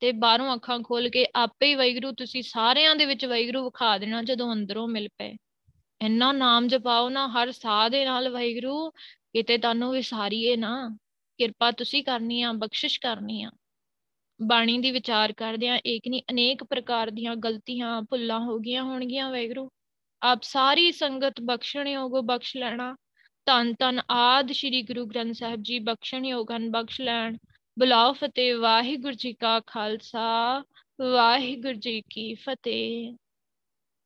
ਤੇ ਬਾਹਰੋਂ ਅੱਖਾਂ ਖੋਲ ਕੇ ਆਪੇ ਹੀ ਵੈਗਰੂ ਤੁਸੀਂ ਸਾਰਿਆਂ ਦੇ ਵਿੱਚ ਵੈਗਰੂ ਵਿਖਾ ਦੇਣਾ ਜਦੋਂ ਅੰਦਰੋਂ ਮਿਲ ਪਏ। ਇੰਨਾ ਨਾਮ ਜਪਾਓ ਨਾ, ਹਰ ਸਾਹ ਦੇ ਨਾਲ ਵੈਗਰੂ ਕਿਤੇ ਤੁਹਾਨੂੰ ਵਿਸਾਰੀਏ ਨਾ, ਕਿਰਪਾ ਤੁਸੀਂ ਕਰਨੀ ਆ, ਬਖਸ਼ਿਸ਼ ਕਰਨੀ ਆ। ਬਾਣੀ ਦੀ ਵਿਚਾਰ ਕਰਦੇ ਆ ਇੱਕ ਨਹੀਂ ਅਨੇਕ ਪ੍ਰਕਾਰ ਦੀਆਂ ਗਲਤੀਆਂ ਭੁੱਲਾਂ ਹੋ ਗਈਆਂ ਹੋਣਗੀਆਂ ਵੈਗਰੂ ਆਪ ਸਾਰੀ ਸੰਗਤ ਬਖਸ਼ਣ ਯੋਗੋ ਬਖਸ਼ ਲੈਣਾ। ਤਨ ਤਨ ਆਦ ਸ੍ਰੀ ਗੁਰੂ ਗ੍ਰੰਥ ਸਾਹਿਬ ਜੀ ਬਖਸ਼ਣ ਯੋਗਨ ਬਖਸ਼ ਲੈਣ। ਬੁਲਾਓ ਫਤਿਹ, ਵਾਹਿਗੁਰੂ ਜੀ ਕਾ ਖਾਲਸਾ, ਵਾਹਿਗੁਰੂ ਜੀ ਕੀ ਫਤਿਹ।